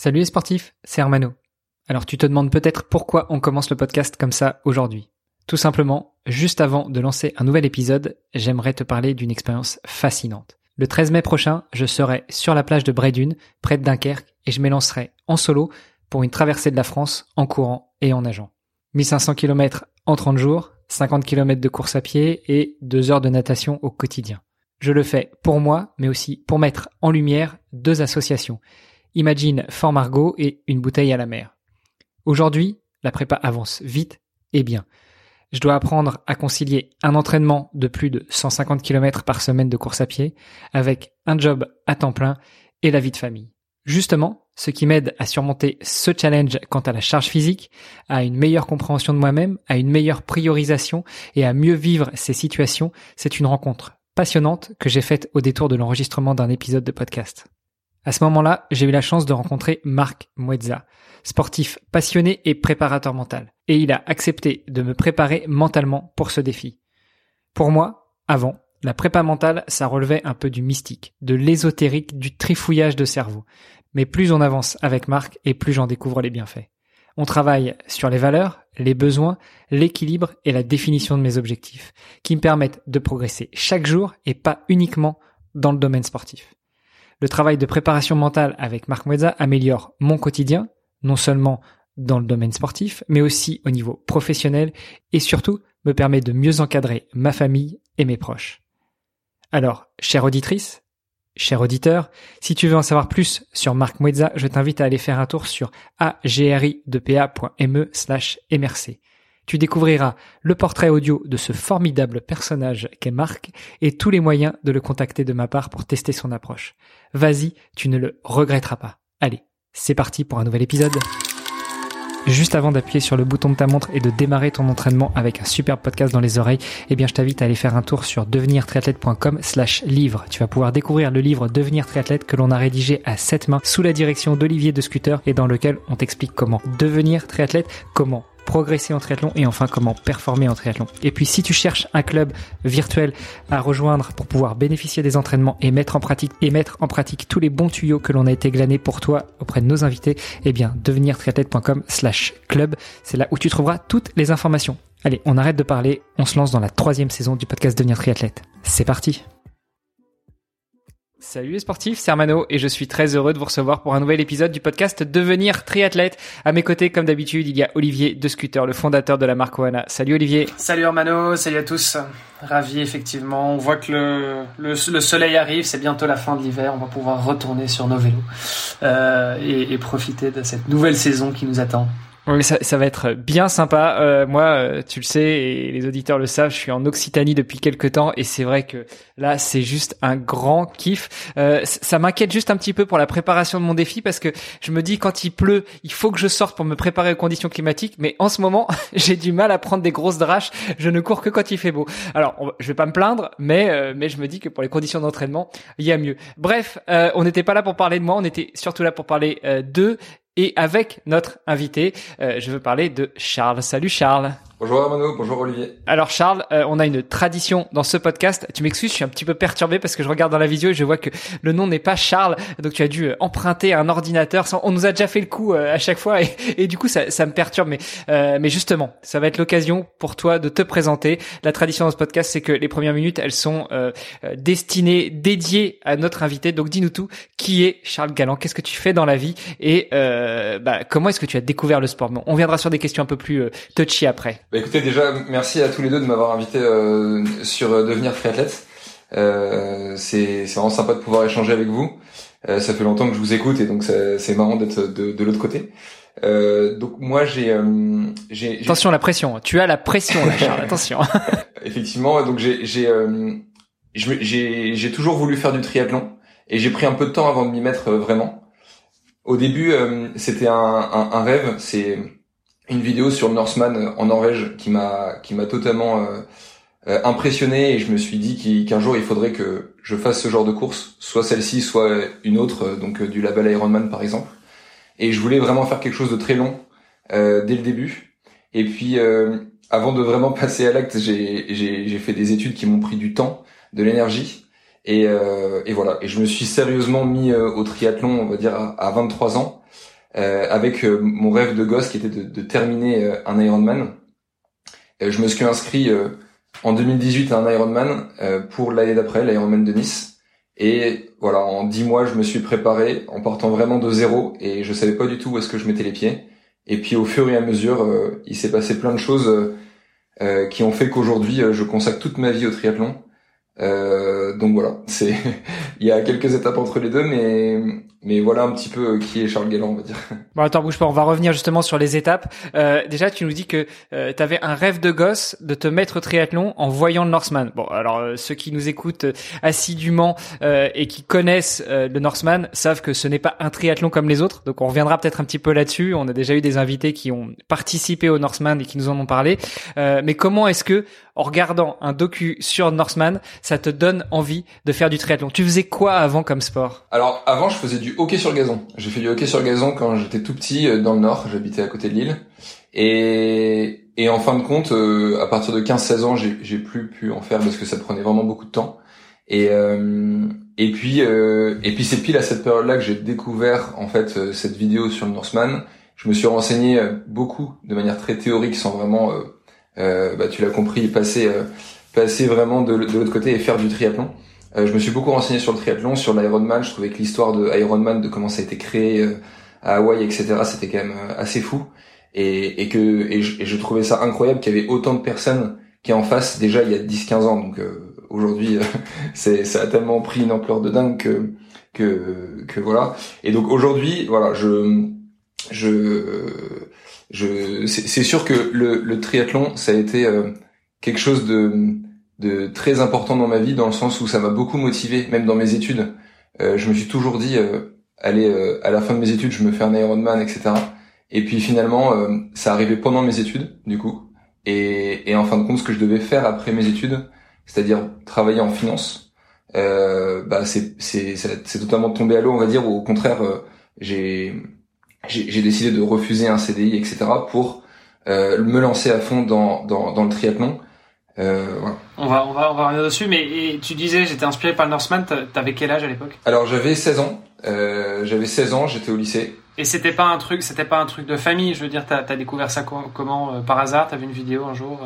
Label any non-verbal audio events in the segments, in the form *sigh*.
Salut les sportifs, c'est Hermano. Alors tu te demandes peut-être pourquoi on commence le podcast comme ça aujourd'hui. Tout simplement, juste avant de lancer un nouvel épisode, j'aimerais te parler d'une expérience fascinante. Le 13 mai prochain, je serai sur la plage de Brédune, près de Dunkerque, et je m'élancerai en solo pour une traversée de la France en courant et en nageant. 1500 km en 30 jours, 50 km de course à pied et 2 heures de natation au quotidien. Je le fais pour moi, mais aussi pour mettre en lumière deux associations Imagine Fort Margot et une bouteille à la mer. Aujourd'hui, la prépa avance vite et bien. Je dois apprendre à concilier un entraînement de plus de 150 km par semaine de course à pied avec un job à temps plein et la vie de famille. Justement, ce qui m'aide à surmonter ce challenge quant à la charge physique, à une meilleure compréhension de moi-même, à une meilleure priorisation et à mieux vivre ces situations, c'est une rencontre passionnante que j'ai faite au détour de l'enregistrement d'un épisode de podcast. À ce moment-là, j'ai eu la chance de rencontrer Marc Muezza, sportif passionné et préparateur mental. Et il a accepté de me préparer mentalement pour ce défi. Pour moi, avant, la prépa mentale, ça relevait un peu du mystique, de l'ésotérique, du trifouillage de cerveau. Mais plus on avance avec Marc et plus j'en découvre les bienfaits. On travaille sur les valeurs, les besoins, l'équilibre et la définition de mes objectifs, qui me permettent de progresser chaque jour et pas uniquement dans le domaine sportif. Le travail de préparation mentale avec Marc Muezza améliore mon quotidien, non seulement dans le domaine sportif, mais aussi au niveau professionnel et surtout me permet de mieux encadrer ma famille et mes proches. Alors, chère auditrice, cher auditeur, si tu veux en savoir plus sur Marc Muezza, je t'invite à aller faire un tour sur agri2pa.me slash mrc tu découvriras le portrait audio de ce formidable personnage qu'est Marc et tous les moyens de le contacter de ma part pour tester son approche. Vas-y, tu ne le regretteras pas. Allez, c'est parti pour un nouvel épisode. Juste avant d'appuyer sur le bouton de ta montre et de démarrer ton entraînement avec un super podcast dans les oreilles, eh bien, je t'invite à aller faire un tour sur devenirtriathlète.com slash livre. Tu vas pouvoir découvrir le livre Devenir triathlète que l'on a rédigé à sept mains sous la direction d'Olivier de Scooter et dans lequel on t'explique comment devenir triathlète, comment progresser en triathlon et enfin comment performer en triathlon. Et puis si tu cherches un club virtuel à rejoindre pour pouvoir bénéficier des entraînements et mettre en pratique tous les bons tuyaux que l'on a été glanés pour toi auprès de nos invités, eh bien devenirtriathlète.com slash club, c'est là où tu trouveras toutes les informations. Allez, on arrête de parler, on se lance dans la troisième saison du podcast Devenir triathlète. C'est parti Salut les sportifs, c'est Armano et je suis très heureux de vous recevoir pour un nouvel épisode du podcast Devenir triathlète. À mes côtés, comme d'habitude, il y a Olivier De Scooter, le fondateur de la marque Oana. Salut Olivier. Salut Armano, salut à tous. Ravi effectivement. On voit que le, le, soleil arrive, c'est bientôt la fin de l'hiver. On va pouvoir retourner sur nos vélos euh, et, et profiter de cette nouvelle saison qui nous attend. Ça, ça, va être bien sympa. Euh, moi, euh, tu le sais et les auditeurs le savent, je suis en Occitanie depuis quelques temps et c'est vrai que là, c'est juste un grand kiff. Euh, ça m'inquiète juste un petit peu pour la préparation de mon défi parce que je me dis quand il pleut, il faut que je sorte pour me préparer aux conditions climatiques. Mais en ce moment, *laughs* j'ai du mal à prendre des grosses draches. Je ne cours que quand il fait beau. Alors, je vais pas me plaindre, mais euh, mais je me dis que pour les conditions d'entraînement, il y a mieux. Bref, euh, on n'était pas là pour parler de moi, on était surtout là pour parler d'eux et avec notre invité. Euh, je veux parler de Charles. Salut Charles. Bonjour Armano, bonjour Olivier. Alors Charles, euh, on a une tradition dans ce podcast. Tu m'excuses, je suis un petit peu perturbé parce que je regarde dans la vidéo et je vois que le nom n'est pas Charles, donc tu as dû euh, emprunter un ordinateur. On nous a déjà fait le coup euh, à chaque fois et, du coup ça, me perturbe. Mais, mais justement, ça va être l'occasion pour toi de te présenter. La tradition dans ce podcast, c'est que les premières minutes, elles sont destinées, dédiées à notre invité. Donc dis-nous tout. Qui est Charles Galland? Qu'est-ce que tu fais dans la vie? Et bah, comment est-ce que tu as découvert le sport? On viendra sur des questions un peu plus touchy après. Bah écoutez, déjà, merci à tous les deux de m'avoir invité euh, sur euh, Devenir triathlète. Euh, c'est vraiment sympa de pouvoir échanger avec vous. Euh, ça fait longtemps que je vous écoute et donc c'est marrant d'être de, de l'autre côté. Euh, donc moi j'ai j'ai attention la pression. Tu as la pression là, Charles. attention. *laughs* Effectivement, donc j'ai j'ai j'ai j'ai toujours voulu faire du triathlon et j'ai pris un peu de temps avant de m'y mettre vraiment. Au début, c'était un, un, un, rêve. C'est une vidéo sur Norseman euh, en Norvège qui m'a qui m'a totalement euh, euh, impressionné et je me suis dit qu'un jour il faudrait que je fasse ce genre de course, soit celle-ci, soit une autre, donc du label Ironman par exemple. Et je voulais vraiment faire quelque chose de très long dès le début. Et puis avant de vraiment *laughs* passer à l'acte, j'ai fait des études qui m'ont pris du temps, de l'énergie. Et, et, voilà. Et je me suis sérieusement mis au triathlon, on va dire, à 23 ans. Avec mon rêve de gosse qui était de, de terminer un Ironman. je me suis inscrit en 2018 à un Ironman pour l'année d'après, l'Ironman de Nice. Et voilà, en dix mois, je me suis préparé en partant vraiment de zéro et je savais pas du tout où est-ce que je mettais les pieds. Et puis au fur et à mesure, euh, il s'est passé plein de choses euh, euh, qui ont fait qu'aujourd'hui, je consacre toute ma vie au triathlon. Donc voilà, c'est *laughs* il y a quelques étapes entre les deux, mais mais voilà un petit peu qui est Charles Galland, on va dire. *laughs* Bon, attends, bouge pas, on va revenir justement sur les étapes. Euh, déjà, tu nous dis que euh, tu avais un rêve de gosse de te mettre triathlon en voyant le Norseman. Bon, alors euh, ceux qui nous écoutent euh, assidûment euh, et qui connaissent le Norseman savent que ce n'est pas un triathlon comme les autres. Donc on reviendra peut-être un petit peu là-dessus. On a déjà eu des invités qui ont participé au Norseman et qui nous en ont parlé. mais comment est-ce que en regardant un docu sur Norseman, ça te donne envie de faire du triathlon Tu faisais quoi avant comme sport? Alors avant, je faisais du hockey sur gazon. J'ai fait du hockey sur gazon quand j'étais tout petit euh, dans le nord, j'habitais à côté de Lille. Et, et en fin de compte, euh, à partir de 15-16 ans, j'ai plus pu en faire parce que ça prenait vraiment beaucoup de temps. Et, euh, et puis et puis c'est pile à cette période-là que j'ai découvert en fait cette vidéo sur le Norseman. Je me suis renseigné beaucoup de manière très théorique sans vraiment, bah, tu l'as compris, passer passer vraiment de, l'autre côté et faire du triathlon. Euh, je me suis beaucoup renseigné sur le triathlon, sur l'Ironman. Je trouvais que l'histoire de Ironman, de comment ça a été créé euh, à Hawaï, etc., c'était quand même euh, assez fou. Et, et que et je, et je, trouvais ça incroyable qu'il y avait autant de personnes qui en face déjà il y a 10-15 ans. Donc aujourd'hui, *laughs* c'est ça a tellement pris une ampleur de dingue que que, que voilà. Et donc aujourd'hui, voilà, je je je c'est sûr que le, le triathlon ça a été quelque chose de de très important dans ma vie dans le sens où ça m'a beaucoup motivé, même dans mes études. Euh, je me suis toujours dit, euh, allez, euh, à la fin de mes études, je me fais un Ironman, etc. Et puis finalement, euh, ça arrivait pendant mes études, du coup. Et, et, en fin de compte, ce que je devais faire après mes études, c'est-à-dire travailler en finance, bah c'est c'est totalement tombé à l'eau, on va dire. Ou au contraire, j'ai j'ai décidé de refuser un CDI, etc. pour me lancer à fond dans dans, dans le triathlon euh, on va, on va, on va revenir dessus. Mais tu disais, j'étais inspiré par le Norseman. T'avais quel âge à l'époque? Alors j'avais 16 ans. Euh, j'avais 16 ans, j'étais au lycée. Et c'était pas un truc, c'était pas un truc de famille. Je veux dire, t'as as découvert ça comment euh, par hasard? T'as vu une vidéo un jour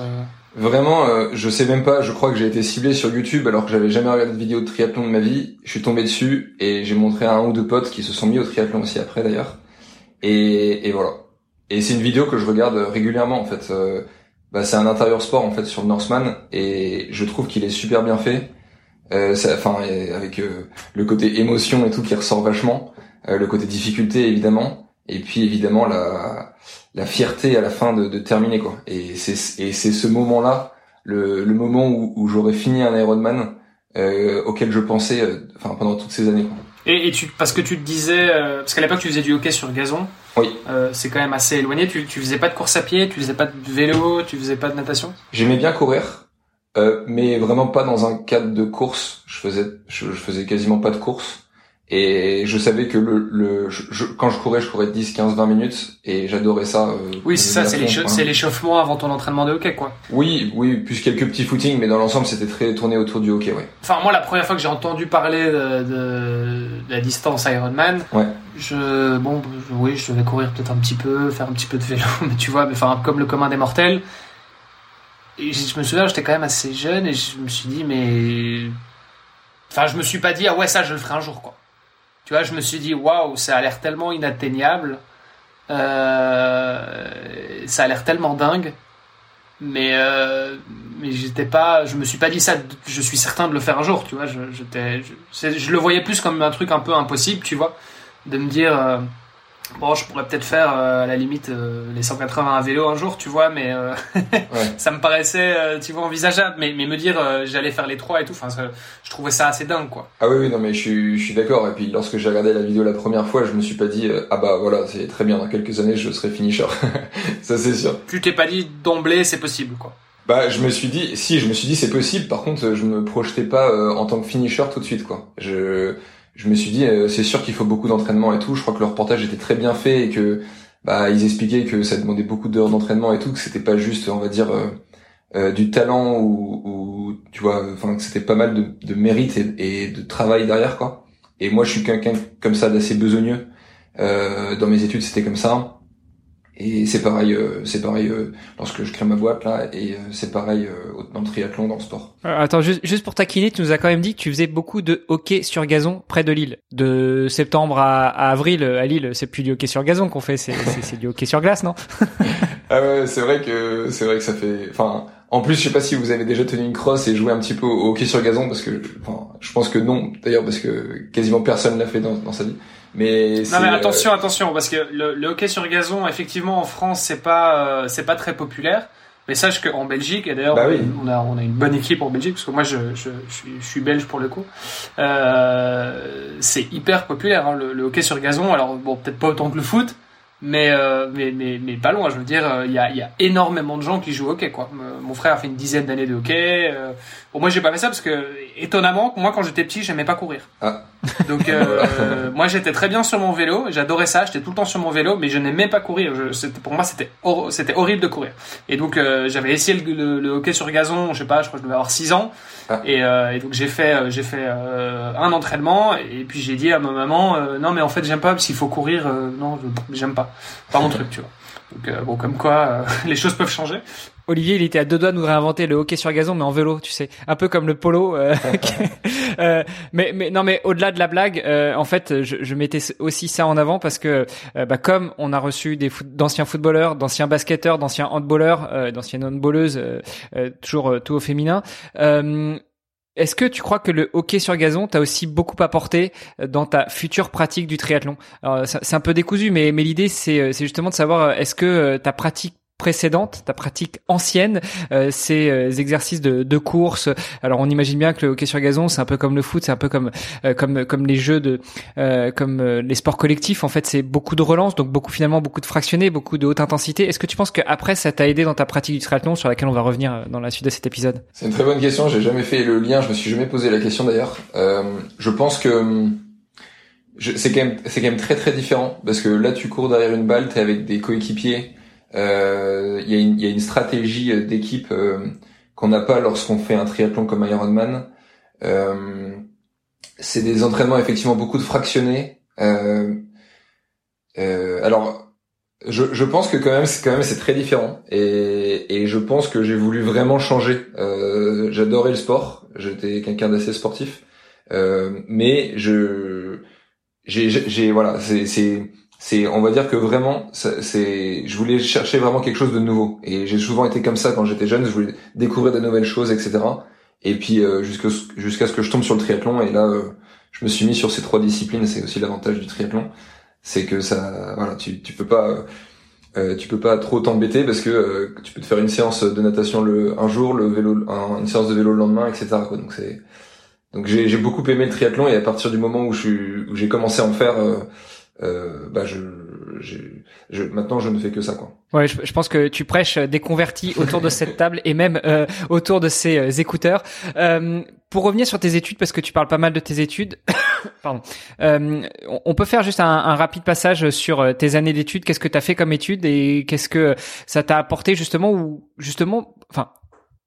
Vraiment, je sais même pas. Je crois que j'ai été ciblé sur YouTube alors que j'avais jamais regardé de vidéo de triathlon de ma vie. Je suis tombé dessus et j'ai montré à un ou deux potes qui se sont mis au triathlon aussi après d'ailleurs. Et, et voilà. Et c'est une vidéo que je regarde régulièrement en fait bah, c'est un intérieur sport en fait sur le Norseman et je trouve qu'il est super bien fait. Euh, enfin avec euh, le côté émotion et tout qui ressort vachement, euh, le côté difficulté évidemment, et puis évidemment la la fierté à la fin de, de terminer quoi. Et c'est et c'est ce moment là, le, le moment où, où j'aurais fini un Ironman euh, auquel je pensais, euh, enfin pendant toutes ces années quoi. Et, et tu, parce que tu te disais, euh, parce qu'à l'époque tu faisais du hockey sur gazon. Oui. Euh, c'est quand même assez éloigné. Tu, tu faisais pas de course à pied, tu faisais pas de vélo, tu faisais pas de natation? J'aimais bien courir, euh, mais vraiment pas dans un cadre de course. Je faisais, je, je faisais quasiment pas de course. Et je savais que le, le je, quand je courais, je courais 10, 15, 20 minutes et j'adorais ça. Euh, oui, c'est ça, c'est l'échauffement avant ton entraînement de hockey, quoi. Oui, oui, plus quelques petits footings, mais dans l'ensemble, c'était très tourné autour du hockey, ouais. Enfin, moi, la première fois que j'ai entendu parler de, de, la distance Ironman, ouais. je, bon, oui, je devais courir peut-être un petit peu, faire un petit peu de vélo, *laughs* mais tu vois, enfin, comme le commun des mortels. Et je me souviens, j'étais quand même assez jeune et je me suis dit, mais, enfin, je me suis pas dit, ah ouais, ça, je le ferai un jour, quoi. Tu vois, je me suis dit, waouh, ça a l'air tellement inatteignable. Euh, ça a l'air tellement dingue. Mais, euh, mais pas, je me suis pas dit ça, je suis certain de le faire un jour, tu vois. Je le voyais plus comme un truc un peu impossible, tu vois. De me dire, euh, Bon, je pourrais peut-être faire euh, à la limite euh, les 180 à vélo un jour, tu vois, mais euh, *laughs* ça me paraissait, tu vois, envisageable. Mais, mais me dire j'allais faire les trois et tout, enfin, je trouvais ça assez dingue, quoi. Ah oui, oui, non, mais je suis, je suis d'accord. Et puis lorsque j'ai regardé la vidéo la première fois, je me suis pas dit ah bah voilà, c'est très bien. Dans quelques années, je serai finisher. *laughs* ça c'est sûr. Tu t'es pas dit d'emblée c'est possible, quoi. Bah, je me suis dit, si, je me suis dit c'est possible. Par contre, je me projetais pas en tant que finisher tout de suite, quoi. Je je me suis dit euh, c'est sûr qu'il faut beaucoup d'entraînement et tout. Je crois que le reportage était très bien fait et que bah ils expliquaient que ça demandait beaucoup d'heures d'entraînement et tout, que c'était pas juste on va dire euh, euh du talent ou, ou, tu vois, enfin que c'était pas mal de, mérite et, et, de travail derrière quoi. Et moi je suis quelqu'un comme ça d'assez besogneux. dans mes études, c'était comme ça. Et c'est pareil, euh, c'est pareil euh, lorsque je crée ma boîte là, et euh, c'est pareil dans le triathlon, dans le sport. attends, juste, juste pour taquiner, tu nous as quand même dit que tu faisais beaucoup de hockey sur gazon près de Lille. De septembre à, avril à Lille, c'est plus du hockey sur gazon qu'on fait, c'est, c'est, du hockey sur glace, non? *laughs* Ah ouais, c'est vrai que c'est vrai que ça fait. Enfin, en plus, je sais pas si vous avez déjà tenu une crosse et joué un petit peu au hockey sur gazon, parce que, enfin, je pense que non, d'ailleurs, parce que quasiment personne l'a fait dans, dans sa vie. Mais non mais euh, attention, attention, parce que le, le, hockey sur gazon, effectivement, en France, c'est pas, euh, c'est pas très populaire. Mais sache qu'en Belgique, et d'ailleurs, bah on, a, on a une bonne équipe en Belgique, parce que moi, je, je, je, suis, je suis, belge pour le coup. Euh, c'est hyper populaire, hein, le, le, hockey sur gazon. Alors, bon, peut-être pas autant que le foot, mais, euh, mais, mais, mais pas loin. Je veux dire, il y a, y a énormément de gens qui jouent au hockey. Quoi. Mon frère a fait une dizaine d'années de hockey. Bon, moi, j'ai pas fait ça parce que, étonnamment, moi, quand j'étais petit, j'aimais pas courir. Ah. Donc euh, *laughs* moi j'étais très bien sur mon vélo, j'adorais ça, j'étais tout le temps sur mon vélo, mais je n'aimais pas courir. Je, pour moi c'était c'était horrible de courir. Et donc euh, j'avais essayé le, hockey sur gazon, je sais pas, je crois que je devais avoir 6 ans. Ah. Et, euh, et, donc j'ai fait j'ai fait un entraînement et puis j'ai dit à ma maman non mais en fait j'aime pas parce qu'il faut courir, non j'aime pas, pas mon *laughs* truc tu vois. Donc bon comme quoi *laughs* les choses peuvent changer. Olivier, il était à deux doigts de nous réinventer le hockey sur gazon, mais en vélo, tu sais, un peu comme le polo. Euh, *laughs* euh, mais, mais non, mais au-delà de la blague, euh, en fait, je, je, mettais aussi ça en avant parce que, bah, comme on a reçu des d'anciens footballeurs, d'anciens basketteurs, d'anciens handballeurs, d'anciennes handballeuses, toujours tout au féminin. Est-ce que tu crois que le hockey sur gazon t'a aussi beaucoup apporté dans ta future pratique du triathlon? C'est un peu décousu, mais, mais l'idée c'est justement de savoir est-ce que ta pratique précédente, ta pratique ancienne, euh, ces euh, exercices de, de, course. Alors on imagine bien que le hockey sur gazon, c'est un peu comme le foot, c'est un peu comme euh, comme comme les jeux de comme les sports collectifs. En fait, c'est beaucoup de relance, donc beaucoup finalement beaucoup de fractionnés, beaucoup de haute intensité. Est-ce que tu penses qu'après ça t'a aidé dans ta pratique du triathlon, sur laquelle on va revenir dans la suite de cet épisode? C'est une très bonne question. J'ai jamais fait le lien. Je me suis jamais posé la question d'ailleurs. je pense que c'est quand même c'est quand même très très différent parce que là tu cours derrière une balle, t'es avec des coéquipiers euh, il y, y, a une stratégie euh, d'équipe euh, qu'on n'a pas lorsqu'on fait un triathlon comme Ironman. Euh, c'est des entraînements effectivement beaucoup de fractionnés. Euh, alors, je, je, pense que quand même, c'est quand même c'est très différent. Et, et, je pense que j'ai voulu vraiment changer. J'adorais le sport. J'étais quelqu'un d'assez sportif, mais je j'ai voilà c'est c'est on va dire que vraiment c'est je voulais chercher vraiment quelque chose de nouveau. Et j'ai souvent été comme ça quand j'étais jeune. Je voulais découvrir de nouvelles choses etc et puis euh, jusqu'à ce que je tombe sur le triathlon et là euh, je me suis mis sur ces trois disciplines c'est aussi l'avantage du triathlon. C'est que ça voilà tu tu peux pas euh, tu peux pas trop t'embêter parce que euh, tu peux te faire une séance de natation le un jour le vélo une séance de vélo le lendemain etc quoi. Donc c'est donc j'ai beaucoup aimé le triathlon et à partir du moment où j'ai commencé à en faire euh, bah je, je, maintenant je ne fais que ça quoi. Ouais, je, je pense que tu prêches des convertis autour de cette table et même euh, autour de ces euh, écouteurs. Euh, pour revenir sur tes études, parce que tu parles pas mal de tes études, *coughs* pardon, euh, on peut faire juste un, un, rapide passage sur tes années d'études. Qu'est-ce que tu as fait comme études et qu'est-ce que ça t'a apporté justement ou justement, enfin,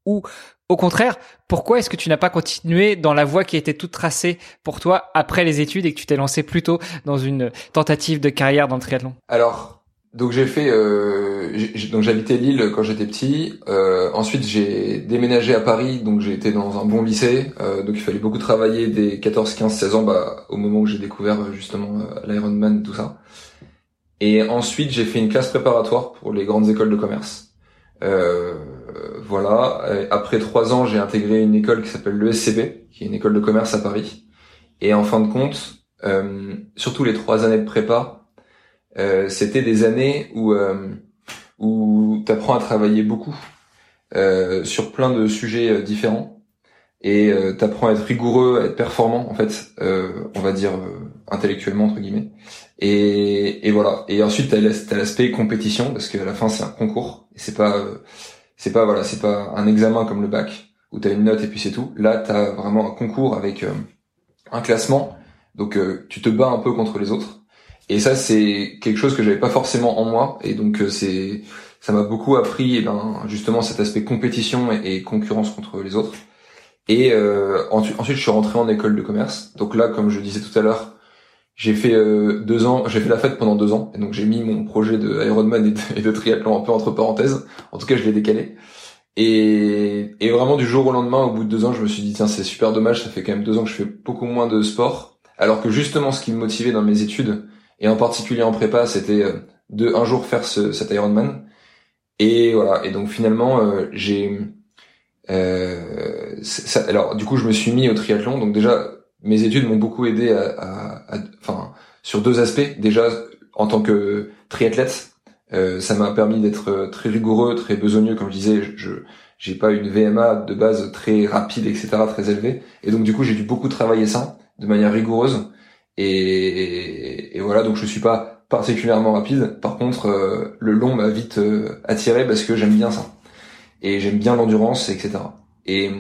ou au contraire, pourquoi est-ce que tu n'as pas continué dans la voie qui était toute tracée pour toi après les études et que tu t'es lancé plutôt dans une tentative de carrière dans le triathlon? Alors, donc j'ai fait, euh, donc j'habitais Lille quand j'étais petit. Euh, ensuite j'ai déménagé à Paris, donc j'ai été dans un bon lycée. Euh, donc il fallait beaucoup travailler dès 14, 15, 16 ans, bah, au moment où j'ai découvert justement l'Ironman, tout ça. Et ensuite j'ai fait une classe préparatoire pour les grandes écoles de commerce. Voilà. Après trois ans, j'ai intégré une école qui s'appelle l'ESCP, qui est une école de commerce à Paris. Et en fin de compte, euh, surtout les trois années de prépa, euh, c'était des années où euh, où t'apprends à travailler beaucoup euh, sur plein de sujets euh, différents et euh, t'apprends à être rigoureux, à être performant en fait, on va dire intellectuellement entre guillemets. Et, et voilà. Et ensuite t'as l'aspect compétition parce qu'à la fin c'est un concours et c'est pas c'est pas voilà, c'est pas un examen comme le bac où t'as une note et puis c'est tout. Là, t'as vraiment un concours avec euh, un classement, donc euh, tu te bats un peu contre les autres. Et ça, c'est quelque chose que j'avais pas forcément en moi, et donc euh, c'est ça m'a beaucoup appris, eh ben, justement cet aspect compétition et, concurrence contre les autres. Et ensuite, je suis rentré en école de commerce. Donc là, comme je disais tout à l'heure, j'ai fait euh, deux ans, j'ai fait la fête pendant deux ans, et donc j'ai mis mon projet de Ironman et de, triathlon un peu entre parenthèses. En tout cas, je l'ai décalé. Et, et vraiment du jour au lendemain, au bout de deux ans, je me suis dit tiens c'est super dommage, ça fait quand même deux ans que je fais beaucoup moins de sport, alors que justement ce qui me motivait dans mes études et en particulier en prépa, c'était euh, de un jour faire ce, cet Ironman. Et voilà. Et donc finalement, euh, j'ai euh, ça, alors du coup, je me suis mis au triathlon. Donc déjà, mes études m'ont beaucoup aidé à, enfin, sur deux aspects. Déjà, en tant que triathlète, euh, ça m'a permis d'être très rigoureux, très besogneux, comme je disais. Je j'ai pas une VMA de base très rapide, etc., très élevée. Et donc du coup, j'ai dû beaucoup travailler ça de manière rigoureuse. Et, voilà, donc je suis pas particulièrement rapide. Par contre, euh, le long m'a vite euh, attiré parce que j'aime bien ça. Et j'aime bien l'endurance, etc. Et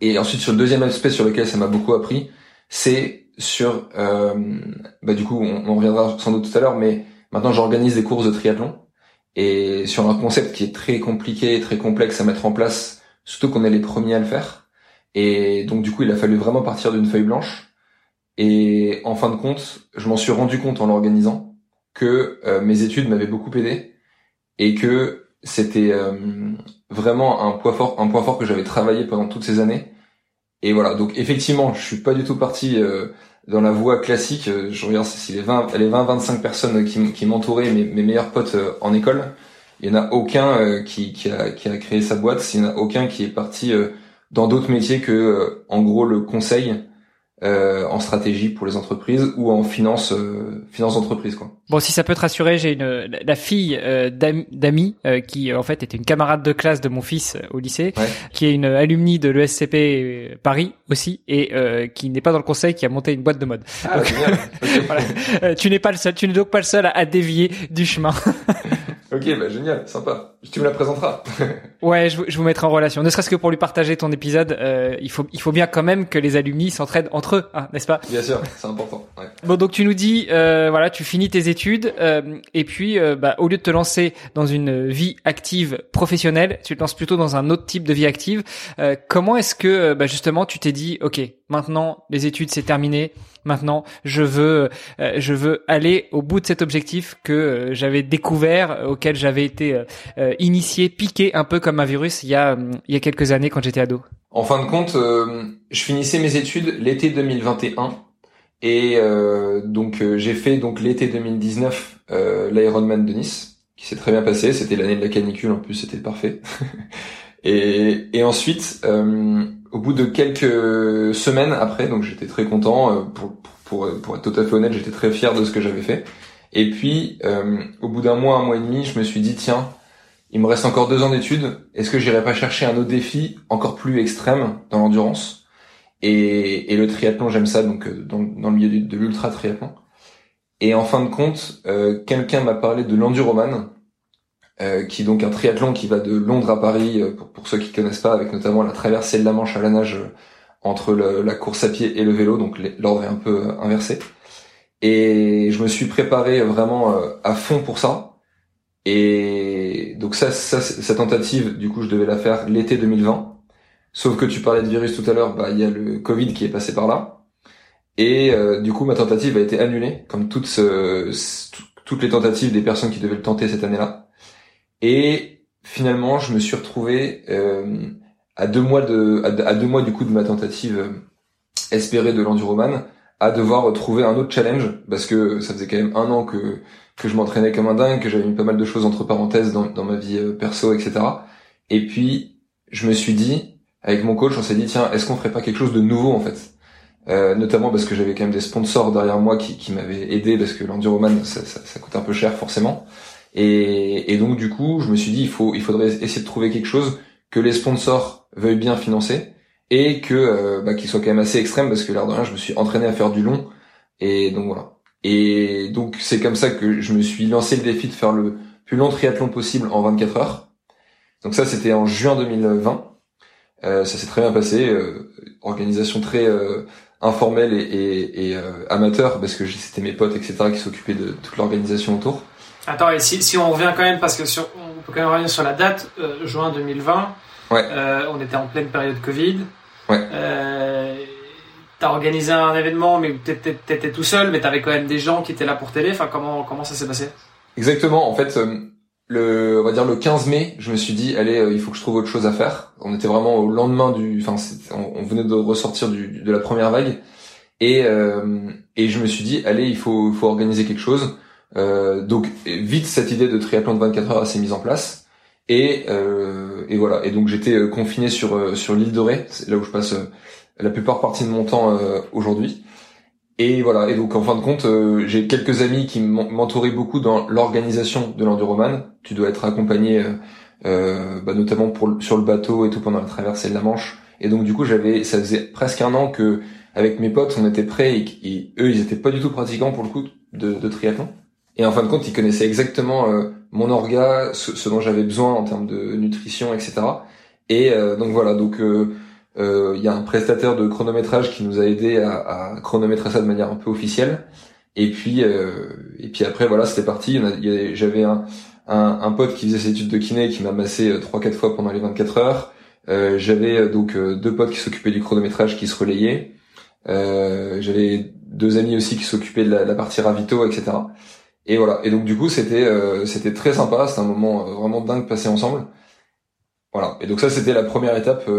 et ensuite, sur le deuxième aspect sur lequel ça m'a beaucoup appris, c'est sur, euh, bah du coup, on, on, reviendra sans doute tout à l'heure, mais maintenant j'organise des courses de triathlon et sur un concept qui est très compliqué, très complexe à mettre en place, surtout qu'on est les premiers à le faire. Et donc du coup, il a fallu vraiment partir d'une feuille blanche. Et en fin de compte, je m'en suis rendu compte en l'organisant que euh, mes études m'avaient beaucoup aidé et que c'était euh, vraiment un point fort, un point fort que j'avais travaillé pendant toutes ces années. Et voilà, donc effectivement, je suis pas du tout parti euh, dans la voie classique. Euh, je regarde si les 20, les 20, 25 personnes qui, m'entouraient, mes, meilleurs potes en école, il y en a aucun qui, qui, a, qui a créé sa boîte. Il y en a aucun qui est parti dans d'autres métiers que, en gros, le conseil euh, en stratégie pour les entreprises ou en finance euh, finance d'entreprise quoi. Bon si ça peut te rassurer, j'ai une la fille euh, d'amis euh, qui en fait était une camarade de classe de mon fils au lycée, qui est une alumni de l'ESCP Paris aussi et qui n'est pas dans le conseil, qui a monté une boîte de mode. Ah, *laughs* voilà. tu n'es pas le seul, tu n'es donc pas le seul à, à dévier du chemin. *laughs* Ok, bah génial, sympa. Tu me la présenteras. *laughs* ouais, je, je, vous mettrai en relation. Ne serait-ce que pour lui partager ton épisode, euh, il faut il faut bien quand même que les alumni s'entraident entre eux, hein, n'est-ce pas? Bien sûr, c'est important. Ouais. Bon, donc tu nous dis, euh, voilà, tu finis tes études euh, et puis, euh, bah, au lieu de te lancer dans une vie active professionnelle, tu te lances plutôt dans un autre type de vie active. Euh, comment est-ce que, bah, justement, tu t'es dit, ok, maintenant les études c'est terminé, maintenant je veux euh, je veux aller au bout de cet objectif que euh, j'avais découvert auquel j'avais été euh, initié piqué un peu comme un virus il y a il y a quelques années quand j'étais ado. En fin de compte, je finissais mes études l'été 2021 et donc j'ai fait donc l'été 2019 l'Ironman de Nice qui s'est très bien passé, c'était l'année de la canicule en plus, c'était parfait. *laughs* et et ensuite au bout de quelques semaines après, donc j'étais très content. Euh, pour, pour, pour, être tout à fait honnête, j'étais très fier de ce que j'avais fait. Et puis, euh, au bout d'un mois, un mois et demi, je me suis dit, tiens, il me reste encore deux ans d'études. Est-ce que j'irais pas chercher un autre défi encore plus extrême dans l'endurance? Et, et, le triathlon, j'aime ça, donc euh, dans, dans le milieu de, l'ultra triathlon. Et en fin de compte, euh, quelqu'un m'a parlé de l'enduroman, euh, qui est donc un triathlon qui va de Londres à Paris, euh, pour, pour, ceux qui connaissent pas, avec notamment la traversée de la Manche à la nage euh, entre le, la course à pied et le vélo, donc l'ordre est un peu inversé. Et je me suis préparé vraiment à fond pour ça. Et donc ça, ça cette tentative, du coup, je devais la faire l'été 2020. Sauf que tu parlais de virus tout à l'heure, bah il y a le Covid qui est passé par là. Et du coup, ma tentative a été annulée, comme toutes, toutes les tentatives des personnes qui devaient le tenter cette année-là. Et finalement, je me suis retrouvé euh, à deux mois de à, deux mois du coup de ma tentative euh, espérée de l'enduroman à devoir trouver un autre challenge parce que ça faisait quand même un an que que je m'entraînais comme un dingue, que j'avais mis pas mal de choses entre parenthèses dans, ma vie euh, perso, etc. Et puis je me suis dit avec mon coach, on s'est dit tiens, est-ce qu'on ferait pas quelque chose de nouveau en fait? Euh, notamment parce que j'avais quand même des sponsors derrière moi qui, qui m'avaient aidé parce que l'enduroman ça, ça, ça coûte un peu cher forcément et, et, donc du coup, je me suis dit il faut il faudrait essayer de trouver quelque chose que les sponsors veuillent bien financer et que euh, bah, qu'il soit quand même assez extrême parce que l'air de rien, je me suis entraîné à faire du long et donc voilà. Et donc c'est comme ça que je me suis lancé le défi de faire le plus long triathlon possible en 24 heures. Donc ça c'était en juin 2020. Euh, ça s'est très bien passé, euh, organisation très euh, informelle et, et, et euh, amateur parce que c'était mes potes etc qui s'occupaient de toute l'organisation autour. Attends, et si, si on revient quand même, parce que sur, on peut quand même revenir sur la date, euh, juin 2020, ouais. euh, on était en pleine période Covid. Ouais. Euh, t'as organisé un événement, mais t'étais, tout seul, mais t'avais quand même des gens qui étaient là pour t'aider. Enfin, comment comment ça s'est passé? Exactement. En fait, euh, le on va dire le 15 mai, je me suis dit allez, euh, il faut que je trouve autre chose à faire. On était vraiment au lendemain du, enfin, on, venait de ressortir du, de la première vague, et euh, et je me suis dit allez, il faut faut organiser quelque chose. Euh, donc vite cette idée de triathlon de 24 heures s'est mise en place. Et, euh, et voilà. Et donc j'étais confiné sur sur l'île de Ré, là où je passe la plupart partie de mon temps euh, aujourd'hui. Et voilà. Et donc en fin de compte, euh, j'ai quelques amis qui m'entouraient beaucoup dans l'organisation de l'enduroman. Tu dois être accompagné, euh, bah, notamment pour sur le bateau et tout pendant la traversée de la Manche. Et donc du coup, j'avais, ça faisait presque un an que avec mes potes, on était prêts et, eux, ils étaient pas du tout pratiquants pour le coup de, de triathlon. Et en fin de compte, ils connaissaient exactement mon orga, ce, dont j'avais besoin en termes de nutrition, etc. Et donc voilà, donc euh, il y a un prestataire de chronométrage qui nous a aidé à, à, chronométrer ça de manière un peu officielle. Et puis euh, et puis après voilà c'était parti. J'avais un, un, un, pote qui faisait ses études de kiné qui m'a massé euh, trois quatre fois pendant les 24 heures. Euh, j'avais donc deux potes qui s'occupaient du chronométrage qui se relayaient. j'avais deux amis aussi qui s'occupaient de la, la, partie ravito, etc. Et voilà. Et donc du coup c'était c'était très sympa. C'était un moment vraiment dingue passé ensemble. Voilà. Et donc ça c'était la première étape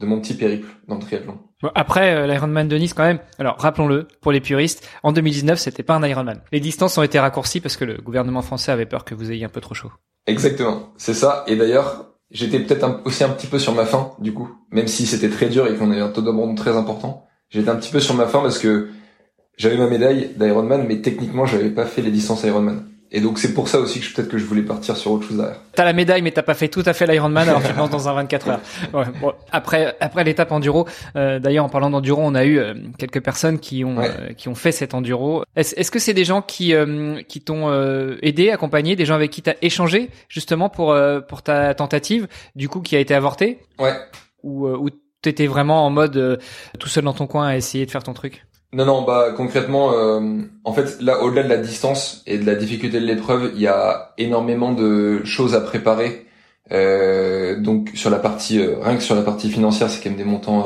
de mon petit périple dans le triathlon. Bon, après euh, l'Ironman de Nice quand même. Alors rappelons-le pour les puristes, en 2019 c'était pas un Ironman. Les distances ont été raccourcies parce que le gouvernement français avait peur que vous ayez un peu trop chaud. Exactement, c'est ça. Et d'ailleurs j'étais peut-être aussi un petit peu sur ma faim du coup, même si c'était très dur et qu'on avait un taux d'abandon très important. J'étais un petit peu sur ma faim parce que j'avais ma médaille d'Ironman, mais techniquement j'avais pas fait les distances Ironman. Et donc c'est pour ça aussi que peut-être que je voulais partir sur autre chose derrière. T'as la médaille mais t'as pas fait tout à fait l'Ironman alors tu penses dans un 24 heures. Ouais, bon, après après l'étape enduro, euh, d'ailleurs en parlant d'enduro, on a eu euh, quelques personnes qui ont euh, qui ont fait cet enduro. Est-ce est-ce que c'est des gens qui euh, qui t'ont aidé, accompagné, des gens avec qui t'as échangé justement pour pour ta tentative, du coup qui a été avortée Ouais. Ou ou t'étais vraiment en mode tout seul dans ton coin à essayer de faire ton truc? Non, non, bah concrètement, euh, en fait, là, au-delà de la distance et de la difficulté de l'épreuve, il y a énormément de choses à préparer. Euh, donc sur la partie, euh, rien que sur la partie financière, c'est quand même des montants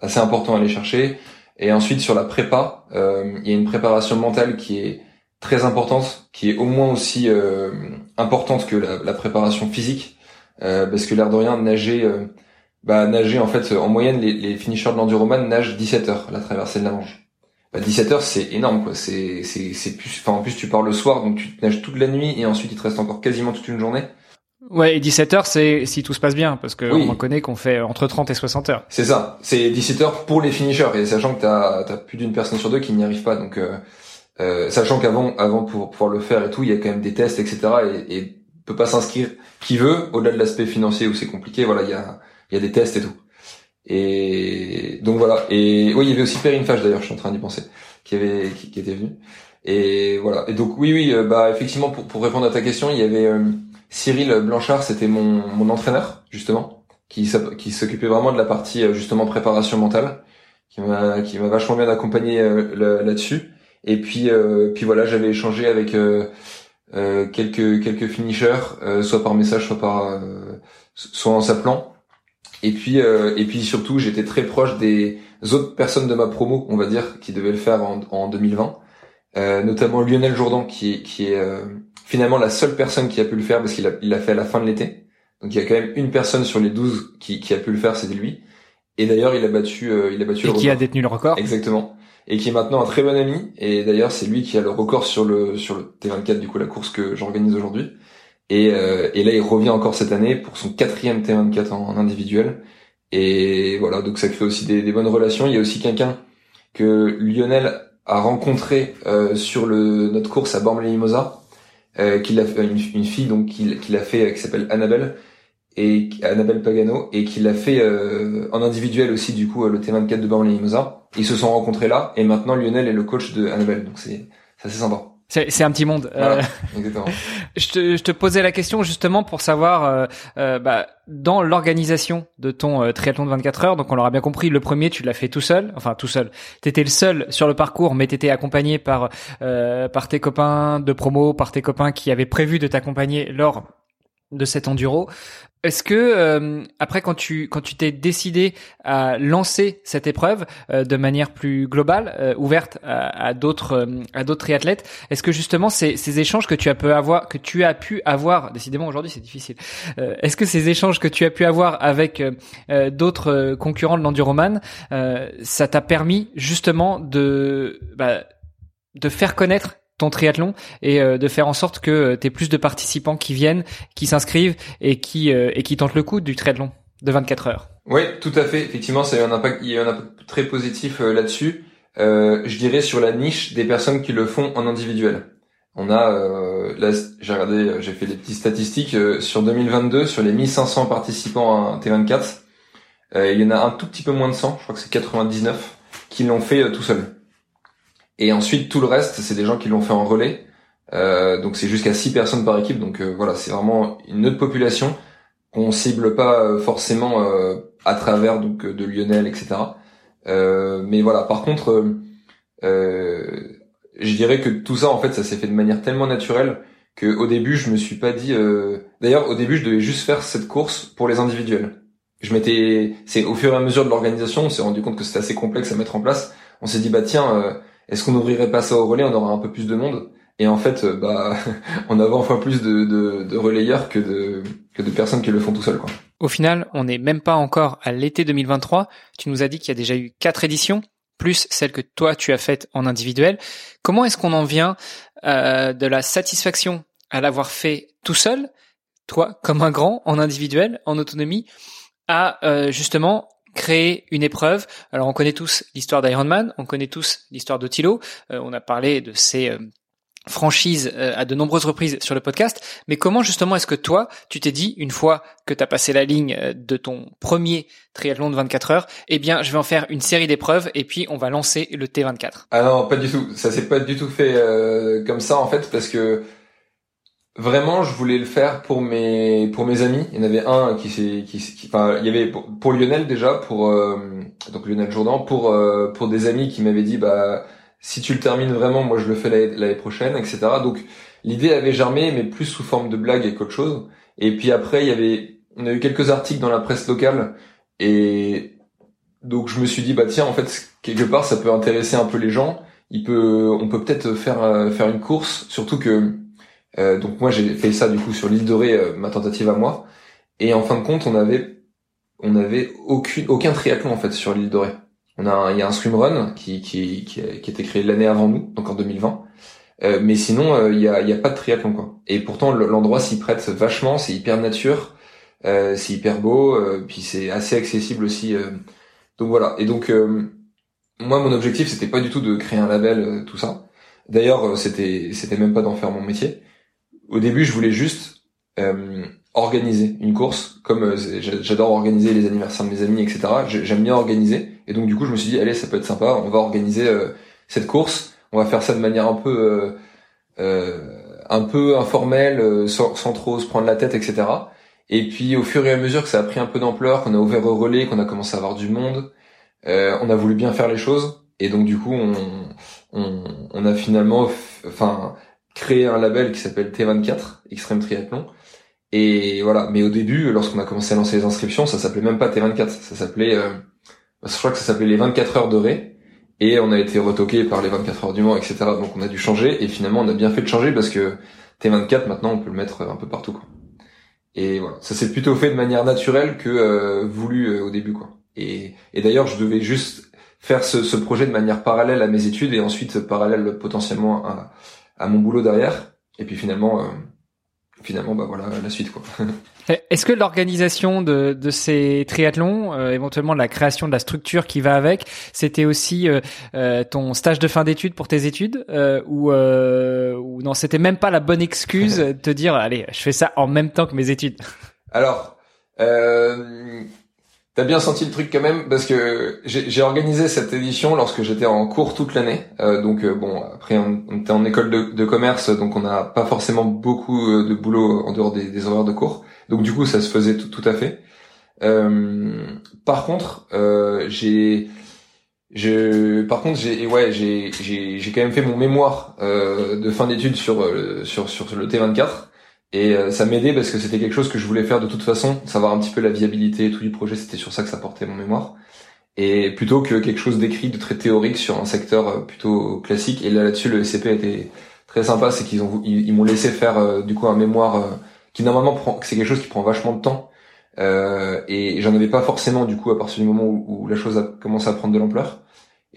assez importants à aller chercher. Et ensuite sur la prépa, il y a une préparation mentale qui est très importante, qui est au moins aussi importante que la, préparation physique, parce que l'air de rien, nager, bah nager en fait en moyenne les, les finishers de l'enduroman nagent 17 heures la traversée de la Manche. 17 bah, heures, c'est énorme, quoi. C'est, c'est, c'est plus, enfin, en plus, tu pars le soir, donc tu nages toute la nuit, et ensuite, il te reste encore quasiment toute une journée. Ouais, et 17 heures, c'est si tout se passe bien, parce que on connaît qu'on fait entre 30 et 60 heures. C'est ça. C'est 17 heures pour les finishers, et sachant que t'as, as plus d'une personne sur deux qui n'y arrive pas, donc, euh, euh, sachant qu'avant, avant pour pouvoir le faire et tout, il y a quand même des tests, etc. Et, et peut pas s'inscrire qui veut, au-delà de l'aspect financier où c'est compliqué. Voilà, il y a, il y a des tests et tout. Et donc voilà. Et oui, il y avait aussi Perrine Fage d'ailleurs, je suis en train d'y penser, qui avait qui, était venu. Et voilà. Et donc oui, oui, euh, bah effectivement, pour, pour répondre à ta question, il y avait euh, Cyril Blanchard, c'était mon, mon entraîneur justement, qui qui s'occupait vraiment de la partie euh, justement préparation mentale, qui m'a qui m'a vachement bien accompagné là-dessus. Et puis puis voilà, j'avais échangé avec quelques quelques finishers, soit par message, soit par soit en s'appelant et puis euh, et puis surtout, j'étais très proche des autres personnes de ma promo, on va dire, qui devaient le faire en, en 2020, euh, notamment Lionel Jourdan, qui, qui est euh, finalement la seule personne qui a pu le faire parce qu'il a, il l'a fait à la fin de l'été. Donc il y a quand même une personne sur les 12 qui, qui a pu le faire, c'était lui. Et d'ailleurs, il a battu, euh, il a battu. Et qui a détenu le record. Exactement. Et qui est maintenant un très bon ami. Et d'ailleurs, c'est lui qui a le record sur le sur le T24, du coup la course que j'organise aujourd'hui. Et, euh, et là, il revient encore cette année pour son quatrième T24 en, en individuel. Et voilà, donc ça crée aussi des, des bonnes relations. Il y a aussi quelqu'un que Lionel a rencontré euh, sur le notre course à Bormes-les-Mimosas, euh, qu'il a une, une fille donc qu'il a fait qui s'appelle Annabelle et Annabelle Pagano et qui l'a fait euh, en individuel aussi du coup le T24 de Bormes-les-Mimosas. Ils se sont rencontrés là et maintenant Lionel est le coach de Annabelle, donc c'est assez sympa. C'est un petit monde. Euh, *laughs* je, te, je te posais la question justement pour savoir euh, euh, bah, dans l'organisation de ton triathlon de 24 heures. Donc on l'aura bien compris, le premier tu l'as fait tout seul, enfin tout seul. T'étais le seul sur le parcours, mais t'étais accompagné par par tes copains de promo, par tes copains qui avaient prévu de t'accompagner lors de cet enduro. Est-ce que euh, après quand tu quand tu t'es décidé à lancer cette épreuve euh, de manière plus globale, euh, ouverte à, d'autres à d'autres triathlètes, est-ce que justement ces, échanges que tu as pu avoir que tu as pu avoir, décidément aujourd'hui c'est difficile, est-ce que ces échanges que tu as pu avoir avec d'autres concurrents de l'enduroman, ça t'a permis justement de bah, de faire connaître ton triathlon et euh, de faire en sorte que euh, tu plus de participants qui viennent, qui s'inscrivent et qui euh, et qui tentent le coup du triathlon de 24 heures. Oui, tout à fait. Effectivement, ça a eu un impact, il y a un impact très positif là-dessus. je dirais sur la niche des personnes qui le font en individuel. On a là, j'ai regardé, j'ai fait des petites statistiques sur 2022 sur les 1500 participants à T24. il y en a un tout petit peu moins de 100, je crois que c'est 99 qui l'ont fait tout seul. Et ensuite, tout le reste, c'est des gens qui l'ont fait en relais. Euh, donc c'est jusqu'à 6 personnes par équipe. Donc euh, voilà, c'est vraiment une autre population qu'on cible pas euh, forcément euh, à travers donc de Lionel, etc. mais voilà, par contre, je dirais que tout ça, en fait, ça s'est fait de manière tellement naturelle que au début, je me suis pas dit. D'ailleurs, au début, je devais juste faire cette course pour les individuels. Je m'étais, c'est au fur et à mesure de l'organisation, on s'est rendu compte que c'était assez complexe à mettre en place. On s'est dit bah tiens est-ce qu'on ouvrirait pas ça au relais? On aurait un peu plus de monde. Et en fait, euh, bah, *laughs* on a 20 fois plus de, de, relayeurs que de, personnes qui le font tout seul. Au final, on n'est même pas encore à l'été 2023. Tu nous as dit qu'il y a déjà eu quatre éditions, plus celle que toi tu as faite en individuel. Comment est-ce qu'on en vient euh, de la satisfaction à l'avoir fait tout seul, toi comme un grand, en individuel, en autonomie, à euh, justement créer une épreuve. Alors on connaît tous l'histoire d'Ironman, on connaît tous l'histoire de Thilo, euh, on a parlé de ces euh, franchises euh, à de nombreuses reprises sur le podcast, mais comment justement est-ce que toi, tu t'es dit, une fois que tu as passé la ligne de ton premier triathlon de 24 heures, eh bien je vais en faire une série d'épreuves et puis on va lancer le T24 Ah non, pas du tout, ça s'est pas du tout fait comme ça en fait, parce que Vraiment, je voulais le faire pour mes pour mes amis. Il y en avait un qui s'est qui, enfin il y avait pour, Lionel déjà pour euh, donc Lionel Jourdan pour euh, pour des amis qui m'avaient dit bah si tu le termines vraiment, moi je le fais l'année prochaine, etc. Donc l'idée avait germé, mais plus sous forme de blague et qu'autre chose. Et puis après, il y avait on a eu quelques articles dans la presse locale et donc je me suis dit bah tiens en fait quelque part ça peut intéresser un peu les gens. Il peut on peut peut-être faire euh, faire une course, surtout que euh, donc moi j'ai fait ça du coup sur l'île dorée, euh, ma tentative à moi. Et en fin de compte, on avait on avait aucune aucun triathlon en fait sur l'île dorée. On a il y a un swimrun qui qui qui qui a été créé l'année avant nous, donc en 2020. Euh, mais sinon euh, il y a il y a pas de triathlon quoi. Et pourtant l'endroit s'y prête vachement, c'est hyper nature, c'est hyper beau, puis c'est assez accessible aussi. donc voilà. Et donc moi mon objectif c'était pas du tout de créer un label tout ça. D'ailleurs c'était c'était même pas d'en faire mon métier au début, je voulais juste euh, organiser une course, comme euh, j'adore organiser les anniversaires de mes amis, etc. J'aime bien organiser, et donc du coup, je me suis dit, allez, ça peut être sympa, on va organiser euh, cette course, on va faire ça de manière un peu, un peu informelle, sans, sans, trop se prendre la tête, etc. Et puis, au fur et à mesure que ça a pris un peu d'ampleur, qu'on a ouvert au relais, qu'on a commencé à avoir du monde, on a voulu bien faire les choses, et donc du coup, on, on, on a finalement, enfin créé un label qui s'appelle T24, Extreme Triathlon. Et voilà, mais au début, lorsqu'on a commencé à lancer les inscriptions, ça s'appelait même pas T24, ça s'appelait, euh, je crois que ça s'appelait les 24 heures de Ré, et on a été retoqué par les 24 heures du Mans, etc. Donc on a dû changer, et finalement on a bien fait de changer parce que T24 maintenant on peut le mettre un peu partout. Quoi. Et voilà, ça s'est plutôt fait de manière naturelle que euh, voulu euh, au début. quoi. Et, et d'ailleurs je devais juste faire ce, ce, projet de manière parallèle à mes études et ensuite parallèle potentiellement à, à mon boulot derrière. Et puis finalement, euh, finalement, bah voilà la suite quoi. *laughs* Est-ce que l'organisation de, de, ces triathlons, euh, éventuellement la création de la structure qui va avec, c'était aussi euh, euh ton stage de fin d'études pour tes études ou, ou non, c'était même pas la bonne excuse *laughs* de te dire allez, je fais ça en même temps que mes études? Alors, T'as bien senti le truc quand même parce que j'ai organisé cette édition lorsque j'étais en cours toute l'année. Euh, donc euh, bon, après on, était en école de, commerce, donc on n'a pas forcément beaucoup euh, de boulot en dehors des, horaires de cours. Donc du coup, ça se faisait tout, tout à fait. par contre, j'ai, je, par contre, j'ai, ouais, j'ai, j'ai, j'ai quand même fait mon mémoire de fin d'études sur, sur sur le T24 Et euh, ça m'aidait parce que c'était quelque chose que je voulais faire de toute façon, savoir un petit peu la viabilité et tout du projet, c'était sur ça que ça portait mon mémoire. Et plutôt que quelque chose d'écrit, de très théorique sur un secteur euh, plutôt classique. Et là là-dessus, le SCP été très sympa, c'est qu'ils ont ils, m'ont laissé faire euh, du coup un mémoire qui normalement prend, c'est quelque chose qui prend vachement de temps. et j'en avais pas forcément du coup à partir du moment où, où la chose a commencé à prendre de l'ampleur.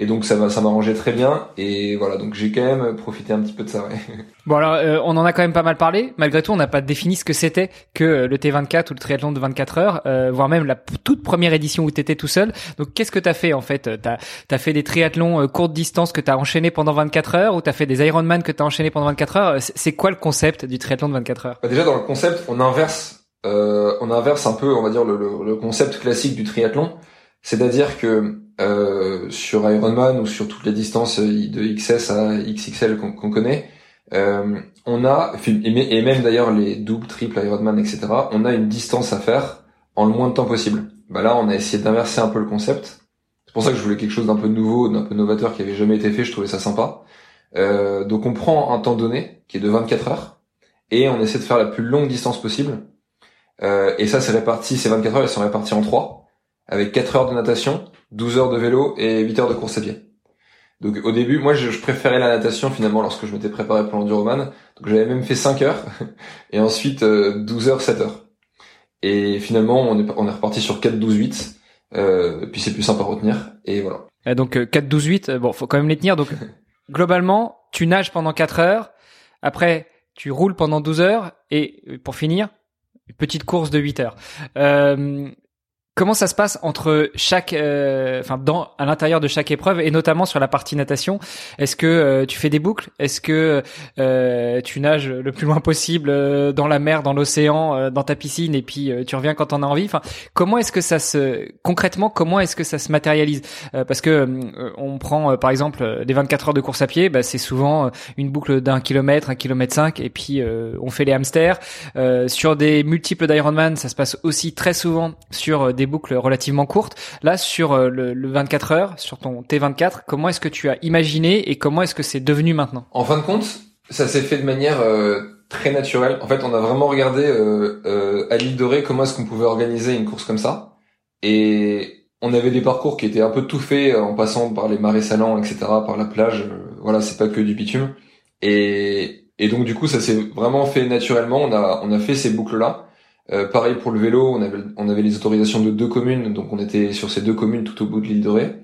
Et donc ça va, ça m'arrangeait très bien. Et voilà, donc j'ai quand même profité un petit peu de ça. Ouais. *laughs* Bon alors, euh, on en a quand même pas mal parlé. Malgré tout, on n'a pas défini ce que c'était que euh, le T24 ou le triathlon de 24 heures, euh, voire même la toute première édition où tu étais tout seul. Donc qu'est-ce que tu as fait en fait? T'as as fait des triathlons courte distance que tu as enchaîné pendant 24 heures ou tu as fait des Ironman que tu as enchaîné pendant 24 heures? C'est quoi le concept du triathlon de 24 heures? Bah Déjà dans le concept, on inverse, on inverse un peu, on va dire le, le, le concept classique du triathlon. C'est-à-dire que euh, sur Ironman ou sur toutes les distances de XS à XXL qu'on connaît, euh, on a, et même d'ailleurs les doubles, triples, Ironman, etc., on a une distance à faire en le moins de temps possible. Bah là, on a essayé d'inverser un peu le concept. C'est pour ça que je voulais quelque chose d'un peu nouveau, d'un peu novateur qui avait jamais été fait. Je trouvais ça sympa. Euh, donc on prend un temps donné qui est de 24 heures et on essaie de faire la plus longue distance possible. Euh, et ça, c'est réparti. Ces 24 heures, elles sont réparties en trois, avec 4 heures de natation, 12 heures de vélo et 8 heures de course à pied. Donc au début, moi je, préférais la natation finalement lorsque je m'étais préparé pour l'enduroman. Donc j'avais même fait 5 heures *laughs* et ensuite 12 euh, heures, 7 heures. Et finalement on est, on est reparti sur 4, 12, 8. Euh, puis c'est plus simple à retenir et voilà. Et donc 4, 12, 8, bon faut quand même les tenir. Donc *laughs* globalement, tu nages pendant 4 heures, après tu roules pendant 12 heures et pour finir, une petite course de 8 heures. Euh, Comment ça se passe entre chaque, euh, enfin dans à l'intérieur de chaque épreuve et notamment sur la partie natation? Est-ce que euh, tu fais des boucles? Est-ce que euh, tu nages le plus loin possible dans la mer, dans l'océan, dans ta piscine et puis tu reviens quand on a envie? Enfin, comment est-ce que ça se concrètement Comment est-ce que ça se matérialise? Parce que on prend par exemple les 24 heures de course à pied, bah, c'est souvent une boucle d'un kilomètre, un kilomètre cinq, et puis on fait les hamsters. sur des multiples d'Ironman, ça se passe aussi très souvent sur des boucles relativement courtes. Là, sur euh, le, 24 heures, sur ton T24, comment est-ce que tu as imaginé et comment est-ce que c'est devenu maintenant? En fin de compte, ça s'est fait de manière euh, très naturelle. En fait, on a vraiment regardé euh, à l'île Dorée comment est-ce qu'on pouvait organiser une course comme ça. Et on avait des parcours qui étaient un peu tout faits en passant par les marais salants, etc., par la plage. voilà, c'est pas que du bitume. Et, et donc du coup, ça s'est vraiment fait naturellement. On a on a fait ces boucles là. Euh, pareil pour le vélo, on avait, les autorisations de deux communes, donc on était sur ces deux communes tout au bout de l'île Dorée.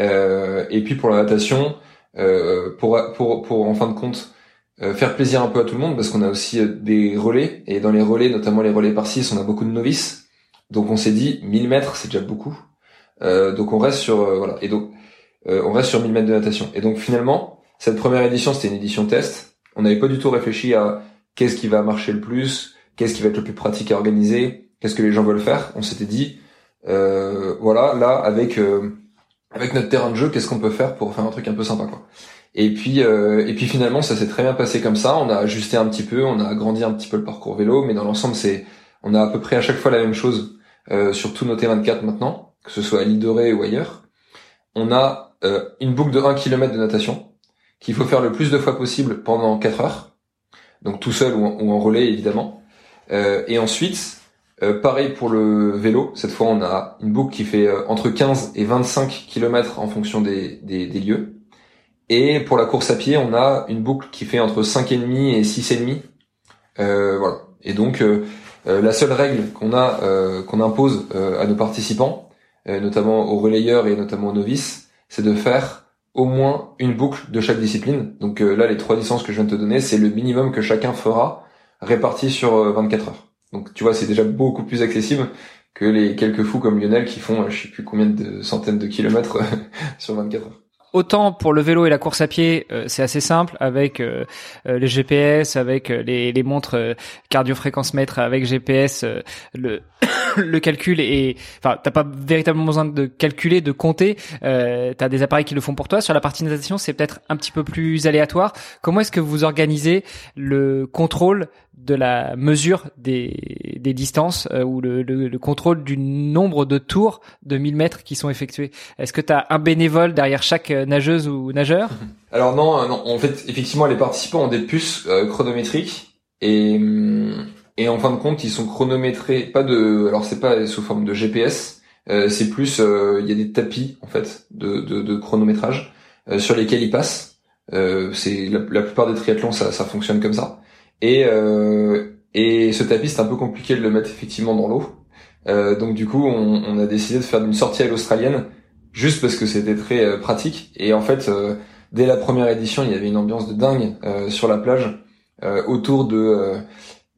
Euh, et puis pour la natation, euh, pour, en fin de compte euh, faire plaisir un peu à tout le monde, parce qu'on a aussi des relais, et dans les relais, notamment les relais par 6, on a beaucoup de novices. Donc on s'est dit 1000 mètres, c'est déjà beaucoup. donc on reste sur voilà, et donc on reste sur 1000 mètres de natation. Et donc finalement, cette première édition, c'était une édition test. On n'avait pas du tout réfléchi à qu'est-ce qui va marcher le plus, qu'est-ce qui va être le plus pratique à organiser, qu'est-ce que les gens veulent faire? On s'était dit, euh, voilà, là avec euh, avec notre terrain de jeu, qu'est-ce qu'on peut faire pour faire un truc un peu sympa, quoi. Et puis euh, et puis finalement, ça s'est très bien passé comme ça. On a ajusté un petit peu, on a agrandi un petit peu le parcours vélo, mais dans l'ensemble, c'est on a à peu près à chaque fois la même chose euh, sur tous nos T24 maintenant, que ce soit à l'île de Ré ou ailleurs. On a euh, une boucle de 1 km de natation qu'il faut faire le plus de fois possible pendant 4 heures. Donc tout seul ou en relais évidemment. Euh, et ensuite, euh, pareil pour le vélo. Cette fois, on a une boucle qui fait euh, entre 15 et 25 km en fonction des, des, des, lieux. Et pour la course à pied, on a une boucle qui fait entre 5,5 et 6,5. Euh, voilà. Et donc, euh, la seule règle qu'on a, qu'on impose à nos participants, notamment aux relayeurs et notamment aux novices, c'est de faire au moins une boucle de chaque discipline. Donc là, les trois distances que je viens de te donner, c'est le minimum que chacun fera répartis sur 24 euh, heures. Donc tu vois, c'est déjà beaucoup plus accessible que les quelques fous comme Lionel qui font euh, je sais plus combien de centaines de kilomètres *laughs* sur 24 heures. Autant pour le vélo et la course à pied, euh, c'est assez simple avec les GPS, avec les, les montres cardio-fréquence mètre, avec GPS, le *coughs* le calcul est, enfin, t'as pas véritablement besoin de calculer, de compter. Euh, t'as des appareils qui le font pour toi. Sur la partie natation, c'est peut-être un petit peu plus aléatoire. Comment est-ce que vous organisez le contrôle de la mesure des, des distances euh, ou le, le, contrôle du nombre de tours de 1000 mètres qui sont effectués? Est-ce que tu as un bénévole derrière chaque nageuse ou nageur? *laughs* Alors non, non, en fait, effectivement, les participants ont des puces euh, chronométriques Et, et en fin de compte, ils sont chronométrés, pas de, alors c'est pas sous forme de GPS, euh, c'est plus, euh, il y a des tapis en fait de, de, de chronométrage euh, sur lesquels ils passent. c'est la, plupart des triathlons, ça, ça fonctionne comme ça. Et et ce tapis, c'est un peu compliqué de le mettre effectivement dans l'eau. donc du coup, on, on, a décidé de faire une sortie à l'australienne, juste parce que c'était très pratique. Et en fait, dès la première édition, il y avait une ambiance de dingue sur la plage, autour de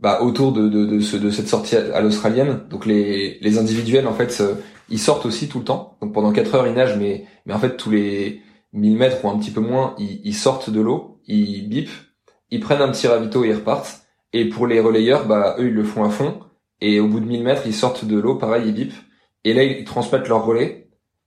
bah, autour de, de, de, ce, de cette sortie à, l'australienne. Donc les, les individuels, en fait, ils sortent aussi tout le temps. Donc pendant 4 heures, ils nagent, mais, mais en fait, tous les 1000 mètres ou un petit peu moins, ils, ils sortent de l'eau, ils bipent, ils prennent un petit ravito et ils repartent. Et pour les relayeurs, bah, eux, ils le font à fond. Et au bout de 1000 mètres, ils sortent de l'eau, pareil, ils bipent. Et là, ils transmettent leur relais.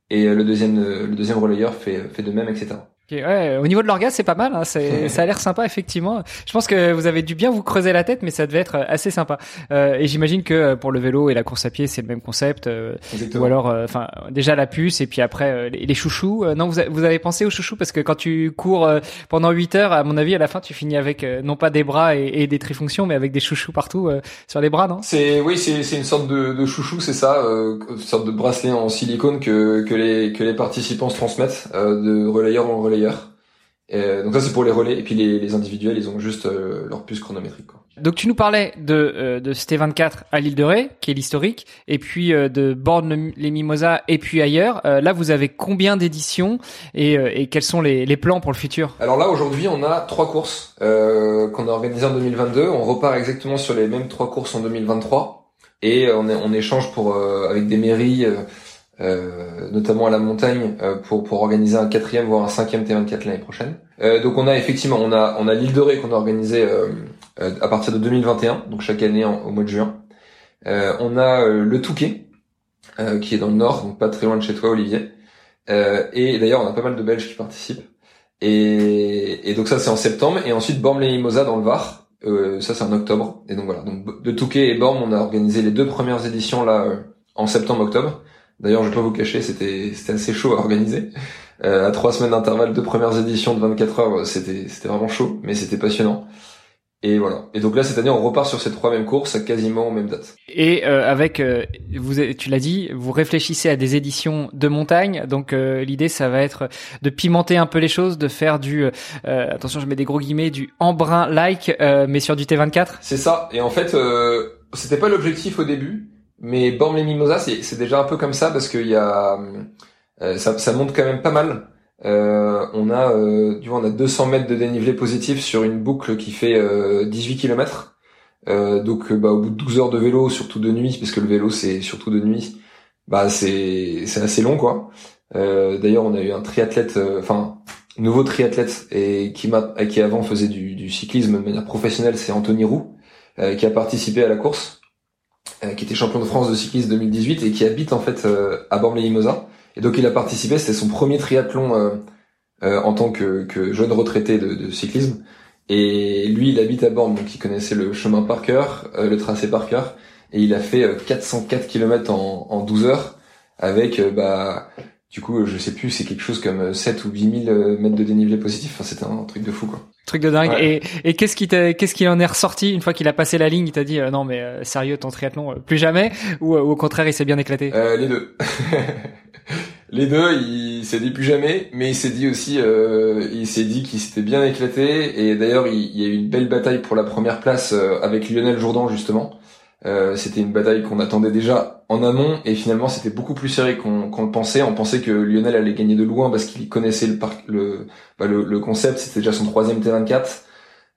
Et le deuxième, le deuxième relayeur fait, fait de même, etc ouais, au niveau de l'orgasme, c'est pas mal. Hein, c'est, *laughs* ça a l'air sympa, effectivement. Je pense que vous avez dû bien vous creuser la tête, mais ça devait être assez sympa. Euh, et j'imagine que euh, pour le vélo et la course à pied, c'est le même concept. Euh, ou alors, euh, enfin, déjà la puce et puis après les, les, chouchous. non, vous, vous avez pensé aux chouchous parce que quand tu cours pendant 8 heures, à mon avis, à la fin, tu finis avec non pas des bras et, et, des trifonctions, mais avec des chouchous partout sur les bras, non? C'est oui, c'est, c'est une sorte de, de chouchou, c'est ça, une sorte de bracelet en silicone que que les que les participants se transmettent de relayeur en relayeur. Euh, donc ça c'est pour les relais et puis les, les individuels ils ont juste euh, leur puce chronométrique. Quoi. Donc tu nous parlais de euh, de CT24 à l'île de Ré qui est l'historique et puis euh, de Borne les Mimosas et puis ailleurs. là vous avez combien d'éditions et, et quels sont les, les, plans pour le futur? Alors là aujourd'hui on a trois courses qu'on a organisées en 2022. On repart exactement sur les mêmes trois courses en 2023 et on, est, on échange pour avec des mairies. Euh, notamment à la montagne, euh, pour, pour organiser un quatrième voire un cinquième T24 l'année prochaine. Euh, donc on a effectivement, on a, on a l'île de Ré qu'on a organisé à partir de 2021, donc chaque année au mois de juin. on a le Touquet, qui est dans le nord, donc pas très loin de chez toi Olivier. et d'ailleurs on a pas mal de Belges qui participent. Et, et donc ça c'est en septembre, et ensuite Bormes-les-Mimosas dans le Var, ça c'est en octobre. Et donc voilà, donc de Touquet et Bormes on a organisé les deux premières éditions là en septembre-octobre. D'ailleurs, je vais pas vous cacher, c'était c'était assez chaud à organiser. Euh, à trois semaines d'intervalle, deux premières éditions de 24 heures, c'était c'était vraiment chaud, mais c'était passionnant. Et voilà. Et donc là, cette année, on repart sur ces trois mêmes courses à quasiment aux mêmes dates. Et euh, avec, euh, vous, tu l'as dit, vous réfléchissez à des éditions de montagne. Donc euh, l'idée, ça va être de pimenter un peu les choses, de faire du, euh, attention, je mets des gros guillemets, du embrun-like, mais sur du T24. C'est ça. Et en fait, c'était pas l'objectif au début. Mais Born les Mimosas, c'est déjà un peu comme ça parce qu'il y a, euh, ça, monte quand même pas mal. Euh, on a, euh, du on a 200 mètres de dénivelé positif sur une boucle qui fait 18 km. donc, bah, au bout de 12 heures de vélo, surtout de nuit, parce que le vélo c'est surtout de nuit, bah c'est c'est assez long quoi. D'ailleurs, on a eu un triathlète, enfin nouveau triathlète et qui m'a qui avant faisait du, du cyclisme de manière professionnelle, c'est Anthony Roux, qui a participé à la course. Euh, qui était champion de France de cyclisme 2018 et qui habite en fait euh, à Bormes-les-Mimosas. Et donc il a participé, c'était son premier triathlon euh, en tant que, que jeune retraité de, de, cyclisme. Et lui, il habite à Borne, donc il connaissait le chemin par cœur, le tracé par cœur. Et il a fait 404 km en, en 12 heures avec bah du coup, je sais plus, c'est quelque chose comme 7 ou 8000 mètres de dénivelé positif. Enfin, c'était un truc de fou, quoi. Truc de dingue. Et, et qu'est-ce qui qu'est-ce qui en est ressorti une fois qu'il a passé la ligne? Il t'a dit euh, non mais euh, sérieux ton triathlon euh, plus jamais? Ou, au contraire il s'est bien éclaté? Les deux. *laughs* les deux, il s'est dit plus jamais, mais il s'est dit aussi, il s'est dit qu'il s'était bien éclaté. Et d'ailleurs, il, il, y a eu une belle bataille pour la première place avec Lionel Jourdan justement. Euh, c'était une bataille qu'on attendait déjà en amont et finalement c'était beaucoup plus serré qu'on le pensait. On pensait que Lionel allait gagner de loin parce qu'il connaissait le, le, bah, le, le, concept, c'était déjà son troisième T24.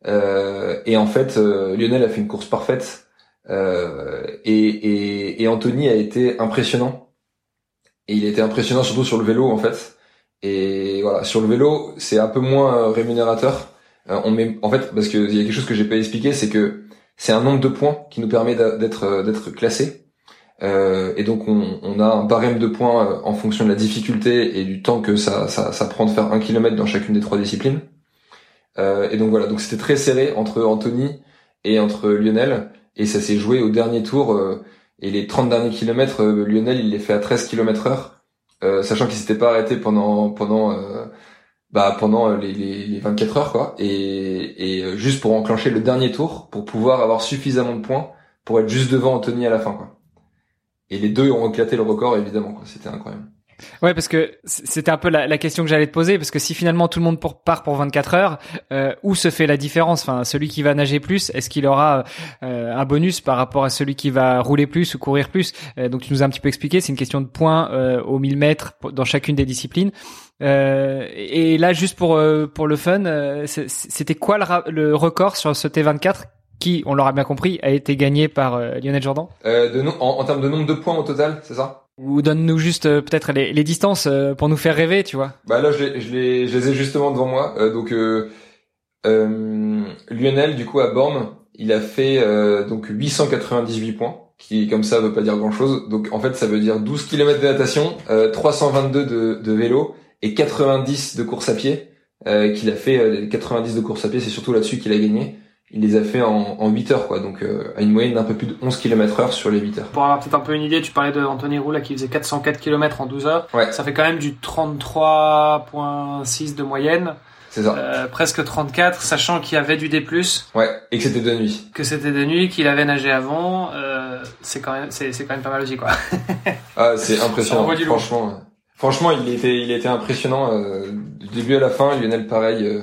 Euh, et en fait, euh, Lionel a fait une course parfaite euh, et, et, et, Anthony a été impressionnant. Et il a été impressionnant surtout sur le vélo en fait. Et voilà, sur le vélo, c'est un peu moins rémunérateur. on met, en fait, parce qu'il y a quelque chose que j'ai pas expliqué, c'est que c'est un nombre de points qui nous permet d'être euh, d'être classé. Euh, et donc on, a un barème de points euh, en fonction de la difficulté et du temps que ça, prend de faire un kilomètre dans chacune des trois disciplines. Et donc voilà, donc c'était très serré entre Anthony et entre Lionel, et ça s'est joué au dernier tour. Et les 30 derniers kilomètres, Lionel il les fait à 13 km heure, sachant qu'il s'était pas arrêté pendant pendant bah pendant les, les, les 24 heures quoi et, et juste pour enclencher le dernier tour pour pouvoir avoir suffisamment de points pour être juste devant Anthony à la fin quoi. Et les deux ont éclaté le record évidemment quoi, c'était incroyable. Ouais, parce que c'était un peu la, question que j'allais te poser, parce que si finalement tout le monde part pour 24 heures, euh, où se fait la différence? Enfin, celui qui va nager plus, est-ce qu'il aura euh, un bonus par rapport à celui qui va rouler plus ou courir plus? Euh, Donc tu nous as un petit peu expliqué, c'est une question de points euh, au 1000 mètres dans chacune des disciplines. Et là, juste pour pour le fun, c'était quoi le, record sur ce T24 qui, on l'aura bien compris, a été gagné par Lionel Jordan? En termes de nombre de points au total, c'est ça? Ou donne-nous juste euh, peut-être les, les, distances euh, pour nous faire rêver, tu vois. Bah là, je les, je les, je les ai justement devant moi. Euh, donc Lionel, du coup, à Borne, il a fait donc 898 points, qui comme ça veut pas dire grand-chose. Donc en fait, ça veut dire 12 km de natation, 322 de, de vélo et 90 de course à pied. qu'il a fait 90 de course à pied, c'est surtout là-dessus qu'il a gagné il les a fait en, en 8 heures, quoi. Donc, euh, à une moyenne d'un peu plus de 11 km heure sur les 8 heures. Pour avoir peut-être un peu une idée, tu parlais de Anthony Roux, là, qui faisait 404 km en 12 heures. Ouais. Ça fait quand même du 33.6 de moyenne. C'est ça. Euh, presque 34, sachant qu'il y avait du D+. Ouais, et que c'était de nuit. Que c'était de nuit, qu'il avait nagé avant. Euh, c'est quand même, c'est, c'est quand même pas mal aussi, quoi. *laughs* ah, c'est impressionnant. franchement, franchement, il était, il était impressionnant euh, du début à la fin. Lionel, pareil.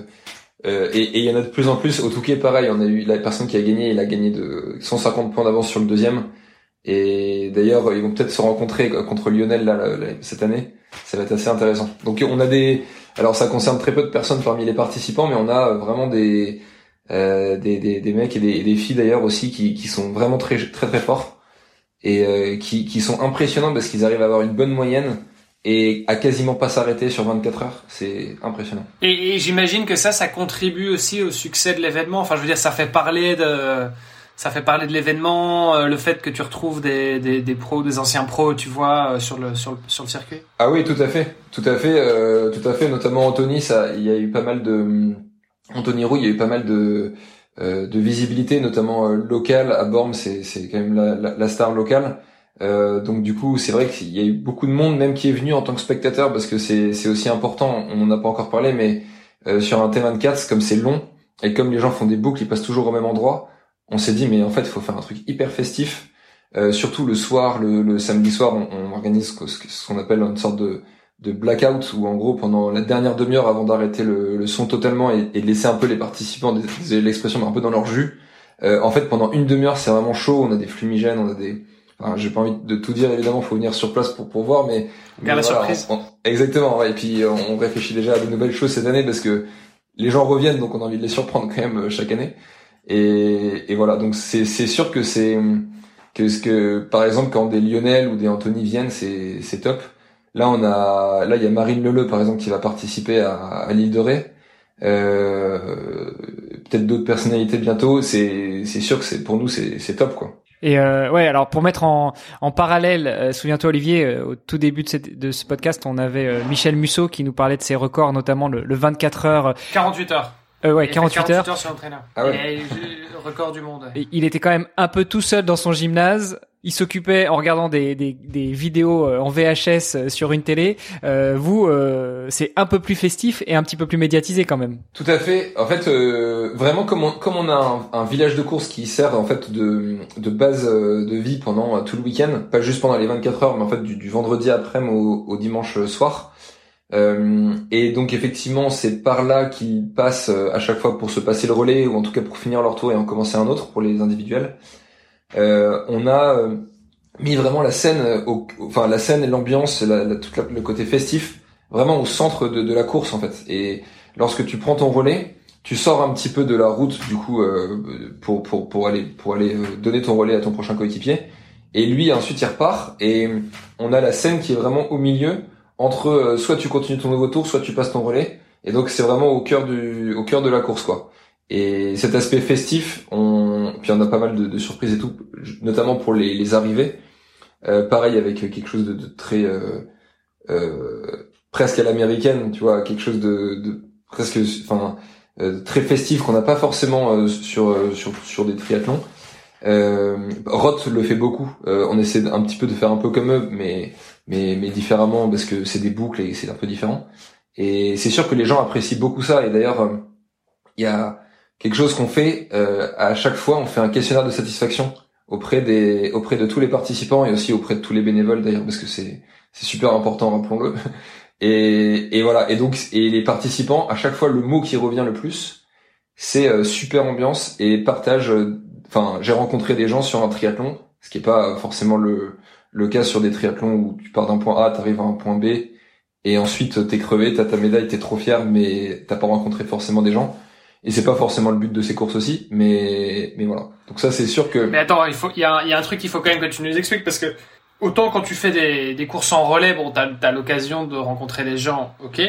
Euh, euh, et il y en a de plus en plus. Au Touquet, pareil, on a eu la personne qui a gagné, il a gagné de 150 points d'avance sur le deuxième. Et d'ailleurs, ils vont peut-être se rencontrer contre Lionel là, cette année. Ça va être assez intéressant. Donc on a des, alors ça concerne très peu de personnes parmi les participants, mais on a vraiment des euh, des, des, des, mecs et des, des filles d'ailleurs aussi qui, qui sont vraiment très très très forts et euh, qui, qui sont impressionnants parce qu'ils arrivent à avoir une bonne moyenne et à quasiment pas s'arrêter sur 24 heures. C'est impressionnant. Et, et j'imagine que ça, ça contribue aussi au succès de l'événement. Enfin, je veux dire, ça fait parler de, ça fait parler de l'événement, euh, le fait que tu retrouves des, des, des, pros, des anciens pros, tu vois, euh, sur le, sur le, sur le circuit. Ah oui, tout à fait, tout à fait, euh, tout à fait. Notamment Anthony, ça, il y a eu pas mal de, Anthony Roux, il y a eu pas mal de, de visibilité, notamment locale à Bormes, c'est, c'est quand même la, la, la star locale. Euh, donc du coup, c'est vrai qu'il y a eu beaucoup de monde, même qui est venu en tant que spectateur, parce que c'est aussi important. On n'en a pas encore parlé, mais euh, sur un T24, comme c'est long et comme les gens font des boucles, ils passent toujours au même endroit. On s'est dit, mais en fait, il faut faire un truc hyper festif. Euh, surtout le soir, le, samedi soir, on, organise ce qu'on appelle une sorte de, de blackout, où en gros, pendant la dernière demi-heure, avant d'arrêter le, le, son totalement et, et, laisser un peu les participants, l'expression, un peu dans leur jus. Euh, en fait, pendant une demi-heure, c'est vraiment chaud. On a des fumigènes, on a des j'ai pas envie de tout dire évidemment, faut venir sur place pour pour voir, mais, la surprise. exactement. Et puis on réfléchit déjà à de nouvelles choses cette année parce que les gens reviennent, donc on a envie de les surprendre quand même euh, chaque année. Et, et voilà, donc c'est c'est sûr que c'est que ce que par exemple quand des Lionel ou des Anthony viennent, c'est c'est top. Là on a là il y a Marine Leleu par exemple qui va participer à, à l'île de Ré. Euh, peut-être d'autres personnalités bientôt. C'est c'est sûr que c'est pour nous c'est c'est top quoi. Et euh, ouais, alors pour mettre en, en parallèle, euh, souviens-toi Olivier, euh, au tout début de, cette, de ce podcast, on avait euh, Michel Musso qui nous parlait de ses records, notamment le, le 24 heures. 48 heures. Euh, ouais, 48, 48 heures. sur l'entraîneur. Ah ouais. Et, record du monde. Et il était quand même un peu tout seul dans son gymnase il s'occupait en regardant des, des, des, vidéos euh, en VHS euh, sur une télé. Euh, vous, euh, c'est un peu plus festif et un petit peu plus médiatisé quand même. Tout à fait. En fait, euh, vraiment comme on, comme on a un, un, village de course qui sert en fait de, de base de vie pendant tout le week-end, pas juste pendant les 24 heures, mais en fait du, du vendredi après-midi au, au, dimanche soir. et donc effectivement, c'est par là qu'ils passent à chaque fois pour se passer le relais ou en tout cas pour finir leur tour et en commencer un autre pour les individuels. Euh, on a euh, mis vraiment la scène, euh, au, enfin la scène et l'ambiance, la, la, tout le côté festif, vraiment au centre de, de, la course en fait. Et lorsque tu prends ton relais, tu sors un petit peu de la route du coup euh, pour, pour, pour aller pour aller donner ton relais à ton prochain coéquipier. Et lui ensuite il repart et on a la scène qui est vraiment au milieu entre soit tu continues ton nouveau tour, soit tu passes ton relais. Et donc c'est vraiment au cœur du au cœur de la course quoi. Et cet aspect festif, on, puis on a pas mal de, de surprises et tout, notamment pour les, les arrivées. Euh, pareil avec quelque chose de, de très euh, euh, presque à l'américaine, tu vois, quelque chose de, de presque, enfin, euh, très festif qu'on n'a pas forcément euh, sur sur sur des triathlons. Roth le fait beaucoup. on essaie un petit peu de faire un peu comme eux, mais mais mais différemment parce que c'est des boucles et c'est un peu différent. Et c'est sûr que les gens apprécient beaucoup ça. Et d'ailleurs, il y a quelque chose qu'on fait à chaque fois. On fait un questionnaire de satisfaction auprès des auprès de tous les participants et aussi auprès de tous les bénévoles d'ailleurs parce que c'est c'est super important rappelons-le *laughs* et et voilà et donc et les participants à chaque fois le mot qui revient le plus c'est euh, super ambiance et partage euh, enfin j'ai rencontré des gens sur un triathlon ce qui est pas forcément le le cas sur des triathlons où tu pars d'un point A t'arrives à un point B et ensuite t'es crevé t'as ta médaille t'es trop fier mais t'as pas rencontré forcément des gens et c'est pas forcément le but de ces courses aussi, mais mais voilà. Donc ça c'est sûr que. Mais attends, il faut il y a, y a un truc qu'il faut quand même que tu nous expliques parce que autant quand tu fais des, des courses en relais, bon t'as as, l'occasion de rencontrer des gens, ok.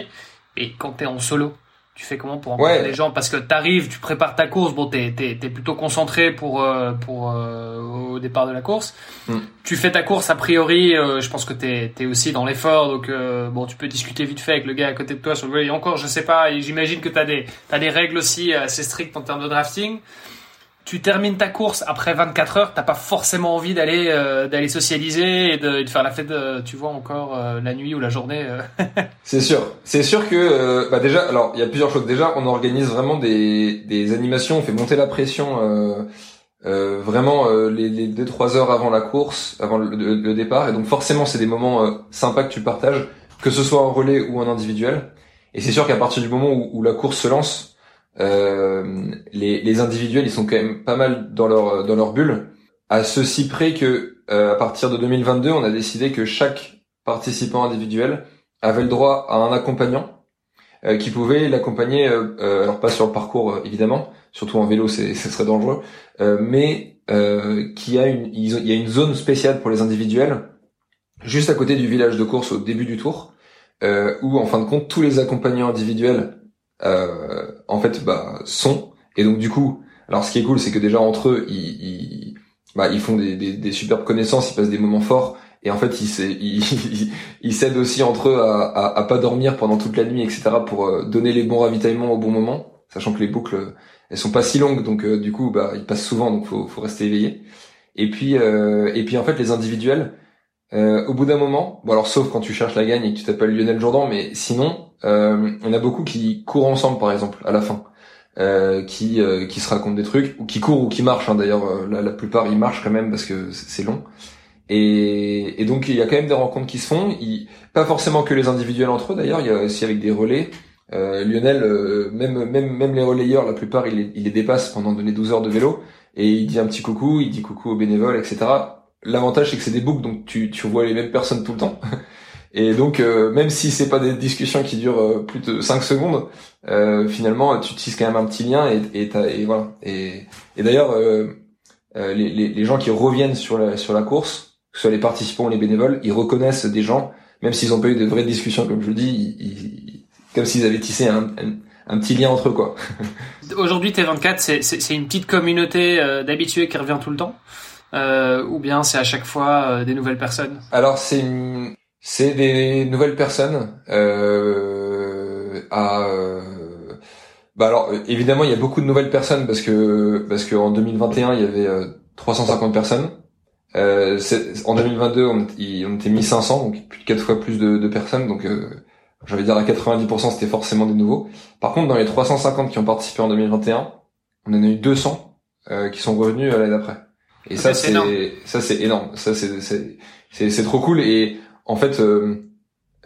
Et quand t'es en solo, tu fais comment pour rencontrer les gens? Parce que t'arrives, tu prépares ta course, bon, t'es es, es, plutôt concentré pour euh, pour euh, au départ de la course. Mm. Tu fais ta course a priori, euh, je pense que t'es es aussi dans l'effort, donc bon, tu peux discuter vite fait avec le gars à côté de toi sur le Et encore, je sais pas, j'imagine que t'as des t'as des règles aussi assez strictes en termes de drafting tu termines ta course après 24 heures, t'as pas forcément envie d'aller euh, d'aller socialiser et de, de, faire la fête, de, tu vois encore euh, la nuit ou la journée. Euh. *laughs* c'est sûr, c'est sûr que bah déjà, alors il y a plusieurs choses. Déjà, on organise vraiment des des animations, on fait monter la pression vraiment les les deux trois heures avant la course, avant le, le départ, et donc forcément c'est des moments sympas que tu partages, que ce soit en relais ou en individuel. Et c'est sûr qu'à partir du moment où, où la course se lance, euh, les, les, individuels ils sont quand même pas mal dans leur dans leur bulle. À ceci près que euh, à partir de 2022 on a décidé que chaque participant individuel avait le droit à un accompagnant euh, qui pouvait l'accompagner alors pas sur le parcours évidemment surtout en vélo c'est *laughs* ce serait dangereux mais qui a une il y a une zone spéciale pour les individuels juste à côté du village de course au début du tour où en fin de compte tous les accompagnants individuels euh, en fait bah sont. Et donc du coup alors ce qui est cool c'est que déjà entre eux ils, ils bah, ils font des, des, des, superbes connaissances ils passent des moments forts. Et en fait ils *laughs* s'aident aussi entre eux à, à, à, pas dormir pendant toute la nuit etc pour euh, donner les bons ravitaillements au bon moment sachant que les boucles elles sont pas si longues. Donc euh, du coup bah ils passent souvent donc faut faut rester éveillé. Et puis euh, et puis en fait les individuels euh, au bout d'un moment, bon alors sauf quand tu cherches la gagne et que tu t'appelles Lionel Jourdan, mais sinon, euh, il y en a beaucoup qui courent ensemble par exemple à la fin, euh, qui euh, qui se racontent des trucs ou qui courent ou qui marchent. Hein, D'ailleurs, euh, la, la, plupart ils marchent quand même parce que c'est long. Et, et, donc il y a quand même des rencontres qui se font. Il, pas forcément que les individuels entre eux. D'ailleurs, il y a aussi avec des relais. Lionel, même même même les relayeurs, la plupart il les, il les dépasse pendant les 12 heures de vélo et il dit un petit coucou, il dit coucou aux bénévoles, etc L'avantage c'est que c'est des boucles, donc tu, tu vois les mêmes personnes tout le temps. Et donc euh, même si c'est pas des discussions qui durent euh, plus de 5 secondes, euh, finalement tu tisses quand même un petit lien et, et, et voilà. Et, et d'ailleurs les, les, les, gens qui reviennent sur la, sur la course, que ce soit les participants ou les bénévoles, ils reconnaissent des gens, même s'ils ont pas eu de vraies discussions comme je le dis, ils, comme s'ils avaient tissé un, un, petit lien entre eux quoi. *laughs* Aujourd'hui T24 c'est une petite communauté d'habitués qui revient tout le temps euh, ou bien c'est à chaque fois euh, des nouvelles personnes? Alors c'est c'est des nouvelles personnes euh, à euh, bah alors évidemment il y a beaucoup de nouvelles personnes parce que parce que en 2021 il y avait 350 personnes. Euh, en 2022 on, on, était 1500 donc plus de quatre fois plus de, de personnes donc j'allais dire à 90% c'était forcément des nouveaux. Par contre dans les 350 qui ont participé en 2021 on en a eu 200 qui sont revenus l'année d'après. Et ça, c'est ça c'est énorme. Ça c'est c'est c'est trop cool. Et en fait, euh,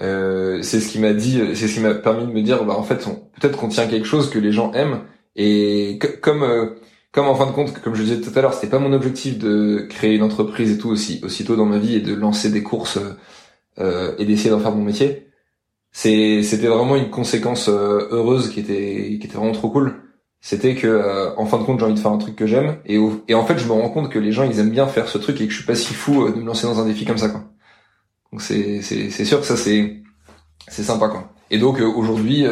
euh, c'est ce qui m'a dit, c'est ce qui m'a permis de me dire, bah en fait, peut-être qu'on tient quelque chose que les gens aiment. Et comme euh, comme en fin de compte, comme je disais tout à l'heure, c'était pas mon objectif de créer une entreprise et tout aussi aussitôt dans ma vie et de lancer des courses euh, et d'essayer d'en faire mon métier. C'était vraiment une conséquence euh, heureuse qui était qui était vraiment trop cool c'était que euh, en fin de compte j'ai envie de faire un truc que j'aime et, et en fait je me rends compte que les gens ils aiment bien faire ce truc et que je suis pas si fou de me lancer dans un défi comme ça quoi donc c'est c'est sûr que ça c'est c'est sympa quoi. Et donc euh, aujourd'hui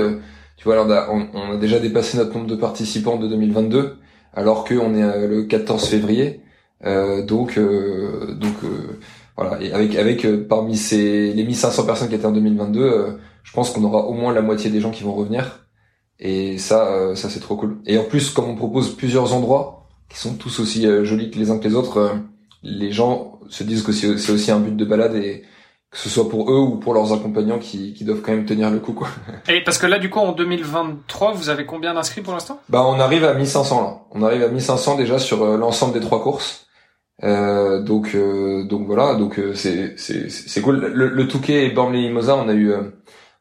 tu vois alors on, on, a déjà dépassé notre nombre de participants de 2022 alors que on est le 14 février. Donc donc voilà. Et avec avec parmi ces les 1500 personnes qui étaient en 2022 je pense qu'on aura au moins la moitié des gens qui vont revenir. Et ça, euh, ça c'est trop cool. Et en plus, comme on propose plusieurs endroits qui sont tous aussi euh, jolis que les uns que les autres, euh, les gens se disent que c'est aussi un but de balade que ce soit pour eux ou pour leurs accompagnants qui, qui doivent quand même tenir le coup quoi. *laughs* Et parce que là du coup en 2023 vous avez combien d'inscrits pour l'instant? Bah on arrive à 1500 là. On arrive à 1500 déjà sur euh, l'ensemble des trois courses. Euh, donc euh, donc voilà donc euh, c'est c'est c'est cool. Le, le Touquet et Bormley Limosa on a eu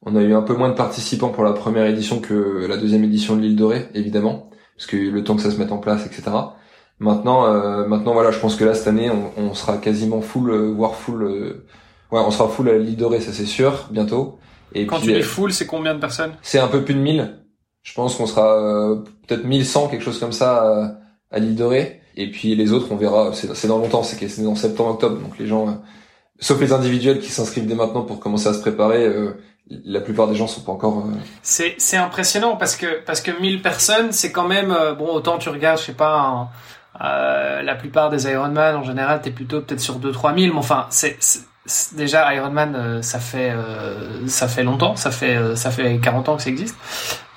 on a eu un peu moins de participants pour la première édition que la deuxième édition de l'île Dorée évidemment parce que le temps que ça se mette en place etc. Maintenant maintenant voilà je pense que là cette année on, on sera quasiment full voire full Ouais, on sera full à l'île dorée, ça c'est sûr, bientôt. Et Quand tu dis full, c'est combien de personnes? C'est un peu plus de 1000. Je pense qu'on sera euh, peut-être 1100, quelque chose comme ça, euh, à, l'île dorée. Et puis les autres, on verra. C'est dans longtemps, c'est c'est dans septembre-octobre. Donc les gens, euh, sauf les individuels qui s'inscrivent dès maintenant pour commencer à se préparer, la plupart des gens sont pas encore. C'est c'est impressionnant parce que parce que 1000 personnes, c'est quand même bon. Autant tu regardes, je sais pas. la plupart des Ironman en général, t'es plutôt peut-être sur 2-3 000, mais enfin, c'est déjà Ironman euh, ça fait euh, ça fait longtemps ça fait euh, ça fait 40 ans que ça existe.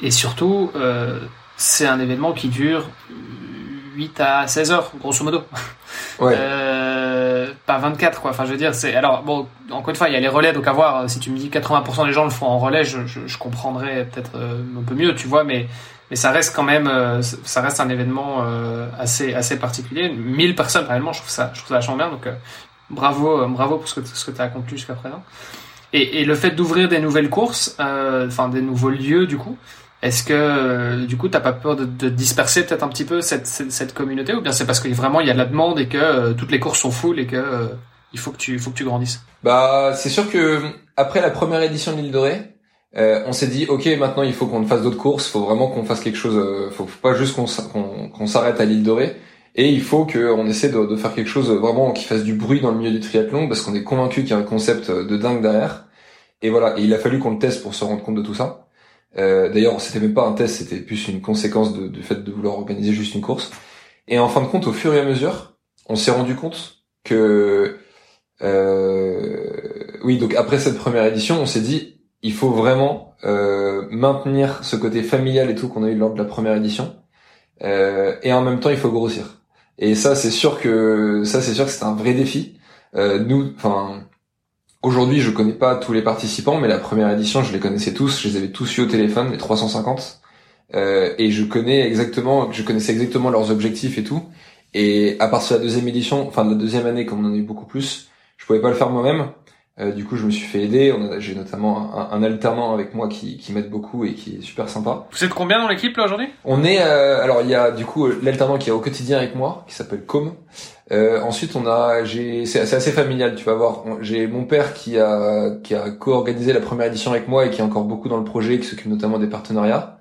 Et surtout c'est un événement qui dure 8 à 16 heures grosso modo. Ouais. pas 24 quoi. Enfin je veux dire c'est alors bon encore une fois il y a les relais donc à voir si tu me dis 80% des gens le font en relais je, je, je comprendrais peut-être un peu mieux tu vois mais mais ça reste quand même ça reste un événement assez assez particulier. 1000 personnes réellement je trouve ça je trouve ça donc bravo, euh, bravo pour ce que, tu as accompli jusqu'à présent. Et, le fait d'ouvrir des nouvelles courses, euh, enfin des nouveaux lieux du coup, est-ce que euh, du coup t'as pas peur de, de disperser peut-être un petit peu cette, communauté ou bien c'est parce que vraiment il y a de la demande et que toutes les courses sont full et que il faut que tu faut que tu grandisses? Bah c'est sûr que après la première édition de l'île Dorée, on s'est dit ok maintenant il faut qu'on fasse d'autres courses, faut vraiment qu'on fasse quelque chose, faut, pas juste qu'on qu'on s'arrête à l'île Dorée. Et il faut qu'on essaie de, de, faire quelque chose vraiment qui fasse du bruit dans le milieu du triathlon parce qu'on est convaincu qu'il y a un concept de dingue derrière. Et voilà, et il a fallu qu'on le teste pour se rendre compte de tout ça. Euh, D'ailleurs, c'était même pas un test, c'était plus une conséquence de, du fait de vouloir organiser juste une course. Et en fin de compte, au fur et à mesure, on s'est rendu compte que, euh, oui, donc après cette première édition, on s'est dit, il faut vraiment euh, maintenir ce côté familial et tout qu'on a eu lors de la première édition, euh, et en même temps, il faut grossir. Et ça, c'est sûr que ça, c'est sûr que c'est un vrai défi. Euh, nous, enfin, aujourd'hui, je connais pas tous les participants, mais la première édition, je les connaissais tous. Je les avais tous eu au téléphone, les 350. Euh, et je connais exactement, je connaissais exactement leurs objectifs et tout. Et à partir de la deuxième édition, enfin de la deuxième année, comme on en a eu beaucoup plus, je pouvais pas le faire moi-même. Euh, du coup, je me suis fait aider. J'ai notamment un, un, alternant avec moi qui, qui m'aide beaucoup et qui est super sympa. Vous êtes combien dans l'équipe là aujourd'hui? On est euh, alors il y a du coup l'alternant qui est au quotidien avec moi, qui s'appelle Com. Euh, ensuite, on a, j'ai, c'est assez familial. Tu vas voir, j'ai mon père qui a qui a co-organisé la première édition avec moi et qui est encore beaucoup dans le projet, qui s'occupe notamment des partenariats.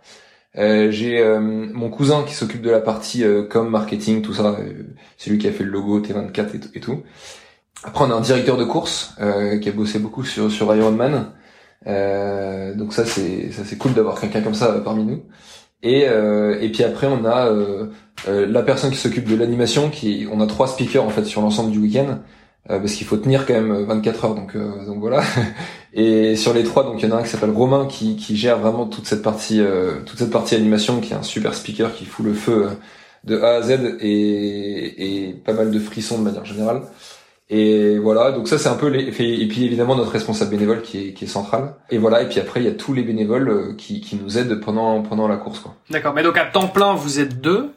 Euh, j'ai euh, mon cousin qui s'occupe de la partie com, marketing, tout ça. c'est lui qui a fait le logo T24 et, et tout. Après, on a un directeur de course euh, qui a bossé beaucoup sur sur Ironman. Euh, donc ça c'est ça c'est cool d'avoir quelqu'un comme ça parmi nous. Et euh, et puis après on a euh, euh, la personne qui s'occupe de l'animation. Qui on a trois speakers en fait sur l'ensemble du week-end parce qu'il faut tenir quand même 24 heures. Donc donc voilà. *laughs* Et sur les trois donc il y en a un qui s'appelle Romain qui qui gère vraiment toute cette partie toute cette partie animation qui est un super speaker qui fout le feu de A à Z et et pas mal de frissons de manière générale. Et voilà, donc ça c'est un peu les... et puis évidemment notre responsable bénévole qui est, qui est central. Et voilà, et puis après il y a tous les bénévoles euh, qui, qui nous aident pendant pendant la course quoi. D'accord, mais donc à temps plein vous êtes deux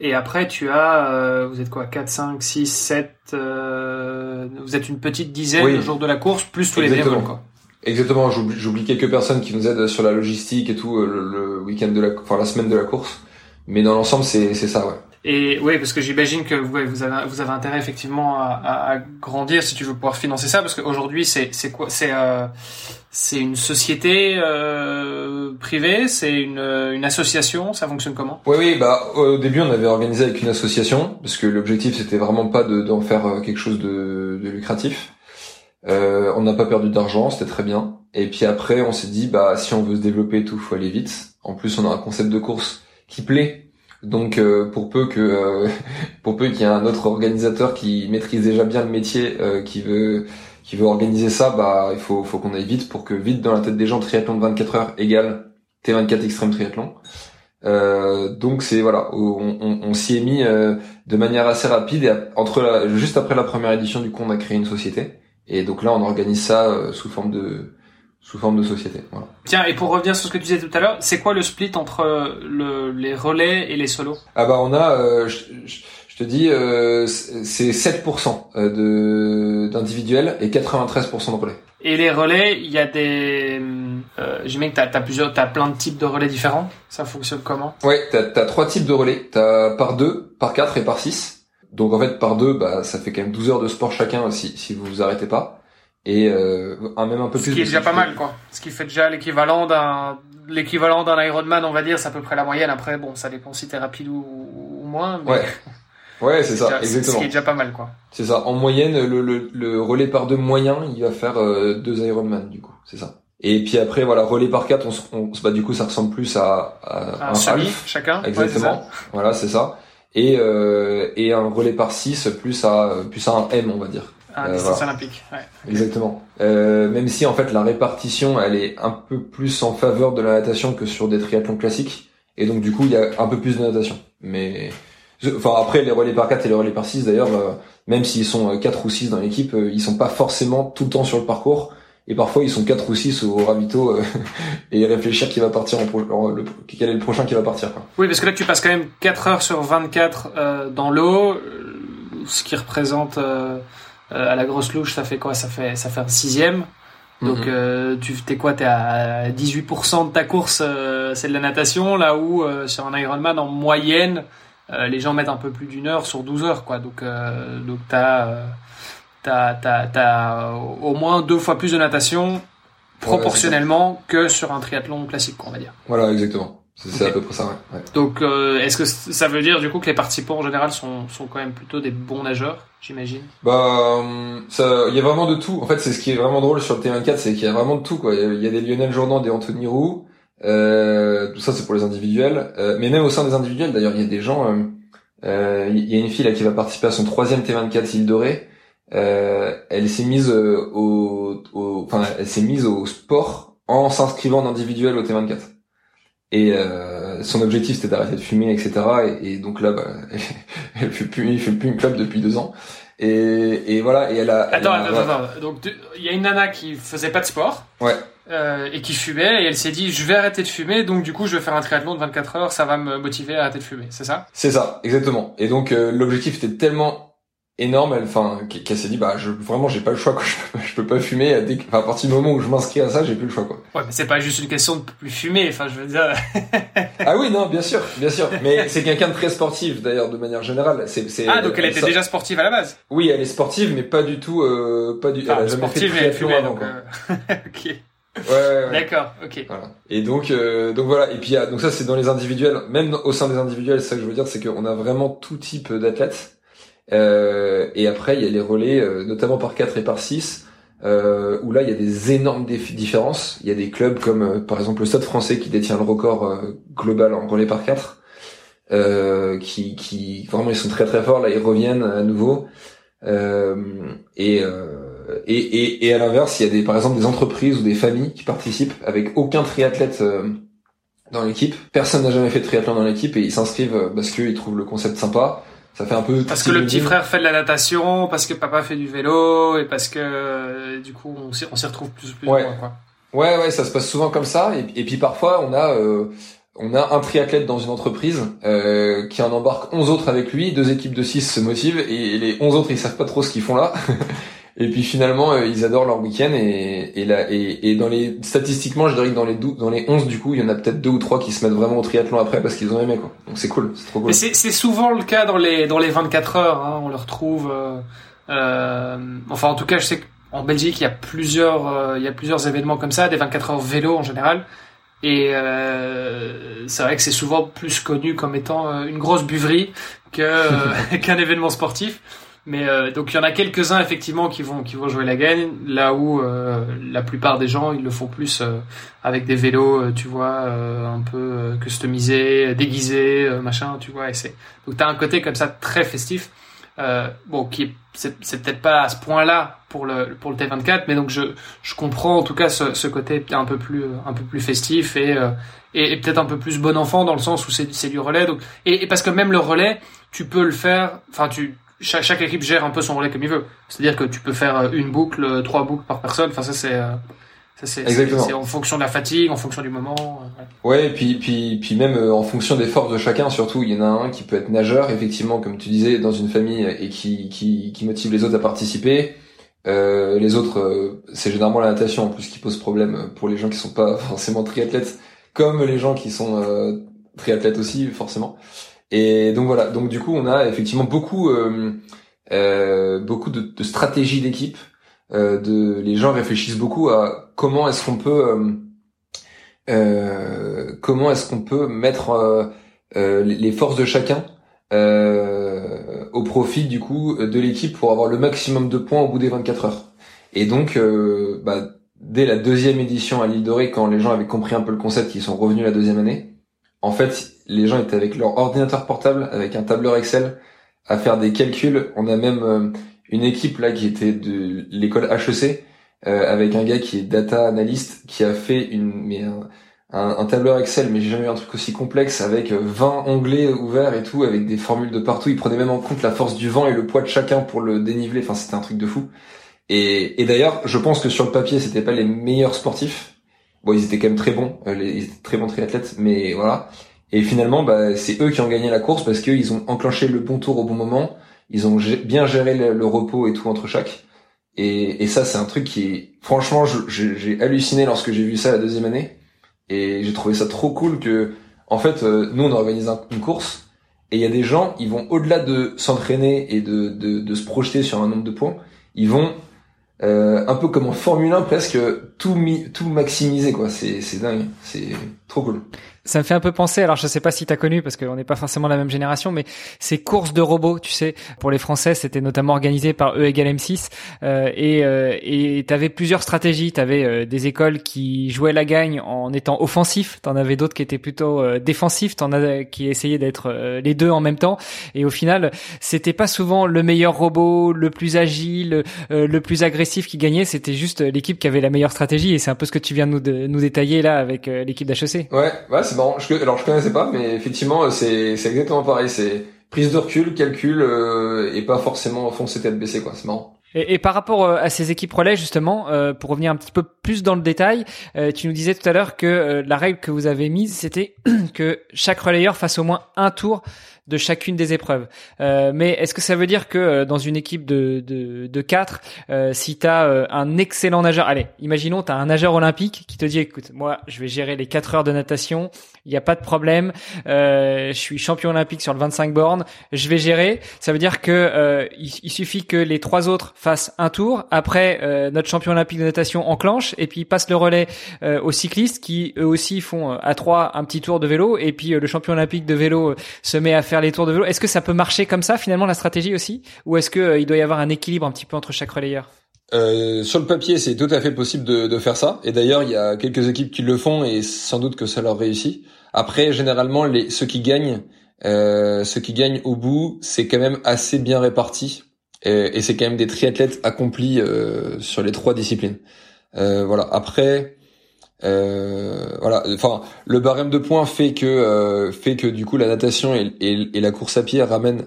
et après tu as euh, vous êtes quoi? 4 5 6 7 vous êtes une petite dizaine le jour de la course plus tous les bénévoles quoi. Exactement, j'oublie quelques personnes qui nous aident sur la logistique et tout euh, le, le week-end de la enfin la semaine de la course. Mais dans l'ensemble c'est c'est ça ouais. Et oui, parce que j'imagine que vous, vous, avez, vous avez intérêt effectivement à, à, grandir si tu veux pouvoir financer ça, parce qu'aujourd'hui c'est quoi C'est euh, une société euh, privée, c'est une, une association, ça fonctionne comment? Oui, oui, bah au début on avait organisé avec une association, parce que l'objectif c'était vraiment pas d'en faire euh, quelque chose de, de lucratif. Euh, on n'a pas perdu d'argent, c'était très bien. Et puis après on s'est dit bah si on veut se développer tout, faut aller vite. En plus on a un concept de course qui plaît donc euh, pour peu que euh, *laughs* pour peu qu'il y ait un autre organisateur qui maîtrise déjà bien le métier, euh, qui veut qui veut organiser ça, bah il faut faut qu'on aille vite pour que vite dans la tête des gens triathlon de 24 heures égale T24 extrême triathlon. donc c'est voilà, on, s'y est mis de manière assez rapide et entre la, juste après la première édition du coup on a créé une société Et donc là, on organise ça euh, sous forme de sous forme de société. Voilà. Tiens, et pour revenir sur ce que tu disais tout à l'heure, c'est quoi le split entre le, les relais et les solos? Ah bah on a, euh, je, je, te dis, euh, c'est 7% de d'individuels et 93% de relais. Et les relais, il y a des, euh, j'imagine que t'as as plusieurs, t'as plein de types de relais différents. Ça fonctionne comment? Ouais, t'as as trois types de relais. T'as par deux, par quatre et par six. Donc en fait par deux, bah ça fait quand même 12 heures de sport chacun si si vous vous arrêtez pas. Et euh, un même un peu Ce plus. qui est déjà pas mal, quoi. Ce qui fait déjà l'équivalent d'un, l'équivalent d'un Ironman, on va dire, c'est à peu près la moyenne. Après, bon, ça dépend si t'es rapide ou, ou moins. mais Ouais, *laughs* ouais, c'est ça, déjà- Ce exactement. qui est déjà pas mal, quoi. C'est ça. En moyenne, le, le, le relais par deux moyen, il va faire euh, deux Ironman du coup. C'est ça. Et puis après, voilà, relais par quatre, on, se- on, bah, du coup, ça ressemble plus à, à Un semi, half. chacun. Ouais, Exactement. voilà, c'est ça. Et euh, et un relais par 6 plus à plus à un M, on va dire. Un Euh, distance voilà. olympique. Ouais. Exactement. Euh, même si en fait la répartition, elle est un peu plus en faveur de la natation que sur des triathlons classiques. Et donc du coup, il y a un peu plus de natation. Mais enfin après les relais par 4 et les relais par 6 d'ailleurs, euh, même s'ils sont 4 ou 6 dans l'équipe, euh, ils sont pas forcément tout le temps sur le parcours. Et parfois ils sont 4 ou 6 au ravito euh, *laughs* et réfléchir qui va partir en, pro- le, quel est le prochain qui va partir. Quoi. Oui, parce que là, tu passes quand même 4 heures sur 24 euh, dans l'eau, euh, ce qui représente euh, euh, à la grosse louche, ça fait quoi? Ça fait ça fait un sixième. Donc Mhm. euh, tu t'es quoi? T'es à 18% de ta course, euh, c'est de la natation, là où euh, sur un Ironman en moyenne, euh, les gens mettent un peu plus d'une heure sur 12 heures, quoi. Donc euh, donc t'as euh, t'as t'as t'as au moins deux fois plus de natation proportionnellement que sur un triathlon classique, quoi, on va dire. Voilà, exactement. C'est c'est Ok. à peu près ça. Ouais. ouais. Donc, euh, est-ce que ça veut dire du coup que les participants en général sont, sont quand même plutôt des bons nageurs, j'imagine? Bah, ça, il y a vraiment de tout. En fait, c'est ce qui est vraiment drôle sur le T24, c'est qu'il y a vraiment de tout, quoi. Il y a- il y a des Lionel Jourdan, des Anthony Roux. Euh, tout ça, c'est pour les individuels. Euh, mais même au sein des individuels, d'ailleurs, il y a des gens. euh, euh, Il y a une fille là qui va participer à son troisième T24 île dorée. Euh, elle s'est mise euh, au, au, enfin, elle s'est mise au sport en s'inscrivant en individuel au T24. Et euh, son objectif c'était d'arrêter de fumer, etc. Et, et donc là, bah, *laughs* elle fait plus, il plus une club depuis deux ans. Et, et voilà, et elle a. elle Attends, a- attends, attends. Donc, il y a une nana qui faisait pas de sport. Ouais. euh, et qui fumait, et elle s'est dit, je vais arrêter de fumer, donc du coup, je vais faire un triathlon de 24 heures, ça va me motiver à arrêter de fumer, c'est ça? C'est ça, exactement. Et donc euh, l'objectif était tellement énorme, elle, enfin, qu'elle qu'elle s'est dit, bah, je, vraiment, j'ai pas le choix, quoi. *laughs* Je peux, je peux pas fumer. Dès que- à partir du moment où je m'inscris à ça, j'ai plus le choix, quoi. Ouais, mais c'est pas juste une question de plus fumer, enfin, je veux dire... *laughs* Ah oui, non, bien sûr, bien sûr. Mais c'est quelqu'un de très sportif, d'ailleurs, de manière générale. C'est, ah, donc elle était ça- déjà sportive à la base Oui, elle est sportive, mais pas du tout, euh, pas du. Enfin, elle a jamais fait de sportive, mais elle triathlon fumait, avant, donc... quoi. euh, *laughs* ok, Ouais, ouais, ouais. d'accord, ok. Voilà. Et donc, euh, donc voilà. Et puis, donc ça, c'est dans les individuels. Même au sein des individuels, c'est ça que je veux dire, c'est qu'on a vraiment tout type d'athlètes. Euh, et après, il y a les relais, euh, notamment par 4 et par 6, euh, où là, il y a des énormes différences. Il y a des clubs comme, euh, par exemple, le Stade français qui détient le record euh, global en relais par 4, euh, qui, qui, vraiment, ils sont très très forts. Là, ils reviennent à nouveau. Et, et, et, et à l'inverse, il y a des, par exemple des entreprises ou des familles qui participent avec aucun triathlète dans l'équipe. Personne n'a jamais fait de triathlon dans l'équipe et ils s'inscrivent parce qu'ils trouvent le concept sympa. Ça fait un peu Parce que le petit frère fait de la natation, parce que papa fait du vélo, et parce que euh, du coup on s'y retrouve plus, plus Ouais. ou moins, quoi. Ouais, ouais, ça se passe souvent comme ça. Et, et puis parfois, on a, euh, on a un triathlète dans une entreprise euh, qui en embarque 11 autres avec lui. Deux équipes de 6 se motivent et les 11 autres, ils savent pas trop ce qu'ils font là. *laughs* et puis finalement, euh, ils adorent leur week-end. Et, et, là, et, et dans les statistiquement, je dirais que dans les, dou- dans les 11, du coup, il y en a peut-être deux ou trois qui se mettent vraiment au triathlon après parce qu'ils ont aimé. Quoi. Donc c'est cool, c'est trop cool. C'est souvent le cas dans les dans les 24 heures. Hein, on le retrouve. euh, euh, enfin, en tout cas, je sais qu'en Belgique, il y a plusieurs euh, il y a plusieurs événements comme ça, des 24 heures vélo en général. Et euh, c'est vrai que c'est souvent plus connu comme étant euh, une grosse buverie que *laughs* qu'un événement sportif. Mais euh, donc il y en a quelques-uns effectivement qui vont qui vont jouer la gagne, là où euh, la plupart des gens ils le font plus euh, avec des vélos, euh, tu vois, euh, un peu euh, customisés, déguisés, machin, tu vois. Et c'est donc t'as un côté comme ça très festif. Bon, qui est- c'est c'est peut-être pas à ce point-là pour le pour le T24, mais donc je je comprends en tout cas ce, ce côté un peu plus un peu plus festif et et, et peut-être un peu plus bon enfant dans le sens où c'est c'est du relais. Donc et, et parce que même le relais, tu peux le faire. Enfin, tu chaque, chaque équipe gère un peu son relais comme il veut. C'est-à-dire que tu peux faire une boucle, trois boucles par personne. Enfin, ça c'est c'est en fonction de la fatigue, en fonction du moment. Euh, ouais, et puis, puis, puis même euh, en fonction des forces de chacun, surtout, il y en a un qui peut être nageur, effectivement, comme tu disais, dans une famille et qui, qui, qui motive les autres à participer. Euh, les autres, euh, c'est généralement la natation en plus qui pose problème pour les gens qui sont pas *laughs* forcément triathlètes, comme les gens qui sont euh, triathlètes aussi, forcément. Et donc voilà, donc du coup, on a effectivement beaucoup, beaucoup de, de stratégies d'équipe euh, de, les gens réfléchissent beaucoup à comment est-ce qu'on peut, euh, euh comment est-ce qu'on peut mettre euh, les forces de chacun au profit du coup de l'équipe pour avoir le maximum de points au bout des 24 heures. Et donc, bah, dès la deuxième édition à l'île Dorée, quand les gens avaient compris un peu le concept, qu'ils sont revenus la deuxième année, en fait, les gens étaient avec leur ordinateur portable, avec un tableur Excel, à faire des calculs. On a même une équipe là qui était de l'école HEC euh, avec un gars qui est data analyst qui a fait une mais un, tableur Excel mais j'ai jamais vu un truc aussi complexe avec 20 euh, onglets ouverts et tout avec des formules de partout. Il prenait même en compte la force du vent et le poids de chacun pour le déniveler. Enfin c'était un truc de fou. Et, d'ailleurs je pense que sur le papier c'était pas les meilleurs sportifs. Bon ils étaient quand même très bons euh, ils étaient très bons triathlètes mais voilà et finalement bah, c'est eux qui ont gagné la course parce qu'ils ont enclenché le bon tour au bon moment ils ont bien géré le, repos et tout entre chaque. Et, ça, c'est un truc qui franchement, j'ai halluciné lorsque j'ai vu ça la deuxième année. Et j'ai trouvé ça trop cool que, en fait, euh, nous, on organise une course. Et il y a des gens, ils vont au-delà de s'entraîner et de, se projeter sur un nombre de points. Ils vont, euh, un peu comme en Formule 1 presque, tout, tout maximiser, quoi. C'est dingue. C'est trop cool. Ça me fait un peu penser, alors je sais pas si tu as connu parce qu'on n'est pas forcément la même génération, mais ces courses de robots, tu sais, pour les Français, c'était notamment organisé par E égale M6 euh, et euh, et t'avais plusieurs stratégies. T'avais euh, des écoles qui jouaient la gagne en étant offensifs, t'en avais d'autres qui étaient plutôt euh, défensifs, t'en as qui essayaient d'être euh, les deux en même temps. Et au final, c'était pas souvent le meilleur robot, le plus agile, le plus agressif qui gagnait. C'était juste l'équipe qui avait la meilleure stratégie. Et c'est un peu ce que tu viens de nous, de, nous détailler là avec l'équipe d'HEC. Ouais, ouais c'est marrant. Je, alors je connaissais pas, mais effectivement c'est c'est exactement pareil. C'est prise de recul, calcul euh, et pas forcément foncer tête baissée quoi. C'est marrant. Et, par rapport euh, à ces équipes relais justement, euh, pour revenir un petit peu plus dans le détail, tu nous disais tout à l'heure que la règle que vous avez mise, c'était *clears throat* que chaque relayeur fasse au moins un tour de chacune des épreuves. Euh, mais est-ce que ça veut dire que euh, dans une équipe de, de, de 4, euh, si tu as un excellent nageur, allez, imaginons tu as un nageur olympique qui te dit, écoute, moi je vais gérer les 4 heures de natation, il n'y a pas de problème, je suis champion olympique sur le 25 bornes, je vais gérer, ça veut dire que il, suffit que les trois autres fassent un tour, après notre champion olympique de natation enclenche, et puis il passe le relais aux cyclistes qui eux aussi font à trois un petit tour de vélo, et puis le champion olympique de vélo se met à faire les tours de vélo. Est-ce que ça peut marcher comme ça finalement la stratégie aussi, ou est-ce que euh, il doit y avoir un équilibre un petit peu entre chaque relayeur? Euh, sur le papier, c'est tout à fait possible de, faire ça. Et d'ailleurs, il y a quelques équipes qui le font et sans doute que ça leur réussit. Après, généralement, ceux qui gagnent, euh, ceux qui gagnent au bout, c'est quand même assez bien réparti. Et, c'est quand même des triathlètes accomplis euh, sur les trois disciplines. Voilà. Après, euh, voilà, enfin, le barème de points fait que euh, fait que du coup la natation et, la course à pied ramènent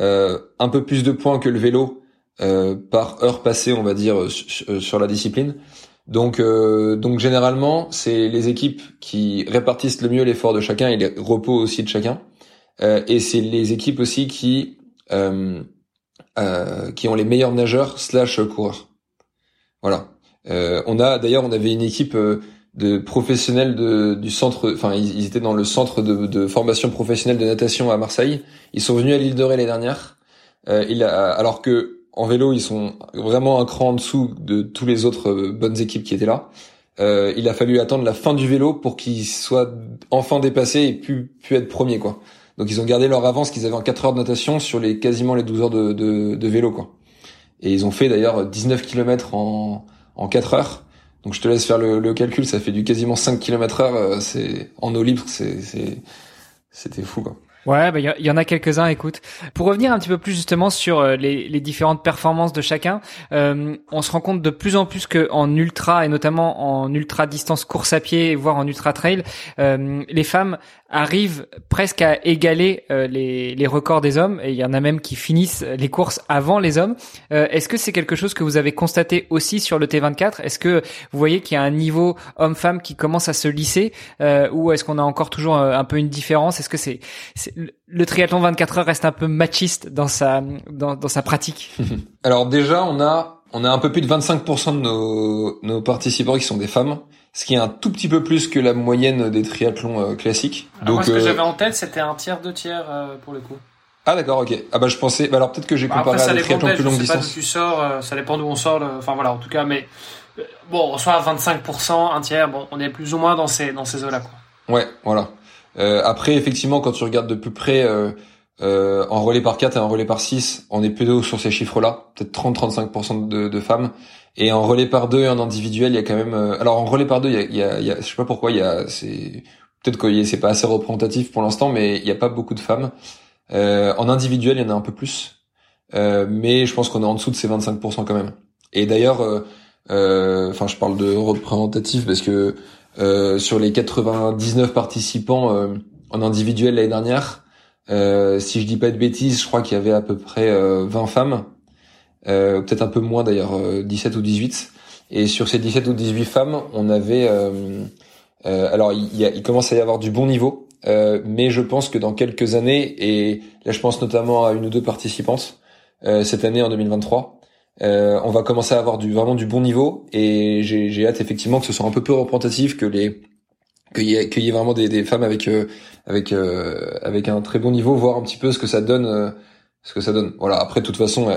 euh, un peu plus de points que le vélo euh, par heure passée, on va dire, sur la discipline. Donc donc généralement, c'est les équipes qui répartissent le mieux l'effort de chacun et les repos aussi de chacun. et c'est les équipes aussi qui qui ont les meilleurs nageurs slash coureurs. Voilà. on a d'ailleurs on avait une équipe de professionnels de, du centre, enfin ils, étaient dans le centre de, formation professionnelle de natation à Marseille. Ils sont venus à l'île de Ré l'année dernière. Euh, il a, alors que en vélo ils sont vraiment un cran en dessous de tous les autres euh, bonnes équipes qui étaient là. Euh, il a fallu attendre la fin du vélo pour qu'ils soient enfin dépassés et pu, pu être premiers quoi. Donc ils ont gardé leur avance qu'ils avaient en 4 heures de natation sur les quasiment les 12 heures de, de, de vélo quoi. Et ils ont fait d'ailleurs 19 km en, en 4 heures. Donc je te laisse faire le, calcul, ça fait du quasiment 5 km heure, euh, c'est en eau libre, c'était fou quoi. Ouais, bah, il y, en a quelques-uns. Écoute, pour revenir un petit peu plus justement sur euh, les, les différentes performances de chacun, euh, on se rend compte de plus en plus que en ultra et notamment en ultra distance course à pied, voire en ultra trail, euh, les femmes arrive presque à égaler euh, les, les, records des hommes et il y en a même qui finissent les courses avant les hommes. Euh, est-ce que c'est quelque chose que vous avez constaté aussi sur le T24 Est-ce que vous voyez qu'il y a un niveau homme-femme qui commence à se lisser euh, ou est-ce qu'on a encore toujours un, peu une différence? Est-ce que c'est le triathlon 24 heures reste un peu machiste dans sa dans, dans sa pratique? *laughs* Alors déjà on a on a un peu plus de 25% de nos, nos participants qui sont des femmes ce qui est un tout petit peu plus que la moyenne des triathlons euh, classiques. Ah, Donc, moi, ce que euh, j'avais en tête, c'était un tiers, deux tiers euh, pour le coup. Ah d'accord, ok. Ah bah je pensais. Bah alors peut-être que j'ai bah, comparé à des triathlons plus longue distance. Pas tu sors, ça dépend d'où on sort. Enfin voilà, en tout cas, mais bon, soit à 25%, un tiers. Bon, on est plus ou moins dans ces dans ces eaux-là, quoi. Ouais, voilà. Euh, après, effectivement, quand tu regardes de plus près euh, euh, en relais par 4 et en relais par 6, on est plutôt sur ces chiffres-là, peut-être 30-35% de, de femmes. Et en relais par deux et en individuel, il y a quand même. Euh, alors en relais par deux, il y a, il y a, il y a je sais pas pourquoi, il y a, c'est peut-être que c'est pas assez représentatif pour l'instant, mais il y a pas beaucoup de femmes. Euh, en individuel, il y en a un peu plus, euh, mais je pense qu'on est en dessous de ces 25% quand même. Et d'ailleurs, euh, euh, enfin, je parle de représentatif parce que sur les 99 participants en individuel l'année dernière, si je dis pas de bêtises, je crois qu'il y avait à peu près 20 femmes. Euh, peut-être un peu moins d'ailleurs, 17 euh, ou 18. Et sur ces 17 ou 18 femmes, on avait... Euh, alors, il, y a, commence à y avoir du bon niveau, mais je pense que dans quelques années, et là je pense notamment à une ou deux participantes, cette année en 2023, on va commencer à avoir du vraiment du bon niveau, et j'ai hâte effectivement que ce soit un peu plus représentatif, que les qu'il y, ait, y ait vraiment des, des femmes avec avec avec un très bon niveau, voir un petit peu ce que ça donne, ce que ça donne. Voilà. Après, de toute façon,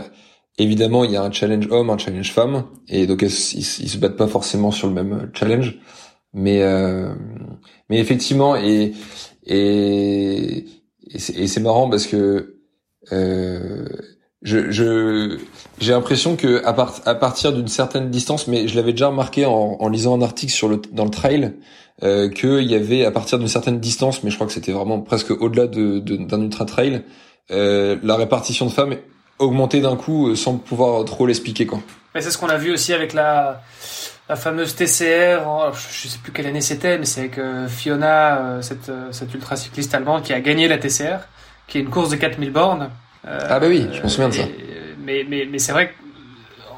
Évidemment, il y a un challenge homme, un challenge femme, et donc ils, ils, se battent pas forcément sur le même challenge, mais euh, mais effectivement, et et et c'est marrant parce que euh, je je j'ai l'impression que à, part, à partir d'une certaine distance, mais je l'avais déjà remarqué en, en, lisant un article sur le dans le trail, euh, qu'il y avait à partir d'une certaine distance, mais je crois que c'était vraiment presque au-delà de, d'un ultra trail, euh, la répartition de femmes augmenter d'un coup euh, sans pouvoir trop l'expliquer quoi. Mais c'est ce qu'on a vu aussi avec la la fameuse TCR, je sais plus quelle année c'était, mais c'est avec euh, Fiona, euh, cette, cette ultra cycliste allemande qui a gagné la TCR, qui est une course de 4000 bornes. ah bah oui, je me souviens de ça. Mais, c'est vrai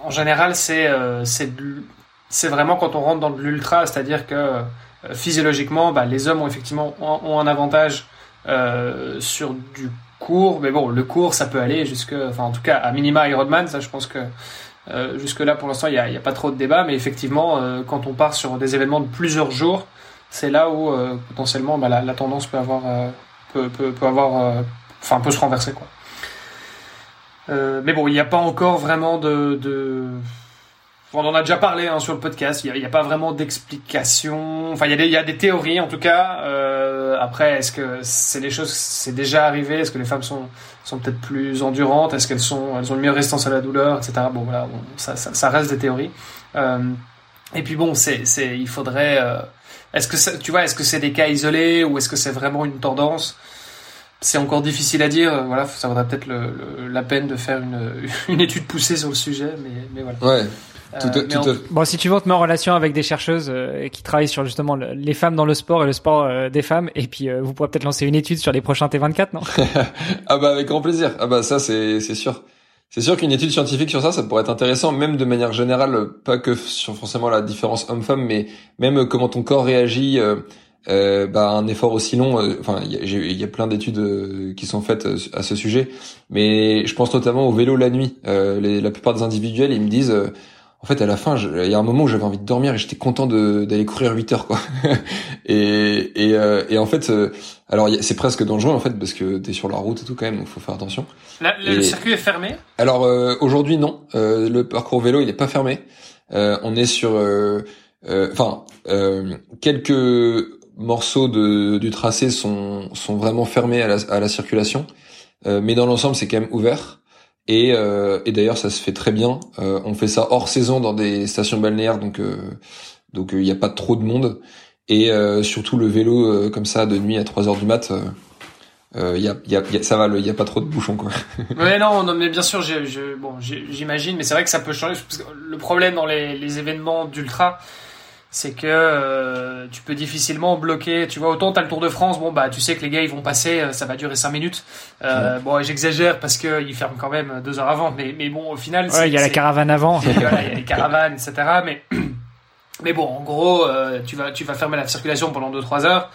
qu'en général, c'est c'est vraiment quand on rentre dans l'ultra, c'est-à-dire que physiologiquement, bah, les hommes ont effectivement un avantage sur du court, mais bon, le court, ça peut aller jusque, enfin en tout cas à minima Ironman, ça je pense que euh, jusque là pour l'instant il n'y a, pas trop de débat, mais effectivement euh, quand on part sur des événements de plusieurs jours, c'est là où euh, potentiellement bah, la, tendance peut avoir, euh, peut, se renverser. Mais bon, il n'y a pas encore vraiment de, de on en a déjà parlé hein, sur le podcast. Il n'y a, pas vraiment d'explication. Enfin, il y, y a des théories en tout cas. Euh, après, est-ce que c'est des choses, c'est déjà arrivé? Est-ce que les femmes sont sont peut-être plus endurantes? Est-ce qu'elles sont, elles ont une meilleure résistance à la douleur, etc. Bon, voilà, ça, ça, ça, reste des théories. Euh, et puis bon, c'est, c'est, il faudrait. Euh, est-ce que tu vois, est-ce que c'est des cas isolés ou est-ce que c'est vraiment une tendance? C'est encore difficile à dire. Voilà, ça vaudrait peut-être le, la peine de faire une, *laughs* une étude poussée sur le sujet, mais, mais voilà. Ouais. Euh, bon, si tu veux, on te met en relation avec des chercheuses euh, qui travaillent sur justement les femmes dans le sport et le sport euh, des femmes, et puis vous pourrez peut-être lancer une étude sur les prochains T24, non? *laughs* Ah bah avec grand plaisir. Ah bah ça c'est c'est sûr. C'est sûr qu'une étude scientifique sur ça, ça pourrait être intéressant, même de manière générale, pas que sur forcément la différence homme-femme, mais même comment ton corps réagit. Euh, bah, un effort aussi long. Enfin, il y, y a, plein d'études qui sont faites à ce sujet, mais je pense notamment au vélo la nuit. Les, la plupart des individuels, ils me disent en fait, à la fin, il y a un moment où j'avais envie de dormir et j'étais content d'aller courir 8 heures, quoi. *laughs* et, et, euh, et, en fait, euh, alors c'est presque dangereux en fait parce que t'es sur la route et tout quand même, donc faut faire attention. le circuit est fermé? Alors euh, aujourd'hui non, le parcours vélo il est pas fermé. on est sur, enfin, quelques morceaux de, du tracé sont sont vraiment fermés à la, à la circulation, mais dans l'ensemble c'est quand même ouvert. Et, euh, et d'ailleurs, ça se fait très bien. Euh, on fait ça hors saison dans des stations balnéaires, donc euh, donc il n'y a pas trop de monde. Et surtout le vélo comme ça de nuit à 3 heures du mat, il y a, y a, ça va, il y a pas trop de bouchons quoi. *laughs* ouais non, non mais bien sûr, bon j'imagine, mais c'est vrai que ça peut changer. le problème dans les, les événements d'ultra, c'est que euh, tu peux difficilement bloquer. Tu vois, autant t'as le Tour de France, bon bah tu sais que les gars ils vont passer, euh, ça va durer 5 minutes. Euh, Bon, j'exagère parce que ils ferment quand même deux heures avant, mais mais bon au final. Ouais, il y a la caravane avant. *laughs* il y a les caravanes, etc. Mais *clears throat* mais bon, en gros, euh, tu vas tu vas fermer la circulation pendant 2-3 heures.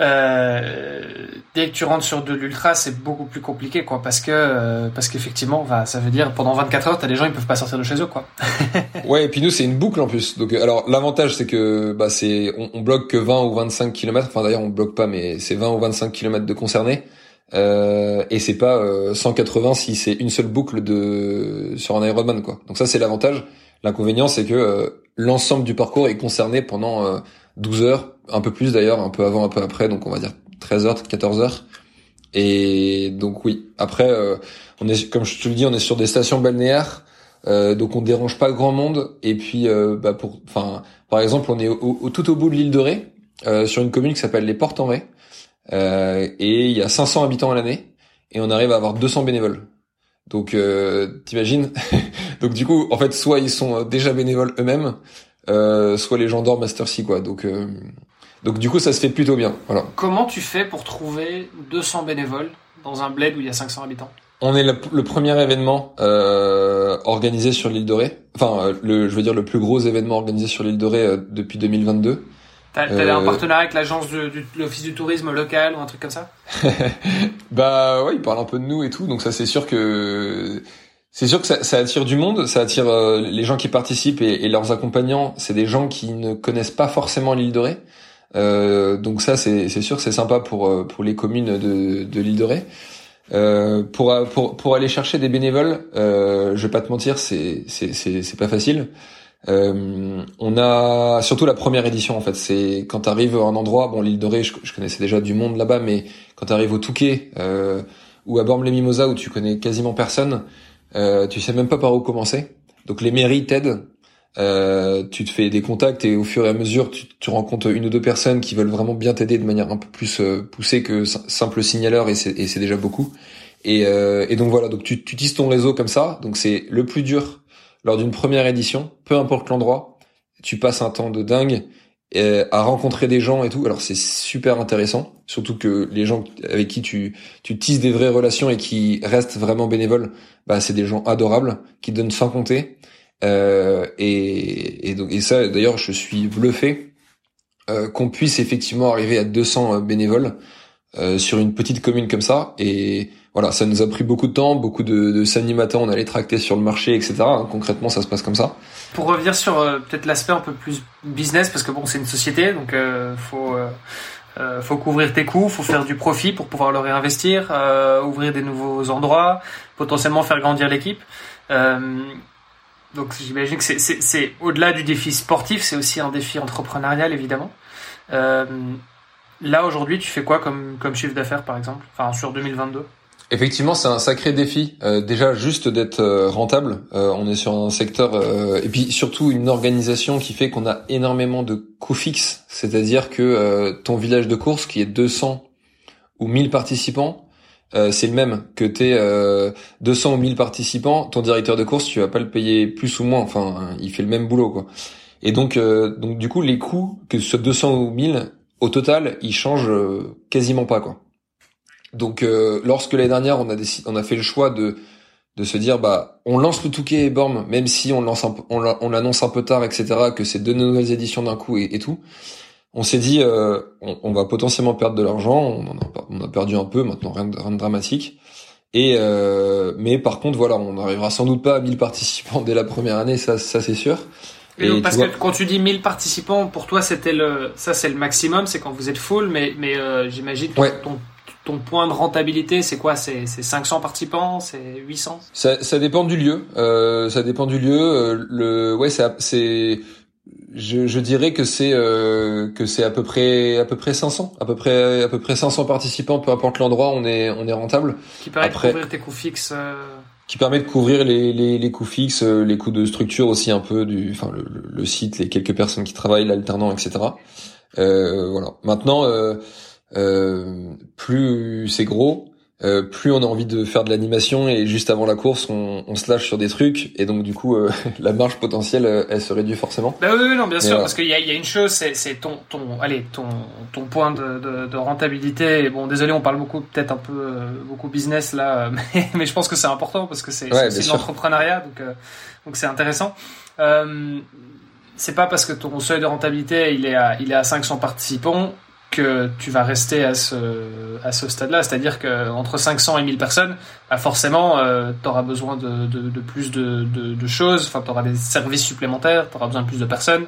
Euh, dès que tu rentres sur de l'ultra, c'est beaucoup plus compliqué, quoi, parce que euh, parce qu'effectivement, bah, ça veut dire pendant 24 heures, t'as des gens ils peuvent pas sortir de chez eux, quoi. *laughs* ouais, et puis nous c'est une boucle en plus. Donc alors l'avantage c'est que bah c'est on, bloque que 20 ou 25 km. Enfin d'ailleurs on bloque pas, mais c'est 20 ou 25 km de concernés. Euh, et c'est pas 180 si c'est une seule boucle de sur un Ironman quoi. Donc ça c'est l'avantage. L'inconvénient c'est que l'ensemble du parcours est concerné pendant 12 heures, un peu plus d'ailleurs, un peu avant, un peu après, donc on va dire 13 heures, 14 heures. Et donc oui, après, euh, on est, comme je te le dis, on est sur des stations balnéaires, euh, donc on dérange pas grand monde. Et puis, euh, bah pour, enfin, par exemple, on est au, tout au bout de l'île de Ré, sur une commune qui s'appelle les Portes en Ré, et il y a 500 habitants à l'année, et on arrive à avoir 200 bénévoles. Donc, t'imagines? *laughs* Donc du coup, en fait, soit ils sont déjà bénévoles eux-mêmes, euh, soit les gens dorment Master C quoi. Donc euh, donc du coup ça se fait plutôt bien. Voilà. Comment tu fais pour trouver 200 bénévoles dans un bled où il y a 500 habitants? On est le, premier événement euh, organisé sur l'île de Ré. Enfin euh, le je veux dire le plus gros événement organisé sur l'île de Ré euh, depuis 2022. T'as as un partenariat avec l'agence de, l'office du tourisme local ou un truc comme ça? *laughs* Bah ouais, ils parlent un peu de nous et tout, donc ça c'est sûr que c'est sûr que ça, ça, attire du monde, ça attire euh, les gens qui participent et, et leurs accompagnants. C'est des gens qui ne connaissent pas forcément l'île de Ré. Euh, donc ça, c'est sûr, c'est sympa pour euh, pour les communes de, de l'île de Ré. Euh, pour, pour pour aller chercher des bénévoles, euh, je vais pas te mentir, c'est c'est c'est pas facile. Euh, on a surtout la première édition en fait. C'est quand tu arrives à un endroit, bon l'île de Ré, je, connaissais déjà du monde là-bas, mais quand tu arrives au Touquet euh, ou à Bormes-les-Mimosas où tu connais quasiment personne, euh, tu sais même pas par où commencer. Donc les mairies t'aident. Euh, tu te fais des contacts et au fur et à mesure, tu, tu rencontres une ou deux personnes qui veulent vraiment bien t'aider de manière un peu plus euh, poussée que simple signaleur et c'est déjà beaucoup. Et, euh, et, donc voilà, donc tu, tu tisses ton réseau comme ça. Donc c'est le plus dur lors d'une première édition, peu importe l'endroit. Tu passes un temps de dingue euh, à rencontrer des gens et tout. Alors c'est super intéressant, surtout que les gens avec qui tu tu tisses des vraies relations et qui restent vraiment bénévoles, bah c'est des gens adorables qui donnent sans compter. Euh, et, et donc et ça d'ailleurs je suis bluffé euh, qu'on puisse effectivement arriver à 200 euh, bénévoles euh, sur une petite commune comme ça et voilà, ça nous a pris beaucoup de temps, beaucoup de, de matin, on allait tracter sur le marché, etc. Concrètement, ça se passe comme ça. Pour revenir sur euh, peut-être l'aspect un peu plus business, parce que bon, c'est une société, donc euh, faut euh, euh, faut couvrir tes coûts, faut faire du profit pour pouvoir le réinvestir, ouvrir des nouveaux endroits, potentiellement faire grandir l'équipe. donc j'imagine que c'est au-delà du défi sportif, c'est aussi un défi entrepreneurial évidemment. là aujourd'hui, tu fais quoi comme comme chiffre d'affaires par exemple, enfin sur 2022 Effectivement, c'est un sacré défi. Euh, déjà, juste d'être euh, rentable. Euh, on est sur un secteur et puis surtout une organisation qui fait qu'on a énormément de coûts fixes. C'est-à-dire que ton village de course, qui est 200 ou 1000 participants, c'est le même que t'es 200 ou 1000 participants. Ton directeur de course, tu vas pas le payer plus ou moins. Enfin, il fait le même boulot, quoi. Et donc, donc du coup, les coûts, que ce soit 200 ou 1000, au total, ils changent quasiment pas, quoi. Donc euh, lorsque l'année dernière on a décidé, on a fait le choix de de se dire bah on lance le Touquet et Borm même si on lance un, on l'annonce un peu tard etc que c'est deux nouvelles éditions d'un coup et, tout on s'est dit euh, on, va potentiellement perdre de l'argent. On, a, on a perdu un peu maintenant rien de, rien de dramatique. Et euh, mais par contre voilà on n'arrivera sans doute pas à 1000 participants dès la première année ça ça c'est sûr. Et, donc, parce que quand tu dis 1000 participants, pour toi, c'était le, ça c'est le maximum, c'est quand vous êtes full, mais, mais euh, j'imagine que ton, ton point de rentabilité, c'est quoi? C'est 500 participants? C'est 800 ça, ça dépend du lieu. Euh, ça dépend du lieu. Euh, le, ouais, c'est, je, je dirais que c'est euh, que c'est à peu près à peu près 500, à peu près à peu près 500 participants, peu importe l'endroit, on est on est rentable. Qui permet de couvrir tes coûts fixes. Euh, qui permet de couvrir les, les, les coûts fixes, euh, les coûts de structure aussi un peu du, enfin le, le site, les quelques personnes qui travaillent, l'alternant, etc. Euh, voilà. Maintenant. Euh, plus c'est gros, euh, plus on a envie de faire de l'animation et juste avant la course, on, on, se lâche sur des trucs et donc du coup, euh, *laughs* la marge potentielle, euh, elle se réduit forcément. Bah oui, oui non, bien sûr, parce qu'il y a, y a, une chose, c'est ton, ton, allez, ton, ton point de, de, de, rentabilité. bon, désolé, on parle beaucoup, peut-être un peu beaucoup business là, *laughs* mais, mais je pense que c'est important parce que c'est ouais, l'entrepreneuriat, donc donc c'est intéressant. c'est pas parce que ton seuil de rentabilité il est à, il est à 500 participants que tu vas rester à ce, à ce stade-là. C'est-à-dire qu'entre 500 et 1000 personnes, bah forcément, euh, tu auras besoin de, de, de plus de, de, choses, enfin, tu auras des services supplémentaires, tu auras besoin de plus de personnes,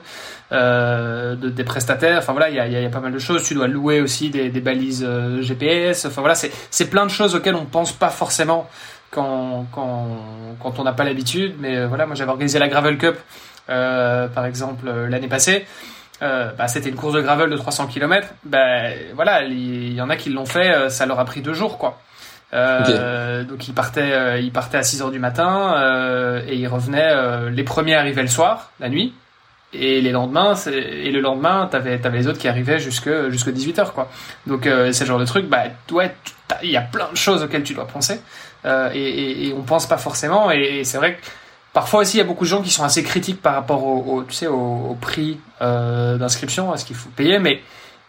euh, de, des prestataires, enfin voilà, il y a, y a, pas mal de choses. Tu dois louer aussi des, des balises euh, GPS, enfin voilà, c'est plein de choses auxquelles on pense pas forcément quand, quand, quand on n'a pas l'habitude. Mais euh, voilà, moi j'avais organisé la Gravel Cup, euh, par exemple, l'année passée. Euh, bah, c'était une course de gravel de 300 km. Bah, voilà, il y, en a qui l'ont fait, euh, ça leur a pris deux jours, quoi. Euh, Donc ils partaient, euh, ils partaient à 6 heures du matin euh, et ils revenaient. les premiers arrivaient le soir, la nuit, et les lendemains, et le lendemain, t'avais, avais les autres qui arrivaient jusque jusque 18 heures, quoi. Donc c'est le genre de truc. Bah ouais, il y a plein de choses auxquelles tu dois penser et, et, et, on pense pas forcément. Et, et c'est vrai que Parfois aussi, il y a beaucoup de gens qui sont assez critiques par rapport au, tu sais, au, prix euh, d'inscription, à ce qu'il faut payer, mais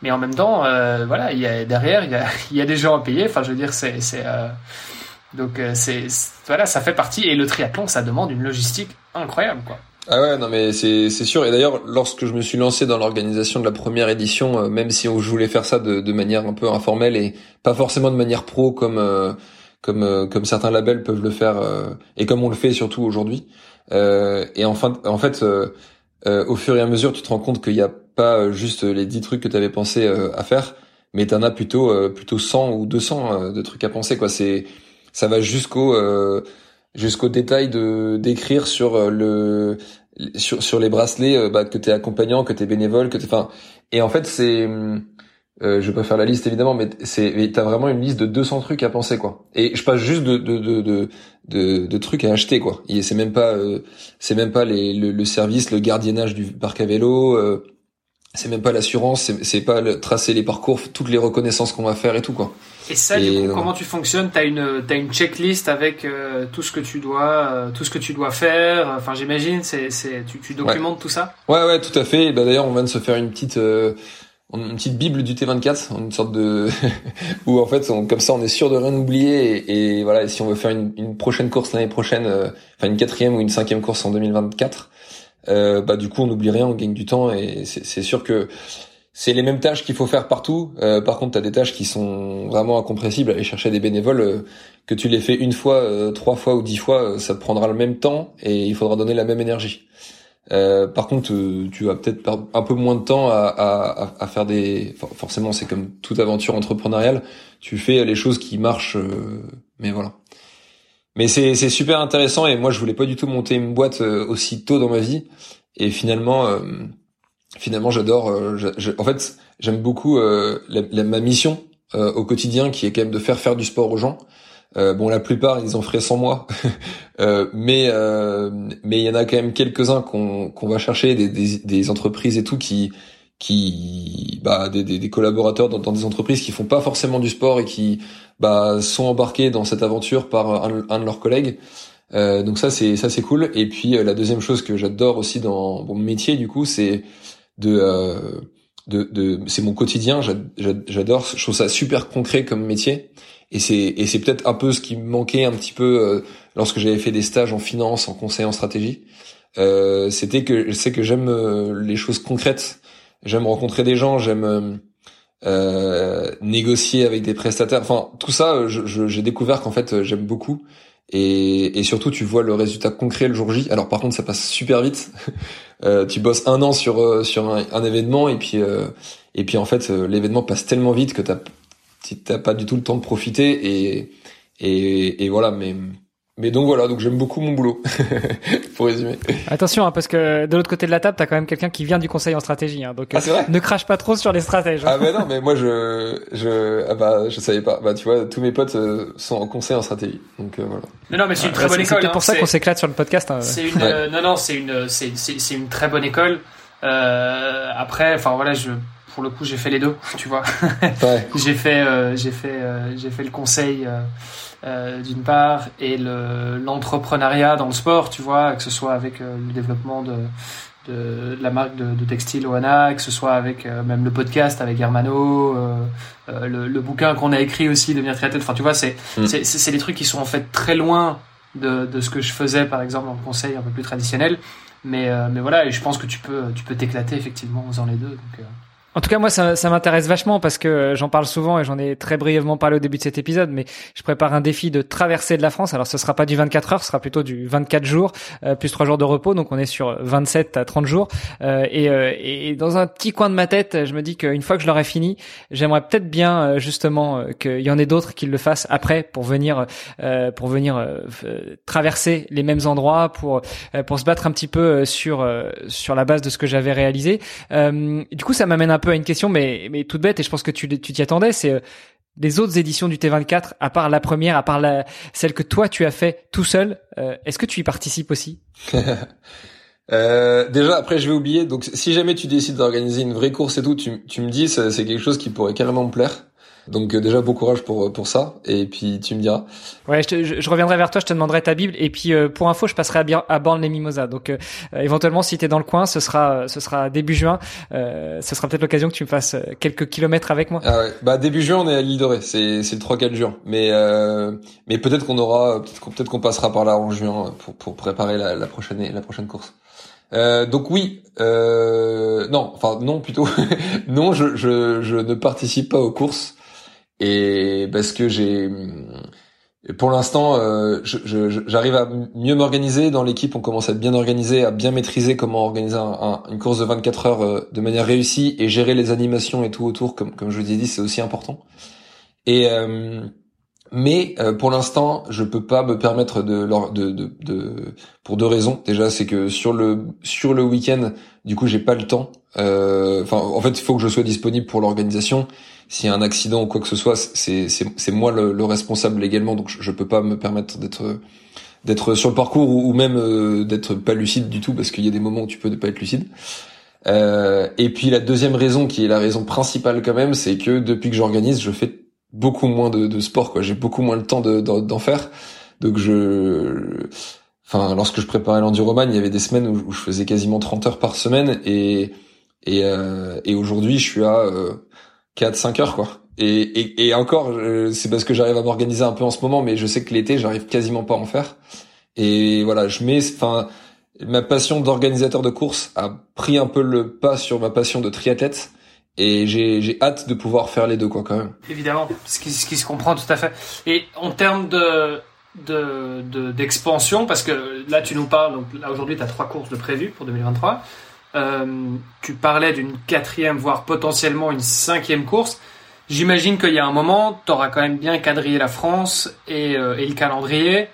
mais en même temps, euh, voilà, derrière, *laughs* il y a, des gens à payer. Enfin, je veux dire, c'est euh, donc c'est voilà, ça fait partie. Et le triathlon, ça demande une logistique incroyable, quoi. Ah ouais, non mais c'est sûr. Et d'ailleurs, lorsque je me suis lancé dans l'organisation de la première édition, même si je voulais faire ça de, de manière un peu informelle et pas forcément de manière pro comme comme euh, comme certains labels peuvent le faire euh, et comme on le fait surtout aujourd'hui. Euh, et enfin, en fait, au fur et à mesure, tu te rends compte qu'il n'y a pas juste les 10 trucs que tu avais pensé à faire, mais tu en as plutôt plutôt 100 ou 200 de trucs à penser quoi. C'est ça va jusqu'au jusqu'au détail de d'écrire sur le sur sur les bracelets bah, que t'es accompagnant, que t'es bénévole, que t'es enfin et en fait c'est euh, je vais pas faire la liste évidemment, mais c'est t'as vraiment une liste de 200 trucs à penser quoi. Et je passe juste de de de de, de, trucs à acheter quoi. Et c'est même pas euh, c'est même pas les, le, le, service, le gardiennage du parc à vélo. Euh, c'est même pas l'assurance, c'est pas le, tracer les parcours, toutes les reconnaissances qu'on va faire et tout quoi. Et ça, du coup, comment tu fonctionnes? T'as une t'as une checklist avec tout ce que tu dois tout ce que tu dois faire? Enfin, j'imagine, c'est c'est tu, tu documentes tout ça? Ouais ouais, tout à fait. Bah d'ailleurs, on vient de se faire une petite une petite bible du T24, une sorte de *laughs* où en fait comme ça on est sûr de rien oublier et, voilà et si on veut faire une, une prochaine course l'année prochaine, euh, enfin une quatrième ou une cinquième course en 2024, euh, bah du coup on n'oublie rien, on gagne du temps et c'est sûr que c'est les mêmes tâches qu'il faut faire partout. Euh, par contre, tu as des tâches qui sont vraiment incompressibles. Aller chercher des bénévoles, euh, que tu les fais une fois, trois fois ou dix fois, ça te prendra le même temps et il faudra donner la même énergie. Euh, par contre, euh, tu vas peut-être un peu moins de temps à, à, à faire des. Forcément, c'est comme toute aventure entrepreneuriale. Tu fais les choses qui marchent, euh, mais voilà. Mais c'est super intéressant et moi je voulais pas du tout monter une boîte aussi tôt dans ma vie et finalement finalement j'adore. en fait, j'aime beaucoup la, ma mission au quotidien qui est quand même de faire faire du sport aux gens. Euh, bon, la plupart, ils en feraient sans moi, *laughs* euh, mais euh, mais il y en a quand même quelques-uns qu'on qu'on va chercher, des, des, des, entreprises et tout qui qui bah des, des, collaborateurs dans, dans, des entreprises qui font pas forcément du sport et qui bah sont embarqués dans cette aventure par un, un de leurs collègues. Euh, donc ça c'est ça c'est cool. Et puis la deuxième chose que j'adore aussi dans mon métier du coup c'est de de, de c'est mon quotidien. J'adore, je trouve ça super concret comme métier. Et c'est et c'est peut-être un peu ce qui me manquait un petit peu euh, lorsque j'avais fait des stages en finance, en conseil en stratégie. Euh, C'était que je sais que j'aime euh, les choses concrètes. J'aime rencontrer des gens. J'aime euh, négocier avec des prestataires. Enfin, tout ça, j'ai découvert qu'en fait, j'aime beaucoup. Et, et, surtout, tu vois le résultat concret le jour J. Alors, par contre, ça passe super vite. *laughs* euh, tu bosses un an sur sur un, un événement et puis et puis en fait, l'événement passe tellement vite que t'as t'as pas du tout le temps de profiter et et, et voilà mais mais donc voilà, donc j'aime beaucoup mon boulot, *laughs* pour résumer. Attention, hein, parce que de l'autre côté de la table, t'as quand même quelqu'un qui vient du conseil en stratégie, hein, donc ah, vrai ne crache pas trop sur les stratèges. Hein. Ah mais non, mais moi je je ah bah je savais pas. Bah tu vois, tous mes potes euh, sont en conseil en stratégie, donc euh, voilà. Non non, mais c'est une très bonne école. C'est pour ça qu'on s'éclate sur le podcast. C'est une euh, non non, c'est une c'est c'est une très bonne école. après, enfin voilà, je pour le coup, j'ai fait les deux, *laughs* tu vois. *laughs* j'ai fait, euh, j'ai fait, euh, j'ai fait le conseil euh, d'une part et le l'entrepreneuriat dans le sport, tu vois, que ce soit avec le développement de, de, la marque de, de, textile Oana, que ce soit avec même le podcast avec Germano, le, le, bouquin qu'on a écrit aussi, devenir triathlète. Enfin, tu vois, c'est mm. c'est des trucs qui sont en fait très loin de, de ce que je faisais, par exemple, dans le conseil un peu plus traditionnel. Mais, mais voilà, et je pense que tu peux tu peux t'éclater effectivement en faisant les deux. Donc, en tout cas, moi, ça, ça m'intéresse vachement parce que euh, j'en parle souvent et j'en ai très brièvement parlé au début de cet épisode, mais je prépare un défi de traversée de la France. Alors, ce sera pas du 24 heures, ce sera plutôt du 24 jours, euh, plus 3 jours de repos. Donc, on est sur 27 à 30 jours. Euh, et, euh, et, dans un petit coin de ma tête, je me dis qu'une fois que je l'aurai fini, j'aimerais peut-être bien, justement, qu'il y en ait d'autres qui le fassent après pour venir, pour venir traverser les mêmes endroits, pour, pour se battre un petit peu sur, sur la base de ce que j'avais réalisé. du coup, ça m'amène un peu à une question, mais, mais toute bête, et je pense que tu t'y attendais, c'est euh, les autres éditions du T24, à part la première, à part la, celle que toi tu as fait tout seul, euh, est-ce que tu y participes aussi? *laughs* Euh, Déjà, après je vais oublier. Donc, si jamais tu décides d'organiser une vraie course et tout, tu, tu me dis, c'est quelque chose qui pourrait carrément me plaire. Donc euh, déjà bon courage pour pour ça et puis tu me diras. Ouais, je, je, reviendrai vers toi, je te demanderai ta bible et puis euh, pour info, je passerai à, à Borne les Mimosas. Donc euh, éventuellement si tu es dans le coin, ce sera ce sera début juin, ce sera peut-être l'occasion que tu me fasses quelques kilomètres avec moi. Ah ouais. Bah début juin, on est à l'île Dorée, c'est c'est le 3 4 juin. Mais mais peut-être qu'on aura peut-être qu'on passera par là en juin pour pour préparer la, la prochaine la prochaine course. Euh, donc oui, euh, non, enfin non plutôt, *laughs* non, je, je, je ne participe pas aux courses et parce que j'ai pour l'instant euh, j'arrive à mieux m'organiser dans l'équipe on commence à être bien organisé à bien maîtriser comment organiser une course de 24 heures euh, de manière réussie et gérer les animations et tout autour comme comme je vous ai dit c'est aussi important et euh, mais pour l'instant, je peux pas me permettre de, de, de, de, pour deux raisons. Déjà, c'est que sur le sur le week-end, du coup, j'ai pas le temps. Enfin, en fait, il faut que je sois disponible pour l'organisation s'il y a un accident ou quoi que ce soit, c'est moi le, le, responsable légalement, donc je, je peux pas me permettre d'être d'être sur le parcours ou, même euh, d'être pas lucide du tout parce qu'il y a des moments où tu peux ne pas être lucide. Euh, et puis la deuxième raison qui est la raison principale quand même, c'est que depuis que j'organise, je fais beaucoup moins de, de sport quoi. J'ai beaucoup moins le temps d'en de, faire. Donc je enfin lorsque je préparais l'enduroman, il y avait des semaines où, je faisais quasiment 30 heures par semaine et et, euh, et aujourd'hui je suis à euh, 4 5 heures quoi. Et, et, et encore c'est parce que j'arrive à m'organiser un peu en ce moment mais je sais que l'été j'arrive quasiment pas à en faire. Et voilà, je mets enfin ma passion d'organisateur de course a pris un peu le pas sur ma passion de triathlète et j'ai hâte de pouvoir faire les deux quoi quand même. Évidemment, ce qui, ce qui se comprend tout à fait. Et en termes de de d'expansion parce que là tu nous parles donc là aujourd'hui tu as trois courses de prévues pour 2023 euh, tu parlais d'une quatrième, voire potentiellement une cinquième course. J'imagine qu'il y a un moment, tu auras quand même bien quadrillé la France et, euh, le calendrier.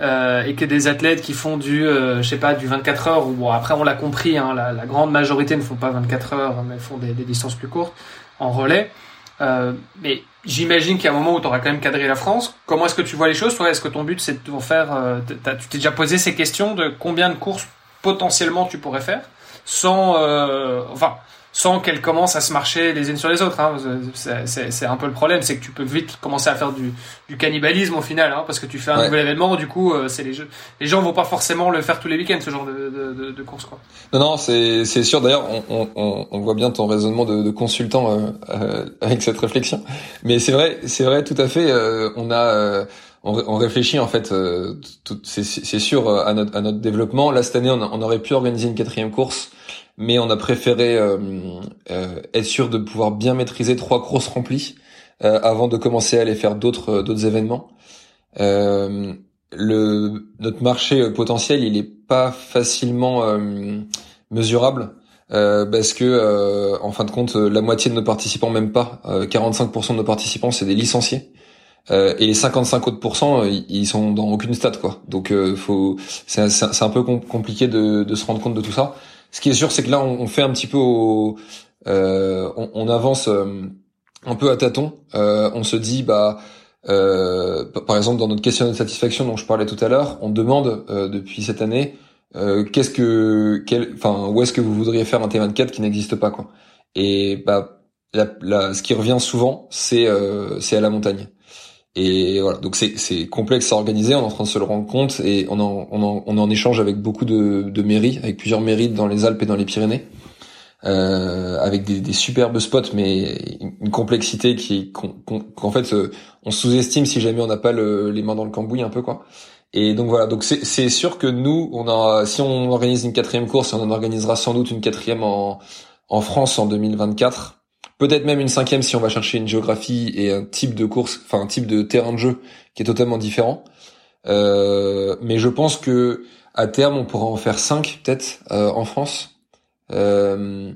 Euh, et que des athlètes qui font du, je sais pas, du 24 heures, ou bon, après on l'a compris, hein, la, grande majorité ne font pas 24 heures, mais font des, distances plus courtes en relais. Mais j'imagine qu'il y a un moment où tu auras quand même quadrillé la France. Comment est-ce que tu vois les choses Toi, est-ce que ton but c'est de faire Tu t'es déjà posé ces questions de combien de courses potentiellement tu pourrais faire? Sans, euh, enfin, sans qu'elles commencent à se marcher les unes sur les autres. Hein. C'est un peu le problème, c'est que tu peux vite commencer à faire du, du cannibalisme au final, hein, parce que tu fais un nouvel événement, du coup, euh, c'est les, jeux. les gens vont pas forcément le faire tous les week-ends, ce genre de, de, de, course. Quoi. Non, non, c'est sûr. D'ailleurs, on, on, on, voit bien ton raisonnement de, de consultant euh, euh avec cette réflexion. Mais c'est vrai, c'est vrai, tout à fait. Euh, on a on, réfléchit en fait, euh, c'est sûr à notre, à notre développement. Là cette année, on, aurait pu organiser une quatrième course, mais on a préféré euh, euh, être sûr de pouvoir bien maîtriser trois courses remplies avant de commencer à aller faire d'autres d'autres événements. le notre marché potentiel, il est pas facilement mesurable. parce que en fin de compte, la moitié de nos participants, même pas, 45% de nos participants, c'est des licenciés. Euh, et les 55 autres pourcents, euh, ils sont dans aucune stat quoi. Donc euh, faut, c'est un peu compliqué de, de, se rendre compte de tout ça. Ce qui est sûr, c'est que là, on, on, fait un petit peu, au, euh, on, on, avance euh, un peu à tâtons. on se dit, bah, par exemple, dans notre questionnaire de satisfaction dont je parlais tout à l'heure, on demande depuis cette année, qu'est-ce que, quel, enfin, où est-ce que vous voudriez faire un T24 qui n'existe pas quoi. Et bah la, ce qui revient souvent, c'est c'est à la montagne. Et voilà, donc c'est complexe à organiser, on est en train de se le rendre compte et on en on en, on en échange avec beaucoup de, de mairies, avec plusieurs mairies dans les Alpes et dans les Pyrénées, euh, avec des, des, superbes spots, mais une complexité qui qu'en fait euh, on sous-estime si jamais on n'a pas le, les mains dans le cambouis un peu quoi. Et donc voilà, donc c'est sûr que nous on a si on organise une quatrième course, on en organisera sans doute une quatrième en en France en 2024 peut-être même une cinquième si on va chercher une géographie et un type de course, enfin un type de terrain de jeu qui est totalement différent. Euh, mais je pense que à terme on pourra en faire cinq peut-être euh, en France. Euh,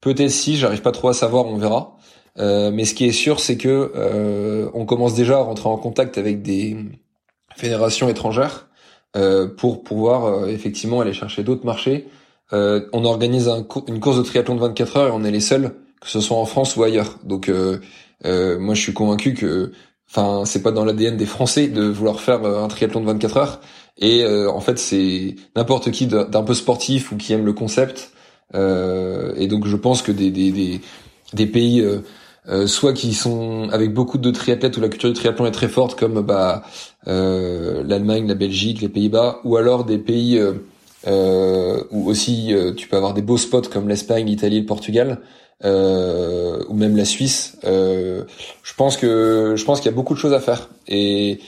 peut-être si, j'arrive pas trop à savoir, on verra. mais ce qui est sûr, c'est que on commence déjà à rentrer en contact avec des fédérations étrangères pour pouvoir effectivement aller chercher d'autres marchés. on organise une course de triathlon de 24 heures et on est les seuls que ce soit en France ou ailleurs. Donc euh, euh, moi je suis convaincu que enfin c'est pas dans l'ADN des Français de vouloir faire euh, un triathlon de 24 heures et en fait c'est n'importe qui d'un peu sportif ou qui aime le concept et donc je pense que des des des, des pays soit qui sont avec beaucoup de triathlètes où la culture du triathlon est très forte comme bah l'Allemagne, la Belgique, les Pays-Bas ou alors des pays où aussi tu peux avoir des beaux spots comme l'Espagne, l'Italie, le Portugal euh, ou même la Suisse. Euh, je pense que je pense qu'il y a beaucoup de choses à faire et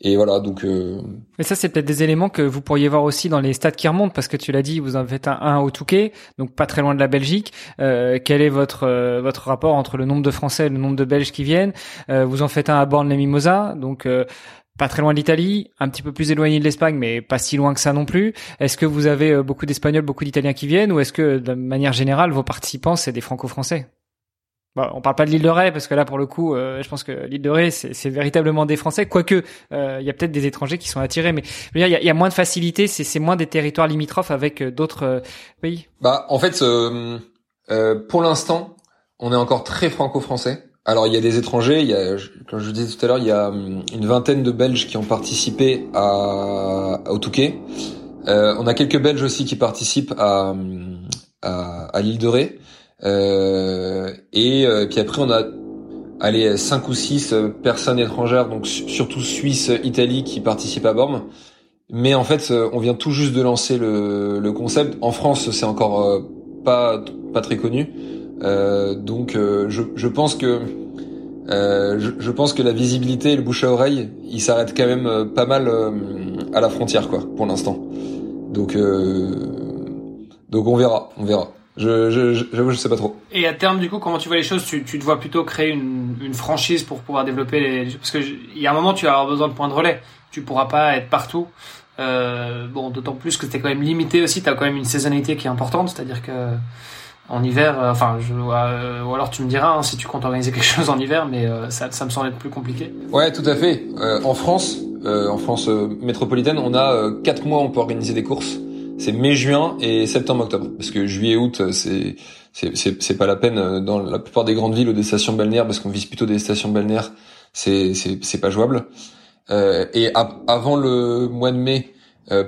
et voilà donc. Euh... Mais ça c'est peut-être des éléments que vous pourriez voir aussi dans les stats qui remontent parce que tu l'as dit vous en faites un, au Touquet donc pas très loin de la Belgique. Euh, quel est votre euh, votre rapport entre le nombre de Français et le nombre de Belges qui viennent? Euh, Vous en faites un à Borne-les-Mimosas donc pas très loin de l'Italie, un petit peu plus éloigné de l'Espagne, mais pas si loin que ça non plus. Est-ce que vous avez euh, beaucoup d'Espagnols, beaucoup d'Italiens qui viennent, ou est-ce que de manière générale, vos participants, c'est des Franco-Français? Bon, On parle pas de l'île de Ré, parce que là, pour le coup, euh, je pense que l'île de Ré, c'est véritablement des Français, quoique euh, il y a peut-être des étrangers qui sont attirés, mais il y, a, moins de facilité, c'est moins des territoires limitrophes avec d'autres pays. Bah, en fait, pour l'instant, on est encore très franco-français. Alors il y a des étrangers, il y a, comme je vous disais tout à l'heure, il y a hum, une vingtaine de Belges qui ont participé à, au Touquet. Euh, on a quelques Belges aussi qui participent à, hum, à, l'île de Ré. Euh, et, euh, puis après on a allez cinq ou six personnes étrangères, donc surtout Suisse, Italie, qui participent à Borm. Mais en fait, on vient tout juste de lancer le, le concept. En France, c'est encore pas pas très connu. Euh, donc euh, je, je, pense que euh, je, je, pense que la visibilité et le bouche à oreille, il s'arrête quand même pas mal à la frontière quoi pour l'instant. Donc donc on verra, on verra. Je, je, j'avoue, je sais pas trop. Et à terme, du coup, comment tu vois les choses? Tu, tu te vois plutôt créer une, une franchise pour pouvoir développer les... Parce que il y a un moment, tu vas avoir besoin de points de relais. Tu pourras pas être partout. Euh, bon, d'autant plus que t'es quand même limité aussi. T'as quand même une saisonnalité qui est importante, c'est-à-dire que en hiver, euh, enfin, je, euh, ou alors tu me diras hein, si tu comptes organiser quelque chose en hiver, mais euh, ça, ça me semble être plus compliqué. Ouais, tout à fait. en France, en France métropolitaine, on a quatre mois où on peut organiser des courses. C'est mai, juin et septembre, octobre. Parce que juillet, août, c'est c'est pas la peine dans la plupart des grandes villes ou des stations balnéaires, parce qu'on vise plutôt des stations balnéaires. C'est c'est pas jouable. et avant le mois de mai,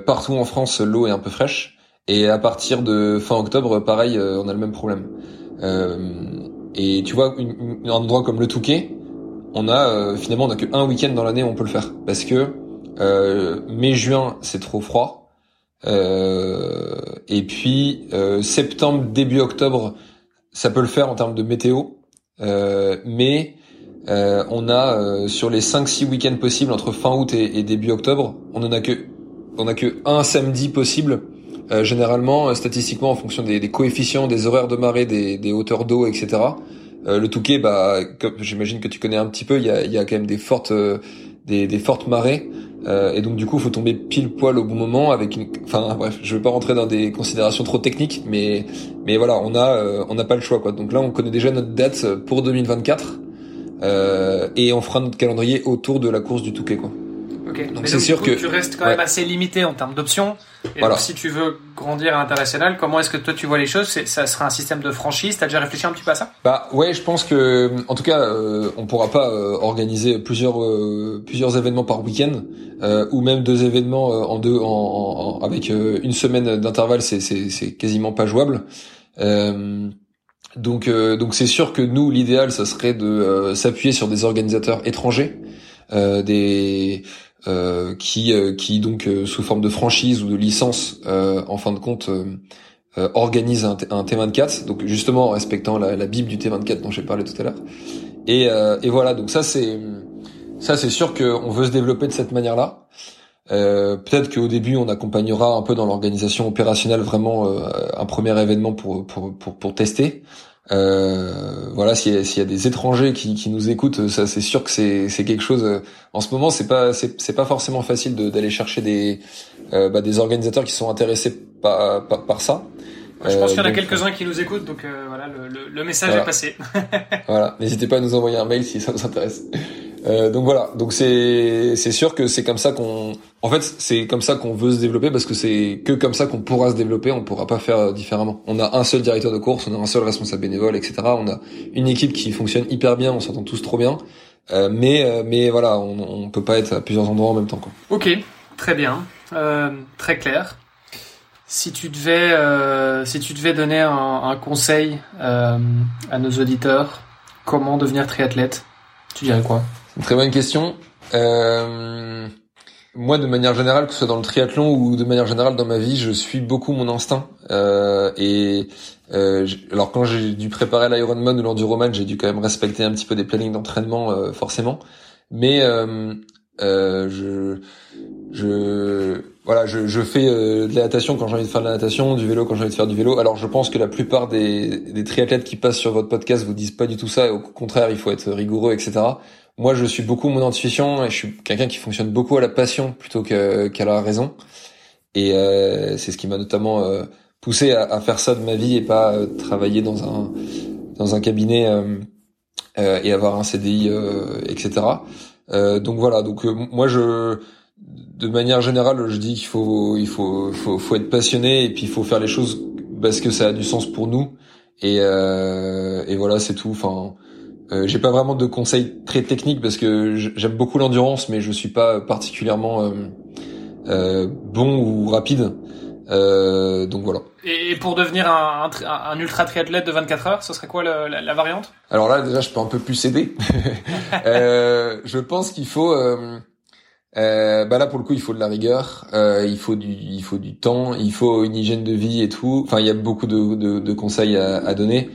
partout en France, l'eau est un peu fraîche. Et à partir de fin octobre, pareil, euh, on a le même problème. Euh, et tu vois, un endroit comme le Touquet, on a euh, finalement on a que un week-end dans l'année où on peut le faire parce que mai-juin c'est trop froid. et puis septembre, début octobre, ça peut le faire en termes de météo. mais on a sur les 5-6 week-ends possibles entre fin août et, et, début octobre, on en a que on a que un samedi possible euh, généralement, euh, statistiquement, en fonction des, des, coefficients, des horaires de marée, des, des hauteurs d'eau, etc. Euh, le Touquet, bah, j'imagine que tu connais un petit peu, il y a, y a quand même des fortes, des, des, fortes marées. et donc du coup, faut tomber pile poil au bon moment avec une. Enfin bref, je vais pas rentrer dans des considérations trop techniques, mais mais voilà, on a on n'a pas le choix quoi. Donc là, on connaît déjà notre date pour 2024 et on fera notre calendrier autour de la course du Touquet quoi. Donc c'est sûr que tu restes quand même assez limité en termes d'options. Et voilà. donc, si tu veux grandir à l'international, comment est-ce que toi tu vois les choses? Ça sera un système de franchise? T'as déjà réfléchi un petit peu à ça? Bah ouais, je pense que, en tout cas, euh, on pourra pas euh, organiser plusieurs euh, plusieurs événements par week-end euh, ou même deux événements en deux en, avec une semaine d'intervalle. C'est quasiment pas jouable. donc donc c'est sûr que nous l'idéal ça serait de s'appuyer sur des organisateurs étrangers, des qui qui donc sous forme de franchise ou de licence en fin de compte organisent un, un, T24, donc justement en respectant la, la bible du T24 dont j'ai parlé tout à l'heure. Et, et voilà donc ça c'est ça, c'est sûr qu'on veut se développer de cette manière-là. Euh, peut-être qu'au début, on accompagnera un peu dans l'organisation opérationnelle vraiment euh, un premier événement pour pour pour, pour tester. Euh, voilà, s'il y, y, a des étrangers qui, qui nous écoutent, ça c'est sûr que c'est quelque chose. Euh, en ce moment, c'est pas c'est pas forcément facile d'aller chercher des euh, bah, des organisateurs qui sont intéressés par par, par ça. Je pense qu'il y en a quelques-uns qui nous écoutent, donc voilà, le, le, le message est passé. *laughs* voilà, n'hésitez pas à nous envoyer un mail si ça vous intéresse. Euh, donc voilà, donc c'est c'est sûr que c'est comme ça qu'on, en fait, c'est comme ça qu'on veut se développer parce que c'est que comme ça qu'on pourra se développer, on pourra pas faire différemment. On a un seul directeur de course, on a un seul responsable bénévole, etc. On a une équipe qui fonctionne hyper bien, on s'entend tous trop bien, euh, mais euh, mais voilà, on, on peut pas être à plusieurs endroits en même temps. Quoi. Ok, très bien, euh, très clair. Si tu devais si tu devais donner un, un conseil à nos auditeurs, comment devenir triathlète, tu dirais quoi? Très bonne question. Euh, moi, de manière générale, que ce soit dans le triathlon ou de manière générale dans ma vie, je suis beaucoup mon instinct. Euh, et euh, alors, quand j'ai dû préparer l'Ironman ou l'Enduroman, j'ai dû quand même respecter un petit peu des plannings d'entraînement, euh, forcément. Mais euh, euh, je, je, voilà, je, je fais de la natation quand j'ai envie de faire de la natation, du vélo quand j'ai envie de faire du vélo. Alors, je pense que la plupart des, des triathlètes qui passent sur votre podcast vous disent pas du tout ça. Et au contraire, il faut être rigoureux, etc. Moi, je suis beaucoup mon intuition et je suis quelqu'un qui fonctionne beaucoup à la passion plutôt qu'à la raison. Et euh, c'est ce qui m'a notamment euh, poussé à, faire ça de ma vie et pas euh, travailler dans un dans un cabinet et avoir un CDI, etc. donc voilà. Donc moi, je de manière générale, je dis qu'il faut il faut, faut faut être passionné et puis il faut faire les choses parce que ça a du sens pour nous. Et, et voilà, c'est tout. Enfin euh, j'ai pas vraiment de conseils très techniques parce que j'aime beaucoup l'endurance, mais je suis pas particulièrement euh, euh, bon ou rapide. Euh, donc voilà. Et pour devenir un, un, ultra triathlète de 24 heures, ce serait quoi la, la, variante? Alors là, déjà, je peux un peu plus aider. *laughs* euh, je pense qu'il faut. Euh, bah là, pour le coup, il faut de la rigueur, il faut du, il faut du temps, il faut une hygiène de vie et tout. Enfin, il y a beaucoup de, de, de conseils à, à donner.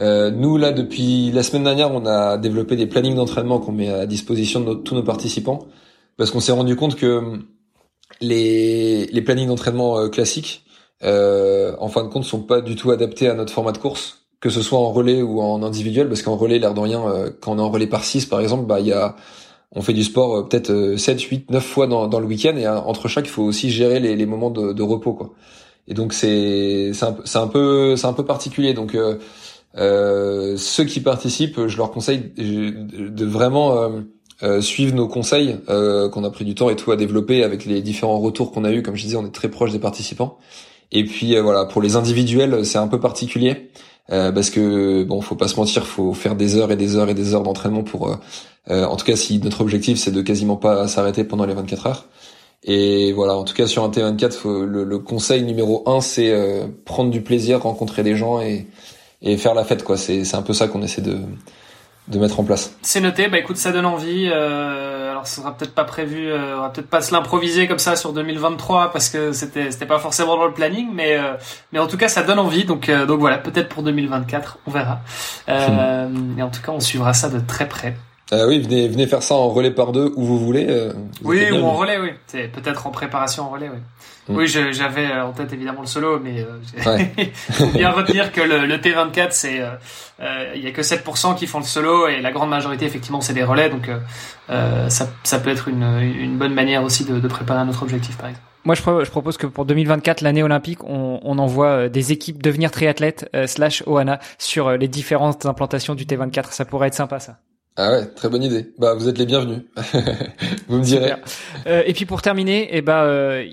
Euh, nous là depuis la semaine dernière, on a développé des plannings d'entraînement qu'on met à disposition de tous nos participants parce qu'on s'est rendu compte que les, les plannings d'entraînement euh, classiques, euh, en fin de compte, sont pas du tout adaptés à notre format de course, que ce soit en relais ou en individuel, parce qu'en relais, l'air de rien, euh, quand on est en relais par 6 par exemple, bah il y a on fait du sport euh, peut-être 7, 8, 9 fois dans, le week-end et entre chaque, il faut aussi gérer les, moments de, de, repos quoi. Et donc c'est c'est un, un, peu c'est un peu particulier donc euh, ceux qui participent, je leur conseille de vraiment euh, euh, suivre nos conseils qu'on a pris du temps et tout à développer avec les différents retours qu'on a eu. Comme je disais, on est très proche des participants. Et puis voilà, pour les individuels, c'est un peu particulier parce que bon, faut pas se mentir, faut faire des heures et des heures et des heures d'entraînement pour. en tout cas, si notre objectif c'est de quasiment pas s'arrêter pendant les 24 heures. Et voilà, en tout cas sur un T24, faut, le, le, conseil numéro un, c'est prendre du plaisir, rencontrer des gens et, et faire la fête quoi. C'est c'est un peu ça qu'on essaie de de mettre en place. C'est noté. Bah écoute, ça donne envie. Euh, alors, ça sera peut-être pas prévu. Euh, on va peut-être pas se l'improviser comme ça sur 2023 parce que c'était c'était pas forcément dans le planning, mais euh, mais en tout cas, ça donne envie. Donc euh, donc voilà, peut-être pour 2024, on verra. Euh, et en tout cas, on suivra ça de très près. Euh, oui, venez, venez faire ça en relais par deux où vous voulez. Euh, oui, ou en relais, oui. C'est peut-être en préparation en relais, oui. Mm. Oui, j'avais euh, en tête évidemment le solo, mais euh, *laughs* faut bien retenir que le, le T24, c'est euh, il y a que 7% qui font le solo et la grande majorité effectivement c'est des relais, donc ça, ça peut être une, une bonne manière aussi de, de préparer un autre objectif, par exemple. Moi, je, je, propose que pour 2024, l'année olympique, on, on, envoie des équipes devenir triathlètes slash Oana sur les différentes implantations du T24. Ça pourrait être sympa, ça. Ah ouais, très bonne idée. Bah, vous êtes les bienvenus. *laughs* vous me direz. Euh, et puis pour terminer, eh ben, euh,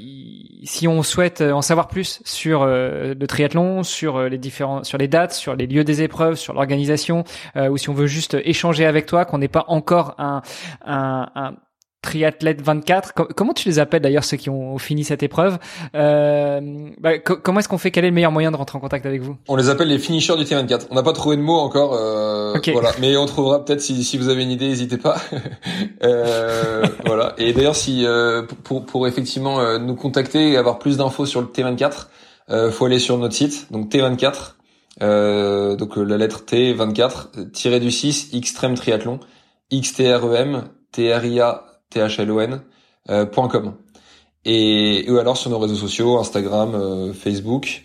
si on souhaite en savoir plus sur euh, le triathlon, sur euh, les différents, sur les dates, sur les lieux des épreuves, sur l'organisation, ou si on veut juste échanger avec toi, qu'on n'est pas encore un, un, un triathlètes 24. comment tu les appelles d'ailleurs ceux qui ont fini cette épreuve? Euh, bah, Comment est-ce qu'on fait? Quel est le meilleur moyen de rentrer en contact avec vous? On les appelle les finishers du T24. On n'a pas trouvé de mots encore, euh, voilà. Mais on trouvera peut-être si, si vous avez une idée, n'hésitez pas. *laughs* euh, voilà. Et d'ailleurs, si euh, pour, pour effectivement euh, nous contacter et avoir plus d'infos sur le T24, euh, faut aller sur notre site, donc T24. Euh, donc la lettre T 24 tiré du 6 extrême triathlon xtrem tria thlon euh, et ou alors sur nos réseaux sociaux Instagram euh, Facebook.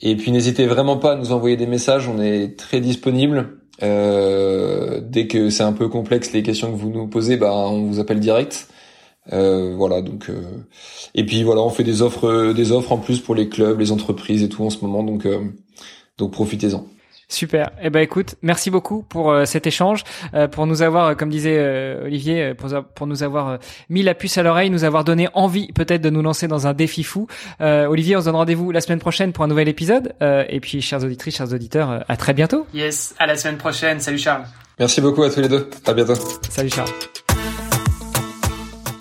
Et puis n'hésitez vraiment pas à nous envoyer des messages. On est très disponible. Euh, dès que c'est un peu complexe les questions que vous nous posez bah on vous appelle direct. Euh, voilà donc euh, et puis voilà on fait des offres des offres en plus pour les clubs les entreprises et tout en ce moment. Donc donc profitez-en Super. Eh ben écoute, merci beaucoup pour euh, cet échange, euh, pour nous avoir, euh, comme disait Olivier, pour, pour, nous avoir mis la puce à l'oreille, nous avoir donné envie peut-être de nous lancer dans un défi fou. Olivier, on se donne rendez-vous la semaine prochaine pour un nouvel épisode. et puis, chers auditrices, chers auditeurs, à très bientôt. Yes, à la semaine prochaine. Salut Charles. Merci beaucoup à tous les deux. À bientôt. Salut Charles.